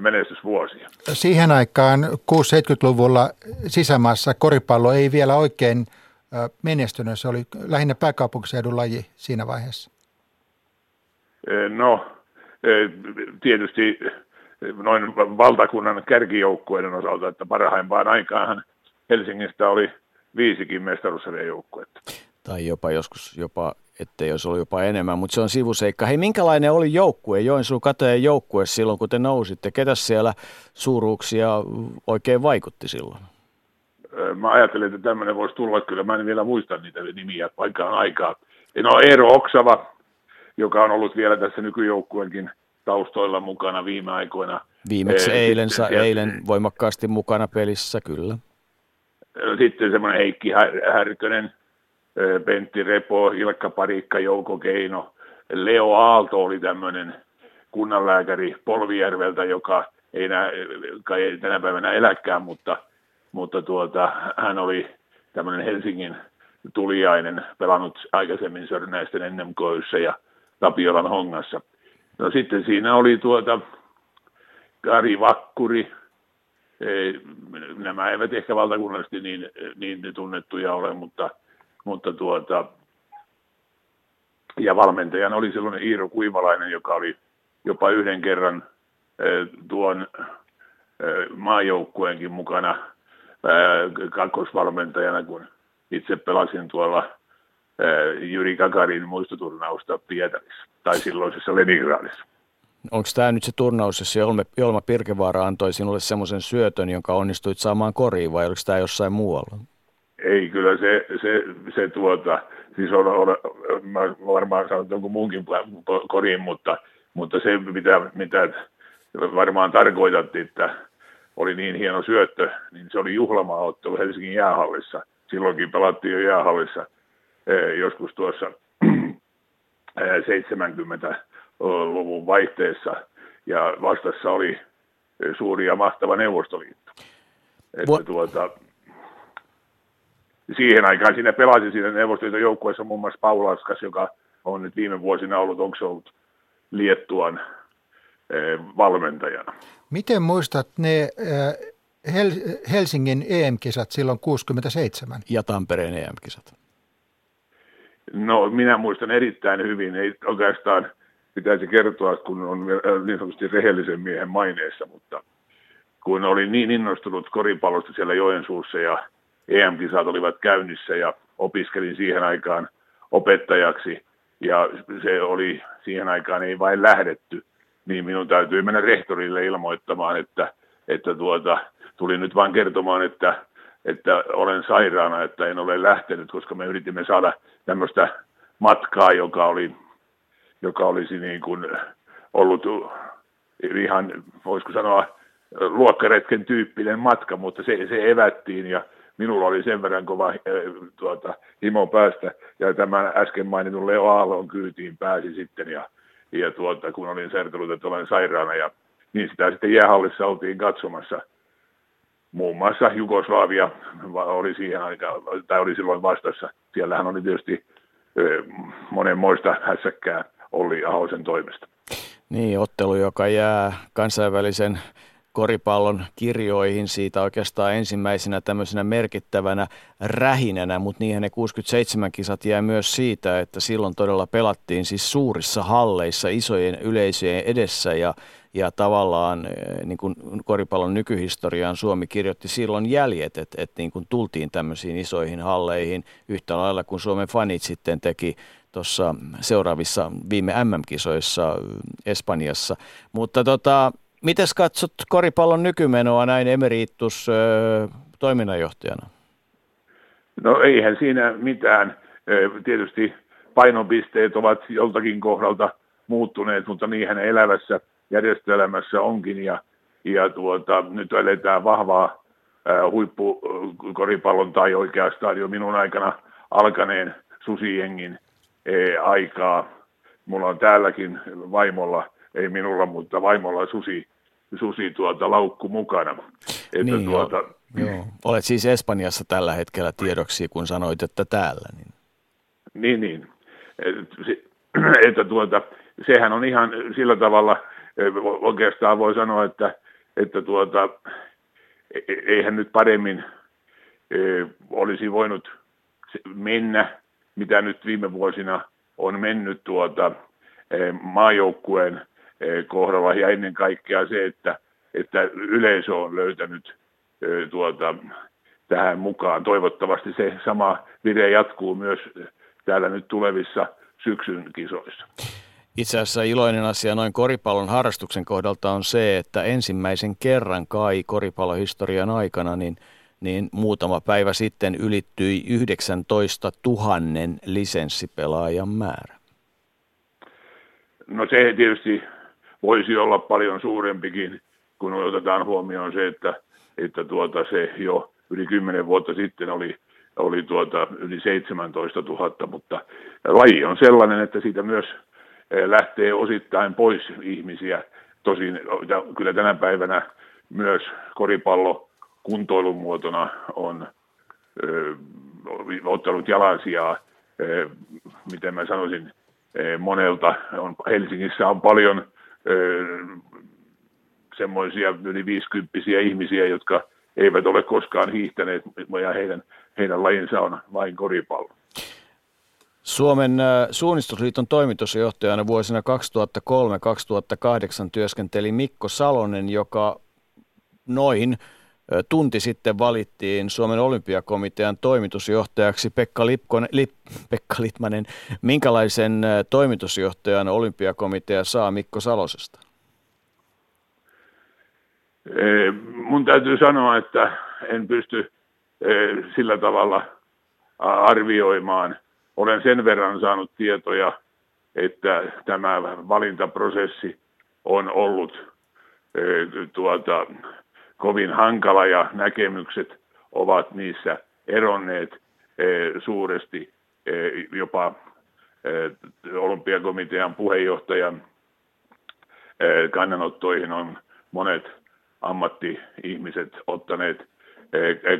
menestysvuosia. Siihen aikaan 6-70-luvulla sisämaassa koripallo ei vielä oikein menestynyt. Se oli lähinnä pääkaupunkiseudun laji siinä vaiheessa. No, eh, tietysti noin valtakunnan kärkijoukkueiden osalta, että parhaimpaan aikaan Helsingistä oli viisikin mestaruussarjajoukkuetta. Tai jopa joskus jopa, ettei olisi ollut jopa enemmän, mutta se on sivuseikka. Hei, minkälainen oli joukkue, Joensuun kateen joukkue silloin, kun te nousitte? Ketä siellä suuruuksia oikein vaikutti silloin? Mä ajattelin, että tämmöinen voisi tulla, kyllä mä en vielä muista niitä nimiä paikkaan aikaa. No Eero Oksava, joka on ollut vielä tässä nykyjoukkueenkin taustoilla mukana viime aikoina. Viimeksi eilen, sitten, eilen voimakkaasti mukana pelissä, kyllä. Sitten semmoinen Heikki Härkönen, Pentti Repo, Ilkka Parikka, Jouko Keino. Leo Aalto oli tämmöinen kunnanlääkäri Polvijärveltä, joka ei, enää, kai ei tänä päivänä eläkään, mutta, mutta tuota, hän oli tämmöinen Helsingin tuliainen, pelannut aikaisemmin Sörnäisten NMKYssä ja Tapiolan hongassa. No sitten siinä oli tuota Kari Vakkuri, nämä eivät ehkä valtakunnallisesti niin, niin tunnettuja ole, mutta, mutta tuota, ja valmentajana oli silloin Iiro Kuivalainen, joka oli jopa yhden kerran tuon maajoukkueenkin mukana kakkosvalmentajana, kun itse pelasin tuolla Jyri Kakarin muistoturnausta Pietarissa tai silloisessa Leningradissa. Onko tämä nyt se turnaus, jossa Jolma, Jolma Pirkevaara antoi sinulle semmoisen syötön, jonka onnistuit saamaan koriin, vai oliko tämä jossain muualla? Ei, kyllä se, se, se tuota, siis on, on, mä varmaan saanut jonkun muunkin koriin, mutta, mutta se mitä, mitä varmaan tarkoitat, että oli niin hieno syöttö, niin se oli juhlamaaottelu Helsingin jäähallissa. Silloinkin pelattiin jo jäähallissa eh, joskus tuossa 70-luvun *clears throat* eh, vaihteessa ja vastassa oli suuri ja mahtava Neuvostoliitto. Että tuota, siihen aikaan siinä pelasi siinä Neuvostoliiton joukkueessa muun muassa Paulaskas, joka on nyt viime vuosina ollut, onko se ollut Liettuan Eh, valmentajana. Miten muistat ne eh, Helsingin EM-kisat silloin 67? Ja Tampereen EM-kisat. No minä muistan erittäin hyvin. Ei oikeastaan pitäisi kertoa, kun on niin sanotusti rehellisen miehen maineessa, mutta kun olin niin innostunut koripallosta siellä Joensuussa ja EM-kisat olivat käynnissä ja opiskelin siihen aikaan opettajaksi ja se oli siihen aikaan ei vain lähdetty, niin minun täytyy mennä rehtorille ilmoittamaan, että, että tuota, tuli nyt vain kertomaan, että, että olen sairaana, että en ole lähtenyt, koska me yritimme saada tämmöistä matkaa, joka, oli, joka olisi niin kuin ollut ihan, voisiko sanoa, luokkaretken tyyppinen matka, mutta se, se evättiin ja minulla oli sen verran kova äh, tuota, himo päästä ja tämän äsken mainitun Leo Aallon kyytiin pääsi sitten ja ja tuota, kun olin sertellut, että olen sairaana ja niin sitä sitten jäähallissa oltiin katsomassa. Muun muassa Jugoslavia oli siihen aikaan, tai oli silloin vastassa. Siellähän oli tietysti monenmoista hässäkkää Olli Ahosen toimesta. Niin, ottelu, joka jää kansainvälisen koripallon kirjoihin siitä oikeastaan ensimmäisenä tämmöisenä merkittävänä rähinänä, mutta niinhän ne 67 kisat jää myös siitä, että silloin todella pelattiin siis suurissa halleissa isojen yleisöjen edessä ja, ja tavallaan eh, niin kuin koripallon nykyhistoriaan Suomi kirjoitti silloin jäljet, että, että niin kuin tultiin tämmöisiin isoihin halleihin yhtä lailla kuin Suomen fanit sitten teki tuossa seuraavissa viime MM-kisoissa Espanjassa. Mutta tota, Miten katsot koripallon nykymenoa näin emeritus toiminnanjohtajana? No eihän siinä mitään. Tietysti painopisteet ovat joltakin kohdalta muuttuneet, mutta niinhän elävässä järjestöelämässä onkin. Ja, ja tuota, nyt eletään vahvaa huippukoripallon tai oikeastaan jo minun aikana alkaneen susijengin aikaa. Mulla on täälläkin vaimolla – ei minulla, mutta vaimolla susi, susi tuota laukku mukana. Että niin tuota, joo. joo. Olet siis Espanjassa tällä hetkellä tiedoksi, kun sanoit, että täällä. Niin, niin. niin. *clears throat* Että tuota, sehän on ihan sillä tavalla, oikeastaan voi sanoa, että, että tuota, e, e, eihän nyt paremmin e, olisi voinut mennä, mitä nyt viime vuosina on mennyt tuota, maajoukkueen kohdalla ja ennen kaikkea se, että, että yleisö on löytänyt eh, tuota, tähän mukaan. Toivottavasti se sama vire jatkuu myös täällä nyt tulevissa syksyn kisoissa. Itse asiassa iloinen asia noin koripallon harrastuksen kohdalta on se, että ensimmäisen kerran kai koripallohistorian aikana niin, niin muutama päivä sitten ylittyi 19 000 lisenssipelaajan määrä. No se tietysti voisi olla paljon suurempikin, kun otetaan huomioon se, että, että tuota, se jo yli kymmenen vuotta sitten oli, oli tuota, yli 17 000, mutta laji on sellainen, että siitä myös eh, lähtee osittain pois ihmisiä. Tosin kyllä tänä päivänä myös koripallo kuntoilun muotona on ö, eh, ottanut jalansijaa, ö, eh, miten mä sanoisin, monelta. On, Helsingissä on paljon semmoisia yli 50 ihmisiä, jotka eivät ole koskaan hiihtäneet, ja heidän, heidän lajinsa on vain koripallo. Suomen suunnistusliiton toimitusjohtajana vuosina 2003-2008 työskenteli Mikko Salonen, joka noin tunti sitten valittiin Suomen olympiakomitean toimitusjohtajaksi Pekka, Lipkon, Lip, *laughs* Pekka Litmanen. Minkälaisen toimitusjohtajan olympiakomitea saa Mikko Salosesta? Mun täytyy sanoa, että en pysty sillä tavalla arvioimaan – olen sen verran saanut tietoja, että tämä valintaprosessi on ollut tuota, kovin hankala ja näkemykset ovat niissä eronneet e, suuresti e, jopa olympiakomitean puheenjohtajan kannanottoihin on monet ammatti-ihmiset ottaneet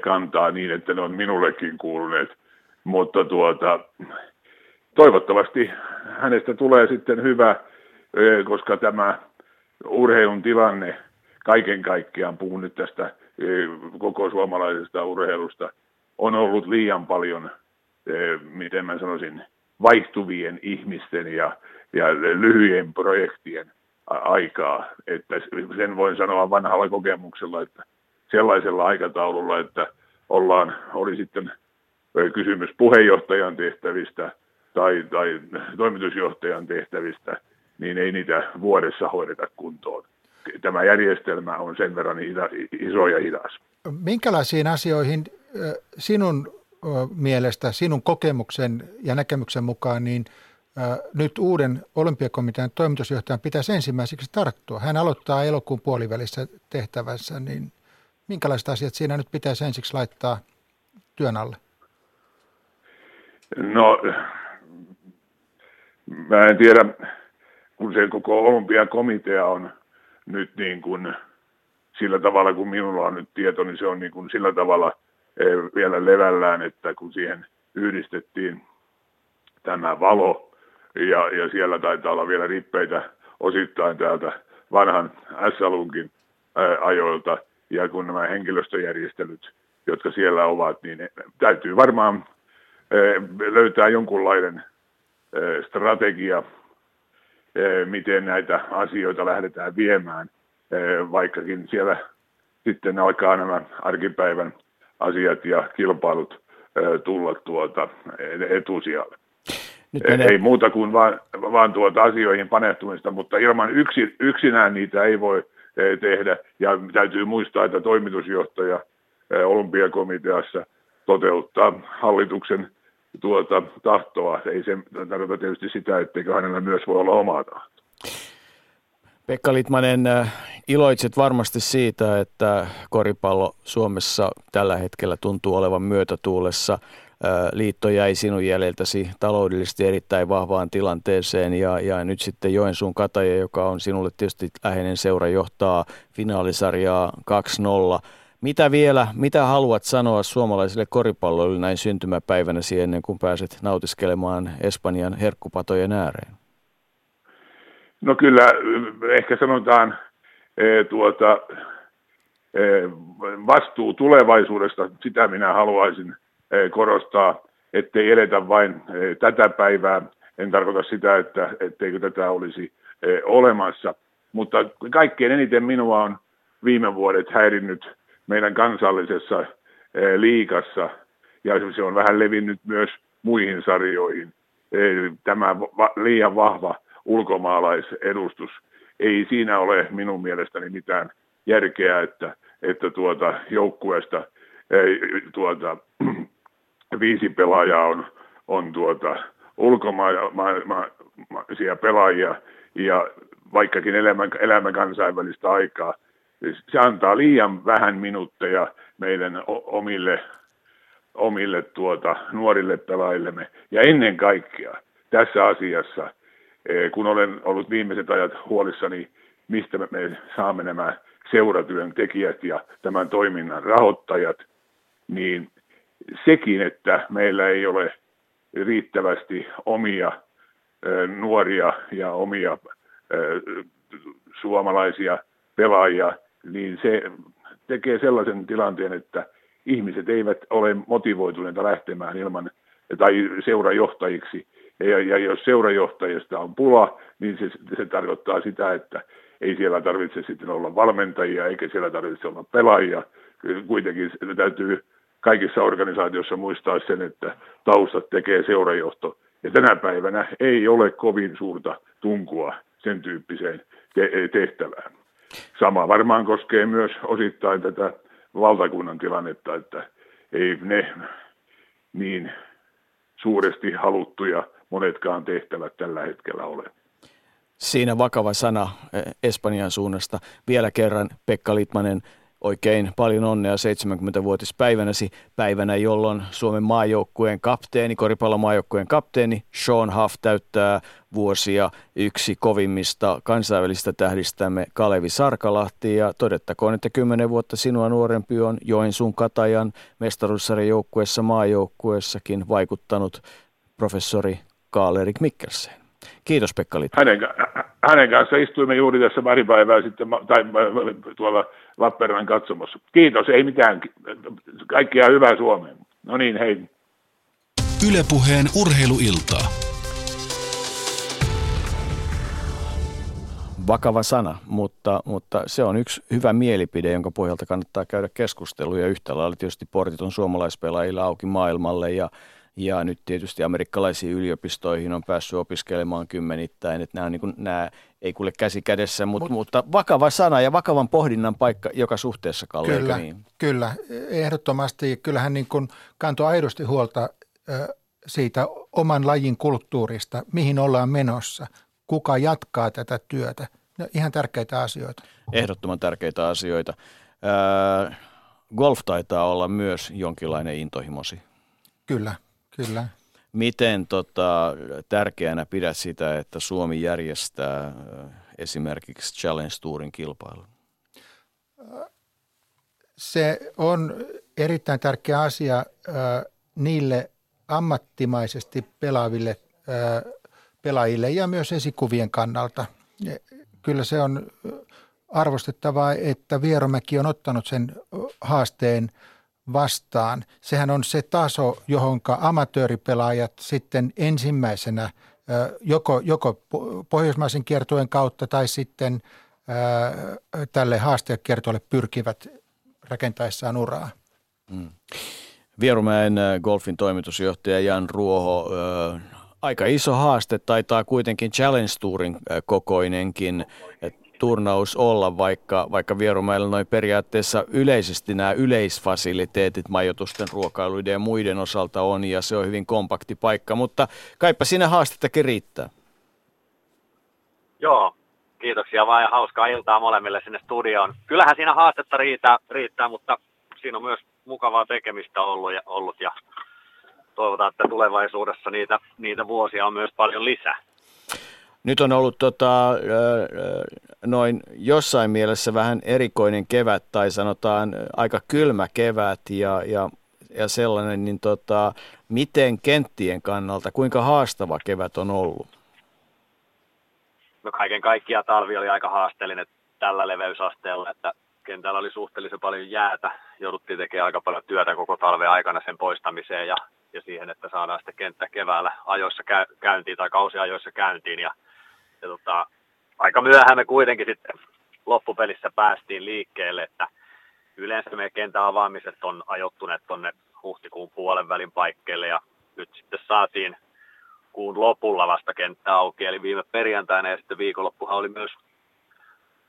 kantaa niin, että ne on minullekin kuuluneet. Mutta tuota, toivottavasti hänestä tulee sitten hyvä, koska tämä urheilun tilanne kaiken kaikkiaan, puhun nyt tästä koko suomalaisesta urheilusta, on ollut liian paljon, miten mä sanoisin, vaihtuvien ihmisten ja, ja lyhyien projektien aikaa. Että sen voin sanoa vanhalla kokemuksella, että sellaisella aikataululla, että ollaan, oli sitten kysymys puheenjohtajan tehtävistä tai, tai toimitusjohtajan tehtävistä, niin ei niitä vuodessa hoideta kuntoon. Tämä järjestelmä on sen verran iso ja hidas. Minkälaisiin asioihin sinun mielestä, sinun kokemuksen ja näkemyksen mukaan, niin nyt uuden olympiakomitean toimitusjohtajan pitäisi ensimmäiseksi tarttua? Hän aloittaa elokuun puolivälissä tehtävässä, niin minkälaiset asiat siinä nyt pitäisi ensiksi laittaa työn alle? No, mä en tiedä, kun se koko olympiakomitea on nyt niin kuin sillä tavalla, kun minulla on nyt tieto, niin se on niin kuin sillä tavalla eh, vielä levällään, että kun siihen yhdistettiin tämä valo, ja, ja siellä taitaa olla vielä rippeitä osittain täältä vanhan S-alunkin eh, ajoilta, ja kun nämä henkilöstöjärjestelyt, jotka siellä ovat, niin täytyy varmaan löytää jonkunlainen strategia, miten näitä asioita lähdetään viemään, vaikkakin siellä sitten alkaa nämä arkipäivän asiat ja kilpailut tulla tuota etusijalle. Nyt menee... Ei muuta kuin vaan, vaan tuota asioihin panehtumista, mutta ilman yksi, yksinään niitä ei voi tehdä. Ja täytyy muistaa, että toimitusjohtaja olympiakomiteassa toteuttaa hallituksen tuota tahtoa. Ei se tarkoita tietysti sitä, etteikö hänellä myös voi olla omaa tahtoa. Pekka Litmanen, äh, iloitset varmasti siitä, että koripallo Suomessa tällä hetkellä tuntuu olevan myötätuulessa. Äh, liitto jäi sinun jäljeltäsi taloudellisesti erittäin vahvaan tilanteeseen ja, ja nyt sitten Joensuun Kataja, joka on sinulle tietysti läheinen seura, johtaa finaalisarjaa 2-0. Mitä vielä, mitä haluat sanoa suomalaisille koripalloille näin syntymäpäivänäsi ennen kuin pääset nautiskelemaan Espanjan herkkupatojen ääreen? No kyllä, ehkä sanotaan e, tuota, e, vastuu tulevaisuudesta, sitä minä haluaisin e, korostaa, ettei eletä vain tätä päivää. En tarkoita sitä, että etteikö tätä olisi olemassa, mutta kaikkein eniten minua on viime vuodet häirinnyt meidän kansallisessa liikassa ja se on vähän levinnyt myös muihin sarjoihin. Tämä liian vahva ulkomaalaisedustus, ei siinä ole minun mielestäni mitään järkeä, että, että tuota joukkueesta tuota, *clears throat* viisi pelaajaa on, on tuota, ulkomaisia pelaajia. Ja vaikkakin elämä, elämä kansainvälistä aikaa, se antaa liian vähän minuutteja meidän omille, omille tuota, nuorille pelaajillemme. Ja ennen kaikkea tässä asiassa, e, kun olen ollut viimeiset ajat huolissani, mistä me saamme nämä seuratyön tekijät ja tämän toiminnan rahoittajat, niin sekin, että meillä ei ole riittävästi omia e, nuoria ja omia e, suomalaisia pelaajia, niin se tekee sellaisen tilanteen, että ihmiset eivät ole motivoituneita lähtemään ilman tai seurajohtajiksi. Ja, ja jos seurajohtajista on pula, niin se, se tarkoittaa sitä, että ei siellä tarvitse sitten olla valmentajia, eikä siellä tarvitse olla pelaajia. Kuitenkin täytyy kaikissa organisaatioissa muistaa sen, että taustat tekee seurajohto. Ja tänä päivänä ei ole kovin suurta tunkua sen tyyppiseen te- tehtävään. Sama varmaan koskee myös osittain tätä valtakunnan tilannetta, että ei ne niin suuresti haluttuja monetkaan tehtävät tällä hetkellä ole. Siinä vakava sana eh, Espanjan suunnasta. Vielä kerran Pekka Litmanen, oikein paljon onnea 70-vuotispäivänäsi, päivänä jolloin Suomen maajoukkueen kapteeni, koripallomaajoukkueen kapteeni Sean Huff täyttää vuosia yksi kovimmista kansainvälistä tähdistämme Kalevi Sarkalahti ja todettakoon, että kymmenen vuotta sinua nuorempi on Joensuun Katajan mestaruussarjan joukkueessa maajoukkueessakin vaikuttanut professori Kaalerik Mikkelsen. Kiitos Pekka Litmanen. Hänen, hänen kanssa istuimme juuri tässä pari päivää sitten, tai tuolla Lappeenrannan katsomossa. Kiitos, ei mitään. Kaikkia hyvää Suomeen. No niin, hei. Ylepuheen urheiluiltaa. Vakava sana, mutta, mutta se on yksi hyvä mielipide, jonka pohjalta kannattaa käydä keskusteluja. Yhtä lailla tietysti portit on suomalaispelaajilla auki maailmalle ja ja nyt tietysti amerikkalaisiin yliopistoihin on päässyt opiskelemaan kymmenittäin, että nämä, on niin kuin, nämä ei kuule käsi kädessä, mutta, Mut, mutta vakava sana ja vakavan pohdinnan paikka joka suhteessa, Kalle, Kyllä, niin? kyllä, ehdottomasti. Kyllähän niin kuin kantoi aidosti huolta siitä oman lajin kulttuurista, mihin ollaan menossa, kuka jatkaa tätä työtä. No, ihan tärkeitä asioita. Ehdottoman tärkeitä asioita. golf taitaa olla myös jonkinlainen intohimosi. Kyllä, Kyllä. Miten tota, tärkeänä pidät sitä, että Suomi järjestää esimerkiksi Challenge Tourin kilpailun? Se on erittäin tärkeä asia äh, niille ammattimaisesti pelaaville äh, pelaajille ja myös esikuvien kannalta. Kyllä se on arvostettavaa, että Vieromäki on ottanut sen haasteen – vastaan. Sehän on se taso, johon amatööripelaajat sitten ensimmäisenä joko, joko pohjoismaisen kiertueen kautta tai sitten tälle haasteekiertoille pyrkivät rakentaessaan uraa. Mm. Vierumäen golfin toimitusjohtaja Jan Ruoho, aika iso haaste taitaa kuitenkin Challenge Tourin kokoinenkin turnaus olla, vaikka, vaikka Vierumäellä noin periaatteessa yleisesti nämä yleisfasiliteetit majoitusten, ruokailuiden ja muiden osalta on, ja se on hyvin kompakti paikka, mutta kaipa sinä haastettakin riittää. Joo, kiitoksia vaan ja hauskaa iltaa molemmille sinne studioon. Kyllähän siinä haastetta riittää, riittää mutta siinä on myös mukavaa tekemistä ollut ja, ollut ja toivotaan, että tulevaisuudessa niitä, niitä vuosia on myös paljon lisää. Nyt on ollut tota, noin jossain mielessä vähän erikoinen kevät tai sanotaan aika kylmä kevät ja, ja, ja sellainen, niin tota, miten kenttien kannalta, kuinka haastava kevät on ollut? No kaiken kaikkiaan talvi oli aika haasteellinen tällä leveysasteella, että kentällä oli suhteellisen paljon jäätä. Jouduttiin tekemään aika paljon työtä koko talven aikana sen poistamiseen ja, ja siihen, että saadaan sitten kenttä keväällä ajoissa käyntiin tai kausiajoissa käyntiin. Ja ja tota, aika myöhään me kuitenkin sitten loppupelissä päästiin liikkeelle, että yleensä meidän kentän avaamiset on ajoittuneet tuonne huhtikuun puolen välin paikkeille ja nyt sitten saatiin kuun lopulla vasta kenttä auki, eli viime perjantaina ja sitten viikonloppuhan oli myös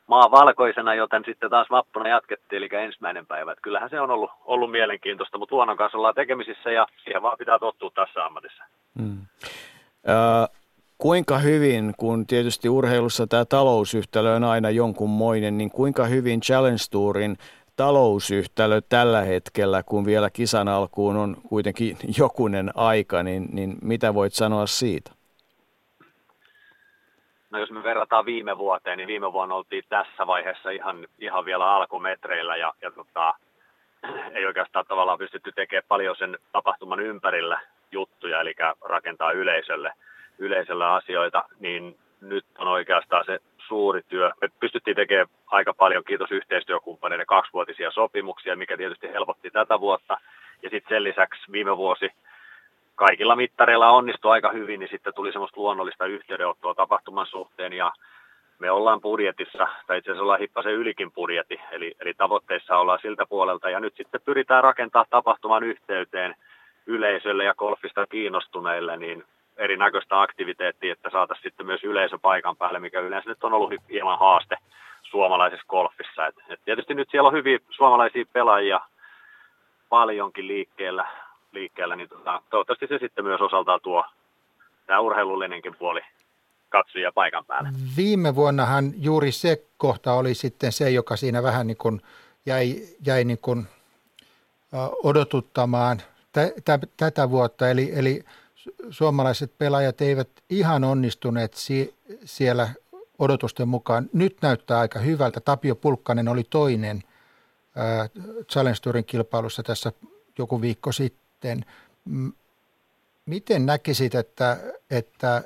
maa valkoisena, joten sitten taas vappuna jatkettiin, eli ensimmäinen päivä. Että kyllähän se on ollut, ollut mielenkiintoista, mutta luonnon kanssa ollaan tekemisissä ja siihen vaan pitää tottua tässä ammatissa. Hmm. Kuinka hyvin, kun tietysti urheilussa tämä talousyhtälö on aina jonkunmoinen, niin kuinka hyvin Challenge Tourin talousyhtälö tällä hetkellä, kun vielä kisan alkuun on kuitenkin *laughs* jokunen aika, niin, niin mitä voit sanoa siitä? No jos me verrataan viime vuoteen, niin viime vuonna oltiin tässä vaiheessa ihan, ihan vielä alkumetreillä ja, ja tota, *clears throat* ei oikeastaan tavallaan pystytty tekemään paljon sen tapahtuman ympärillä juttuja, eli rakentaa yleisölle – yleisöllä asioita, niin nyt on oikeastaan se suuri työ. Me pystyttiin tekemään aika paljon, kiitos yhteistyökumppaneiden, kaksivuotisia sopimuksia, mikä tietysti helpotti tätä vuotta. Ja sitten sen lisäksi viime vuosi kaikilla mittareilla onnistui aika hyvin, niin sitten tuli semmoista luonnollista yhteydenottoa tapahtuman suhteen ja me ollaan budjetissa, tai itse asiassa ollaan hippasen ylikin budjetti, eli, eli tavoitteissa ollaan siltä puolelta, ja nyt sitten pyritään rakentaa tapahtuman yhteyteen yleisölle ja golfista kiinnostuneille, niin erinäköistä aktiviteettia, että saataisiin sitten myös yleisö paikan päälle, mikä yleensä nyt on ollut hieman haaste suomalaisessa golfissa. Et, et tietysti nyt siellä on hyviä suomalaisia pelaajia paljonkin liikkeellä, liikkeellä niin tota, toivottavasti se sitten myös osaltaan tuo tämä urheilullinenkin puoli katsojia paikan päälle. Viime vuonnahan juuri se kohta oli sitten se, joka siinä vähän niin kuin jäi, jäi niin kuin odotuttamaan tätä vuotta. Eli, eli suomalaiset pelaajat eivät ihan onnistuneet si- siellä odotusten mukaan. Nyt näyttää aika hyvältä. Tapio Pulkkanen oli toinen äh, Challenge Tourin kilpailussa tässä joku viikko sitten. Miten näkisit, että, että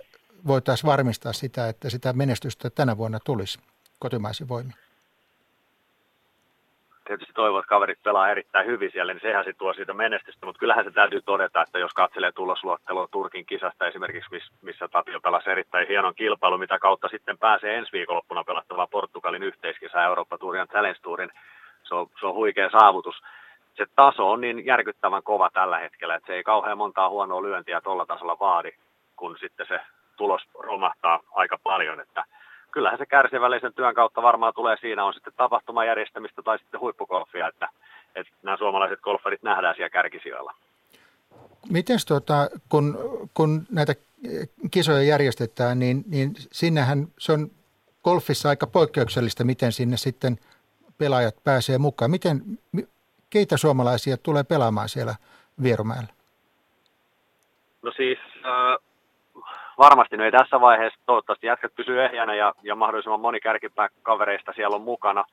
voitaisiin varmistaa sitä, että sitä menestystä tänä vuonna tulisi kotimaisin voimin? Tietysti toivon, että kaverit pelaa erittäin hyvin siellä, niin sehän se tuo siitä menestystä, mutta kyllähän se täytyy todeta, että jos katselee tulosluottelua Turkin kisasta esimerkiksi, missä Tapio pelasi erittäin hienon kilpailu, mitä kautta sitten pääsee ensi viikonloppuna pelattavaan Portugalin yhteiskisä Eurooppa Tourin Challenge Tourin, se on, se on huikea saavutus. Se taso on niin järkyttävän kova tällä hetkellä, että se ei kauhean montaa huonoa lyöntiä tuolla tasolla vaadi, kun sitten se tulos romahtaa aika paljon, että kyllähän se kärsivällisen työn kautta varmaan tulee siinä, on sitten tapahtumajärjestämistä tai sitten huippukolfia, että, että nämä suomalaiset golfarit nähdään siellä kärkisijoilla. Miten tuota, kun, kun näitä kisoja järjestetään, niin, niin sinnehän se on golfissa aika poikkeuksellista, miten sinne sitten pelaajat pääsee mukaan. Miten, keitä suomalaisia tulee pelaamaan siellä Vierumäellä? No siis äh, varmasti no ei tässä vaiheessa, toivottavasti jätkät pysyy ehjänä ja, ja mahdollisimman moni kavereista siellä on mukana.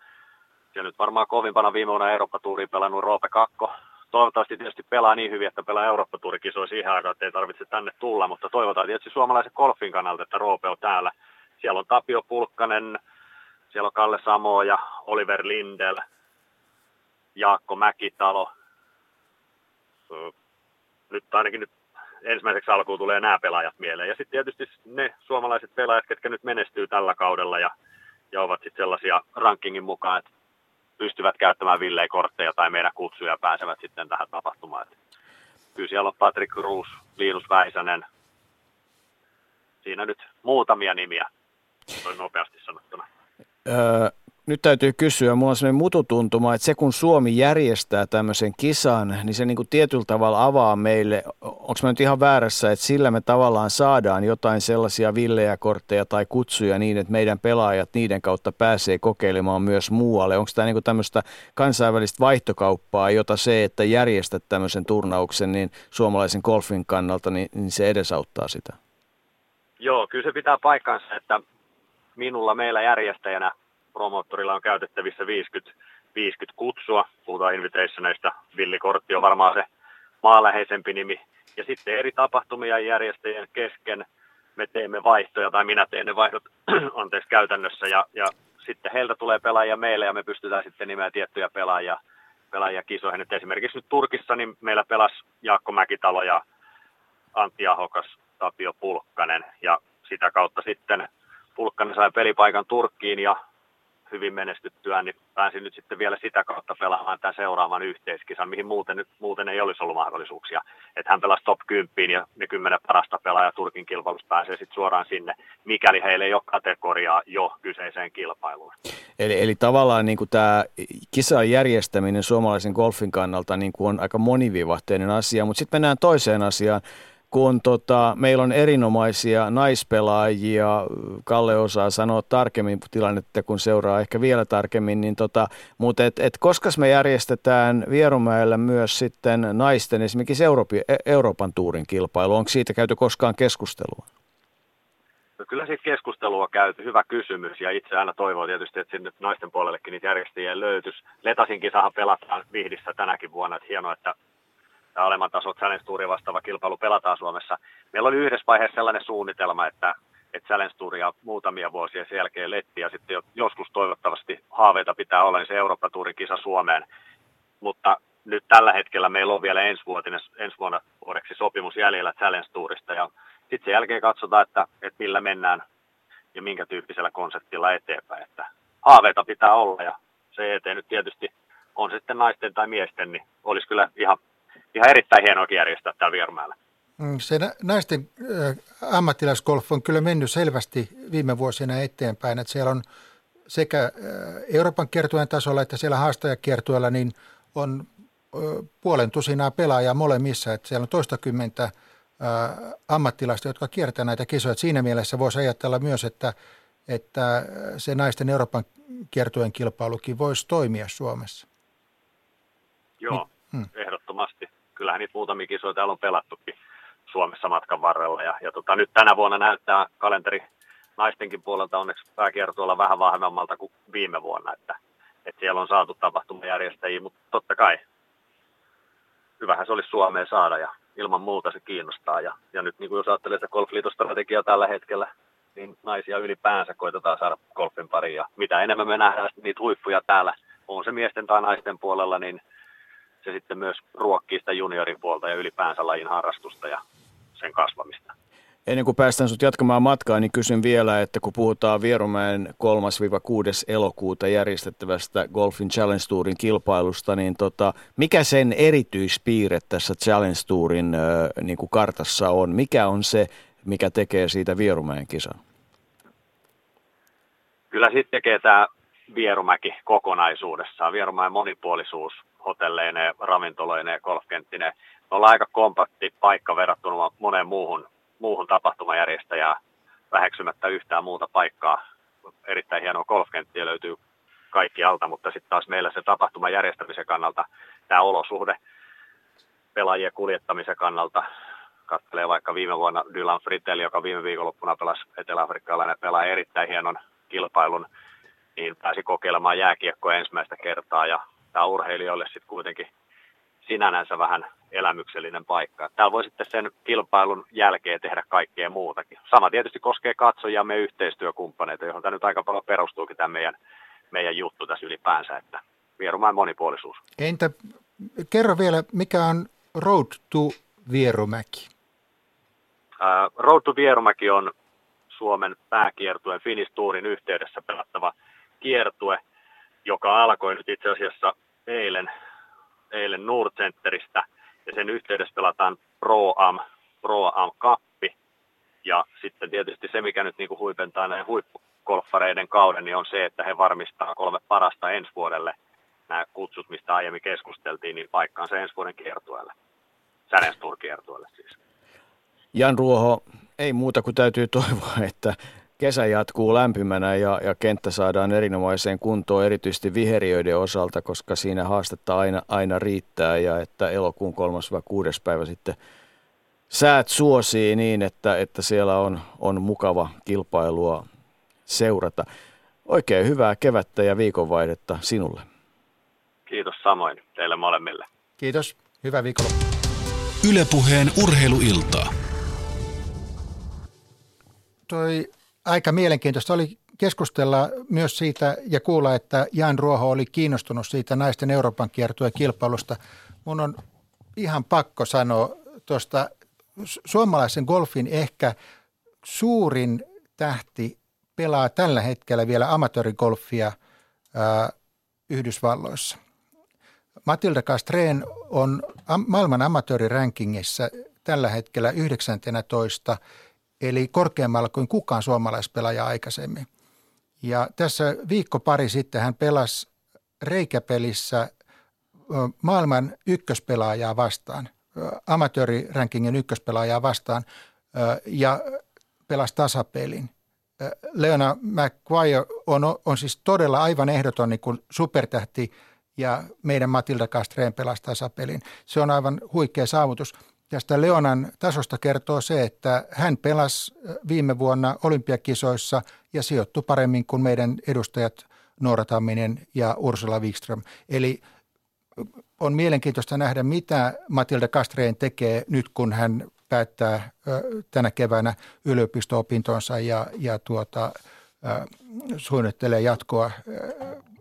Siellä nyt varmaan kovimpana viime vuonna Eurooppa-tuuriin pelannut Roope Kakko. Toivottavasti tietysti pelaa niin hyvin, että pelaa Eurooppa-tuurikisoja siihen aikaan, että ei tarvitse tänne tulla, mutta toivotaan tietysti suomalaisen golfin kannalta, että Roope on täällä. Siellä on Tapio Pulkkanen, siellä on Kalle Samo ja Oliver Lindel, Jaakko Mäkitalo. Nyt ainakin nyt ensimmäiseksi alkuun tulee nämä pelaajat mieleen. Ja sitten tietysti ne suomalaiset pelaajat, ketkä nyt menestyy tällä kaudella ja, ja ovat sitten sellaisia rankingin mukaan, että pystyvät käyttämään villei kortteja tai meidän kutsuja pääsevät sitten tähän tapahtumaan. Et kyllä siellä on Patrick Ruus, Liinus Väisänen. Siinä nyt muutamia nimiä, noin nopeasti sanottuna. Öö, nyt täytyy kysyä, mulla on sellainen mututuntuma, että se kun Suomi järjestää tämmöisen kisan, niin se niin kuin tietyllä tavalla avaa meille, onko mä nyt ihan väärässä, että sillä me tavallaan saadaan jotain sellaisia villejä kortteja tai kutsuja niin, että meidän pelaajat niiden kautta pääsee kokeilemaan myös muualle. Onko tämä niin kuin tämmöistä kansainvälistä vaihtokauppaa, jota se, että järjestät tämmöisen turnauksen, niin suomalaisen golfin kannalta, niin, niin se edesauttaa sitä? Joo, kyllä se pitää paikkansa, että minulla meillä järjestäjänä promoottorilla on käytettävissä 50, 50 kutsua. Puhutaan invitationeista. Villikortti on varmaan se maaläheisempi nimi. Ja sitten eri tapahtumia järjestäjien kesken me teemme vaihtoja, tai minä teen ne vaihdot *clears throat* anteeksi käytännössä, ja, ja sitten heiltä tulee pelaajia meille, ja me pystytään sitten nimeä tiettyjä pelaajia, pelaajia kisoihin. Et esimerkiksi nyt Turkissa niin meillä pelasi Jaakko Mäkitalo ja Antti Ahokas, Tapio Pulkkanen, ja sitä kautta sitten Pulkkanen sai pelipaikan Turkkiin, ja hyvin menestyttyä, niin pääsin nyt sitten vielä sitä kautta pelaamaan tämän seuraavan yhteiskisan, mihin muuten, muuten ei olisi ollut mahdollisuuksia. Että hän pelasi top 10 ja ne kymmenen parasta pelaajaa Turkin kilpailussa pääsee sitten suoraan sinne, mikäli heille ei ole kategoriaa jo kyseiseen kilpailuun. Eli, eli tavallaan niin kuin tämä kisan järjestäminen suomalaisen golfin kannalta niin kuin on aika monivivahteinen asia, mutta sitten mennään toiseen asiaan kun tota, meillä on erinomaisia naispelaajia, Kalle osaa sanoa tarkemmin tilannetta, kun seuraa ehkä vielä tarkemmin, niin tota, mutta et, et koska me järjestetään Vierumäellä myös sitten naisten esimerkiksi Euroopan, Euroopan tuurin kilpailu, onko siitä käyty koskaan keskustelua? No kyllä siitä keskustelua käyty, hyvä kysymys, ja itse aina toivoo tietysti, että sinne naisten puolellekin niitä järjestäjiä löytyisi. Letasinkin saa pelataan Vihdissä tänäkin vuonna, että hienoa, että tämä alemman tason Challenge Tourin vastaava kilpailu pelataan Suomessa. Meillä oli yhdessä vaiheessa sellainen suunnitelma, että että Challenge Touria muutamia vuosia sen jälkeen letti ja sitten joskus toivottavasti haaveita pitää olla, niin se Eurooppa Tourin kisa Suomeen. Mutta nyt tällä hetkellä meillä on vielä ensi, vuotinen, ensi vuonna vuodeksi sopimus jäljellä Challenge Tourista ja sitten sen jälkeen katsotaan, että, että millä mennään ja minkä tyyppisellä konseptilla eteenpäin. Että haaveita pitää olla ja se eteen nyt tietysti on sitten naisten tai miesten, niin olisi kyllä ihan, ihan erittäin hienoa järjestää täällä Viermäellä. Mm, se naisten ammattilaisgolf on kyllä mennyt selvästi viime vuosina eteenpäin, että siellä on sekä Euroopan kiertueen tasolla että siellä haastajakiertueella niin on puolen tusinaa pelaajaa molemmissa, että siellä on toistakymmentä ammattilaista, jotka kiertävät näitä kisoja. Siinä mielessä voisi ajatella myös, että, että se naisten Euroopan kiertueen kilpailukin voisi toimia Suomessa. Joo, hmm. ehdottomasti. Kyllähän niitä muutamia kisoja täällä on pelattukin Suomessa matkan varrella. Ja, ja tota, nyt tänä vuonna näyttää kalenteri naistenkin puolelta onneksi pääkiertueella vähän vahvemmalta kuin viime vuonna. Että, että siellä on saatu tapahtumajärjestäjiä, mutta totta kai hyvähän se olisi Suomeen saada ja ilman muuta se kiinnostaa. Ja, ja nyt niin kuin jos ajattelee sitä golfliiton strategiaa tällä hetkellä, niin naisia ylipäänsä koitetaan saada golfin pariin. Ja mitä enemmän me nähdään niitä huippuja täällä, on se miesten tai naisten puolella, niin se sitten myös ruokkii sitä juniorin puolta ja ylipäänsä lajin harrastusta ja sen kasvamista. Ennen kuin päästään sinut jatkamaan matkaa, niin kysyn vielä, että kun puhutaan Vierumäen 3-6. elokuuta järjestettävästä Golfin Challenge Tourin kilpailusta, niin tota, mikä sen erityispiirre tässä Challenge Tourin äh, niin kuin kartassa on? Mikä on se, mikä tekee siitä Vierumäen kisan? Kyllä sitten tekee tämä Vierumäki kokonaisuudessaan. Vierumäen monipuolisuus hotelleineen, ravintoloineen, golfkenttineen. Me ollaan aika kompakti paikka verrattuna moneen muuhun, muuhun tapahtumajärjestäjään väheksymättä yhtään muuta paikkaa. Erittäin hienoa golfkenttiä löytyy kaikki alta, mutta sitten taas meillä se tapahtuman järjestämisen kannalta tämä olosuhde pelaajien kuljettamisen kannalta katselee vaikka viime vuonna Dylan Frittel, joka viime viikonloppuna pelasi etelä-afrikkalainen pelaa erittäin hienon kilpailun, niin pääsi kokeilemaan jääkiekkoa ensimmäistä kertaa ja tämä urheilijoille sitten kuitenkin sinänänsä vähän elämyksellinen paikka. Täällä voi sitten sen kilpailun jälkeen tehdä kaikkea muutakin. Sama tietysti koskee katsojamme yhteistyökumppaneita, johon tämä nyt aika paljon perustuukin tämä meidän, meidän juttu tässä ylipäänsä, että Vierumäen monipuolisuus. Entä kerro vielä, mikä on Road to Vierumäki? Uh, Road to Vierumäki on Suomen pääkiertueen Finnish Tourin yhteydessä pelattava kiertue, joka alkoi nyt itse asiassa eilen, eilen Nordcenteristä ja sen yhteydessä pelataan Pro Am, Pro Am Kappi. Ja sitten tietysti se, mikä nyt niin kuin huipentaa näiden huippukolfareiden kauden, niin on se, että he varmistaa kolme parasta ensi vuodelle nämä kutsut, mistä aiemmin keskusteltiin, niin paikkaansa ensi vuoden kiertueelle. Challenge kiertueelle siis. Jan Ruoho, ei muuta kuin täytyy toivoa, että kesä jatkuu lämpimänä ja, ja kenttä saadaan erinomaiseen kuntoon erityisesti viheriöiden osalta, koska siinä haastetta aina, aina riittää ja että elokuun 3-6. päivä sitten säät suosii niin, että, että siellä on, on mukava kilpailua seurata. Oikein hyvää kevättä ja viikonvaihdetta sinulle. Kiitos samoin teille molemmille. Kiitos. Hyvää viikonloppua. Ylepuheen urheiluiltaa. Toi aika mielenkiintoista oli keskustella myös siitä ja kuulla, että Jan Ruoho oli kiinnostunut siitä naisten Euroopan kiertueen kilpailusta. Mun on ihan pakko sanoa tuosta suomalaisen golfin ehkä suurin tähti pelaa tällä hetkellä vielä amatöörigolfia Yhdysvalloissa. Matilda Castreen on maailman amatöörirankingissa tällä hetkellä 19 eli korkeammalla kuin kukaan suomalaispelaaja aikaisemmin. Ja tässä viikko pari sitten hän pelasi reikäpelissä maailman ykköspelaajaa vastaan, amatöörirankingin ykköspelaajaa vastaan ja pelasi tasapelin. Leona McGuire on, on siis todella aivan ehdoton niin kuin supertähti ja meidän Matilda Castreen pelasi tasapelin. Se on aivan huikea saavutus. Tästä Leonan tasosta kertoo se, että hän pelasi viime vuonna olympiakisoissa ja sijoittui paremmin kuin meidän edustajat Noora Tamminen ja Ursula Wikström. Eli on mielenkiintoista nähdä, mitä Matilda Kastreen tekee nyt, kun hän päättää tänä keväänä yliopisto-opintonsa ja, ja tuota, suunnittelee jatkoa.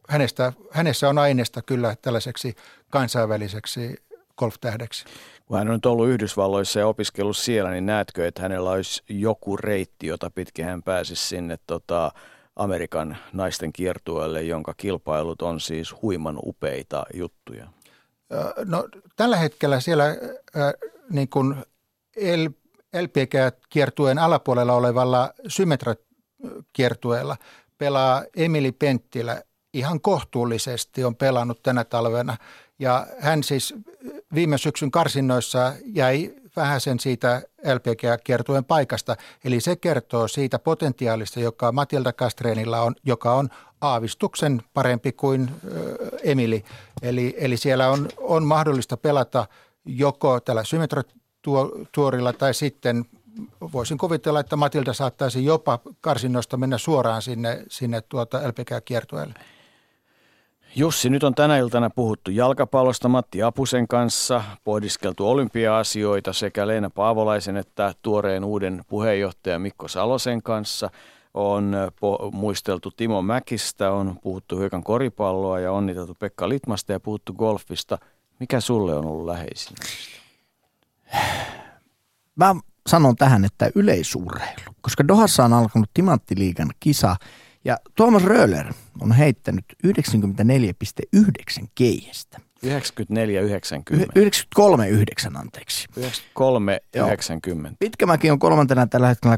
Hänestä, hänessä on aineesta kyllä tällaiseksi kansainväliseksi golftähdeksi. Kun hän on nyt ollut Yhdysvalloissa ja opiskellut siellä, niin näetkö, että hänellä olisi joku reitti, jota pitkin hän pääsisi sinne tota, Amerikan naisten kiertueelle, jonka kilpailut on siis huiman upeita juttuja? No, tällä hetkellä siellä äh, niin kuin LPG-kiertueen alapuolella olevalla Symmetra-kiertueella pelaa Emili Penttilä ihan kohtuullisesti on pelannut tänä talvena. Ja hän siis viime syksyn karsinnoissa jäi vähän sen siitä LPG-kiertueen paikasta. Eli se kertoo siitä potentiaalista, joka Matilda Kastreenilla on, joka on aavistuksen parempi kuin Emili. Eli, eli siellä on, on mahdollista pelata joko tällä symmetratuorilla tai sitten voisin kuvitella, että Matilda saattaisi jopa karsinnosta mennä suoraan sinne, sinne tuota LPG-kiertueelle. Jussi, nyt on tänä iltana puhuttu jalkapallosta Matti Apusen kanssa, pohdiskeltu olympia-asioita sekä Leena Paavolaisen että tuoreen uuden puheenjohtajan Mikko Salosen kanssa. On po- muisteltu Timo Mäkistä, on puhuttu hyökän koripalloa ja onniteltu Pekka Litmasta ja puhuttu golfista. Mikä sulle on ollut läheisin? Mä sanon tähän, että yleisurheilu, koska Dohassa on alkanut Timanttiliigan kisa – ja Thomas Röller on heittänyt 94,9 keijestä. 94,90. 93,9 anteeksi. 93,90. Pitkämäki on kolmantena tällä hetkellä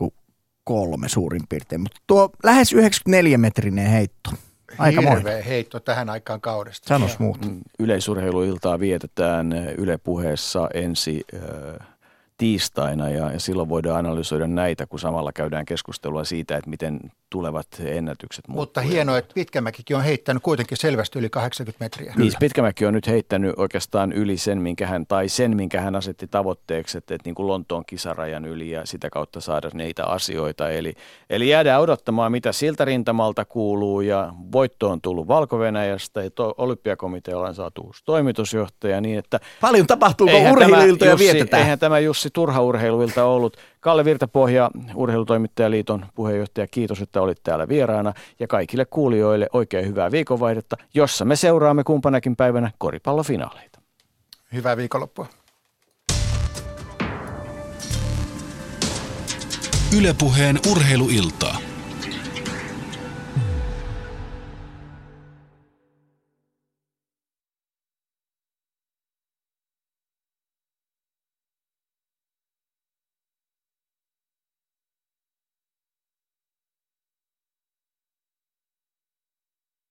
84,3 suurin piirtein, mutta tuo lähes 94 metrinen heitto. Aika Hirveä heitto tähän aikaan kaudesta. Sanos muuta. Mm, yleisurheiluiltaa vietetään Yle puheessa ensi äh, tiistaina ja, ja silloin voidaan analysoida näitä, kun samalla käydään keskustelua siitä, että miten tulevat ennätykset muuttuu. Mutta hienoa, että Pitkämäkikin on heittänyt kuitenkin selvästi yli 80 metriä. Niin, Pitkämäki on nyt heittänyt oikeastaan yli sen, minkä hän, tai sen, minkä hän asetti tavoitteeksi, että, että niin kuin Lontoon kisarajan yli ja sitä kautta saada niitä asioita. Eli, eli jäädään odottamaan, mitä siltä rintamalta kuuluu ja voitto on tullut Valko-Venäjästä ja to, olympiakomitealla on saatu uusi toimitusjohtaja. Niin että Paljon tapahtuu, kun urheiluiltoja vietetään. Eihän tämä Jussi turha urheiluilta ollut. Kalle Virtapohja, Urheilutoimittajaliiton puheenjohtaja, kiitos, että olit täällä vieraana. Ja kaikille kuulijoille oikein hyvää viikonvaihdetta, jossa me seuraamme kumpanakin päivänä koripallofinaaleita. Hyvää viikonloppua. Ylepuheen urheiluiltaa.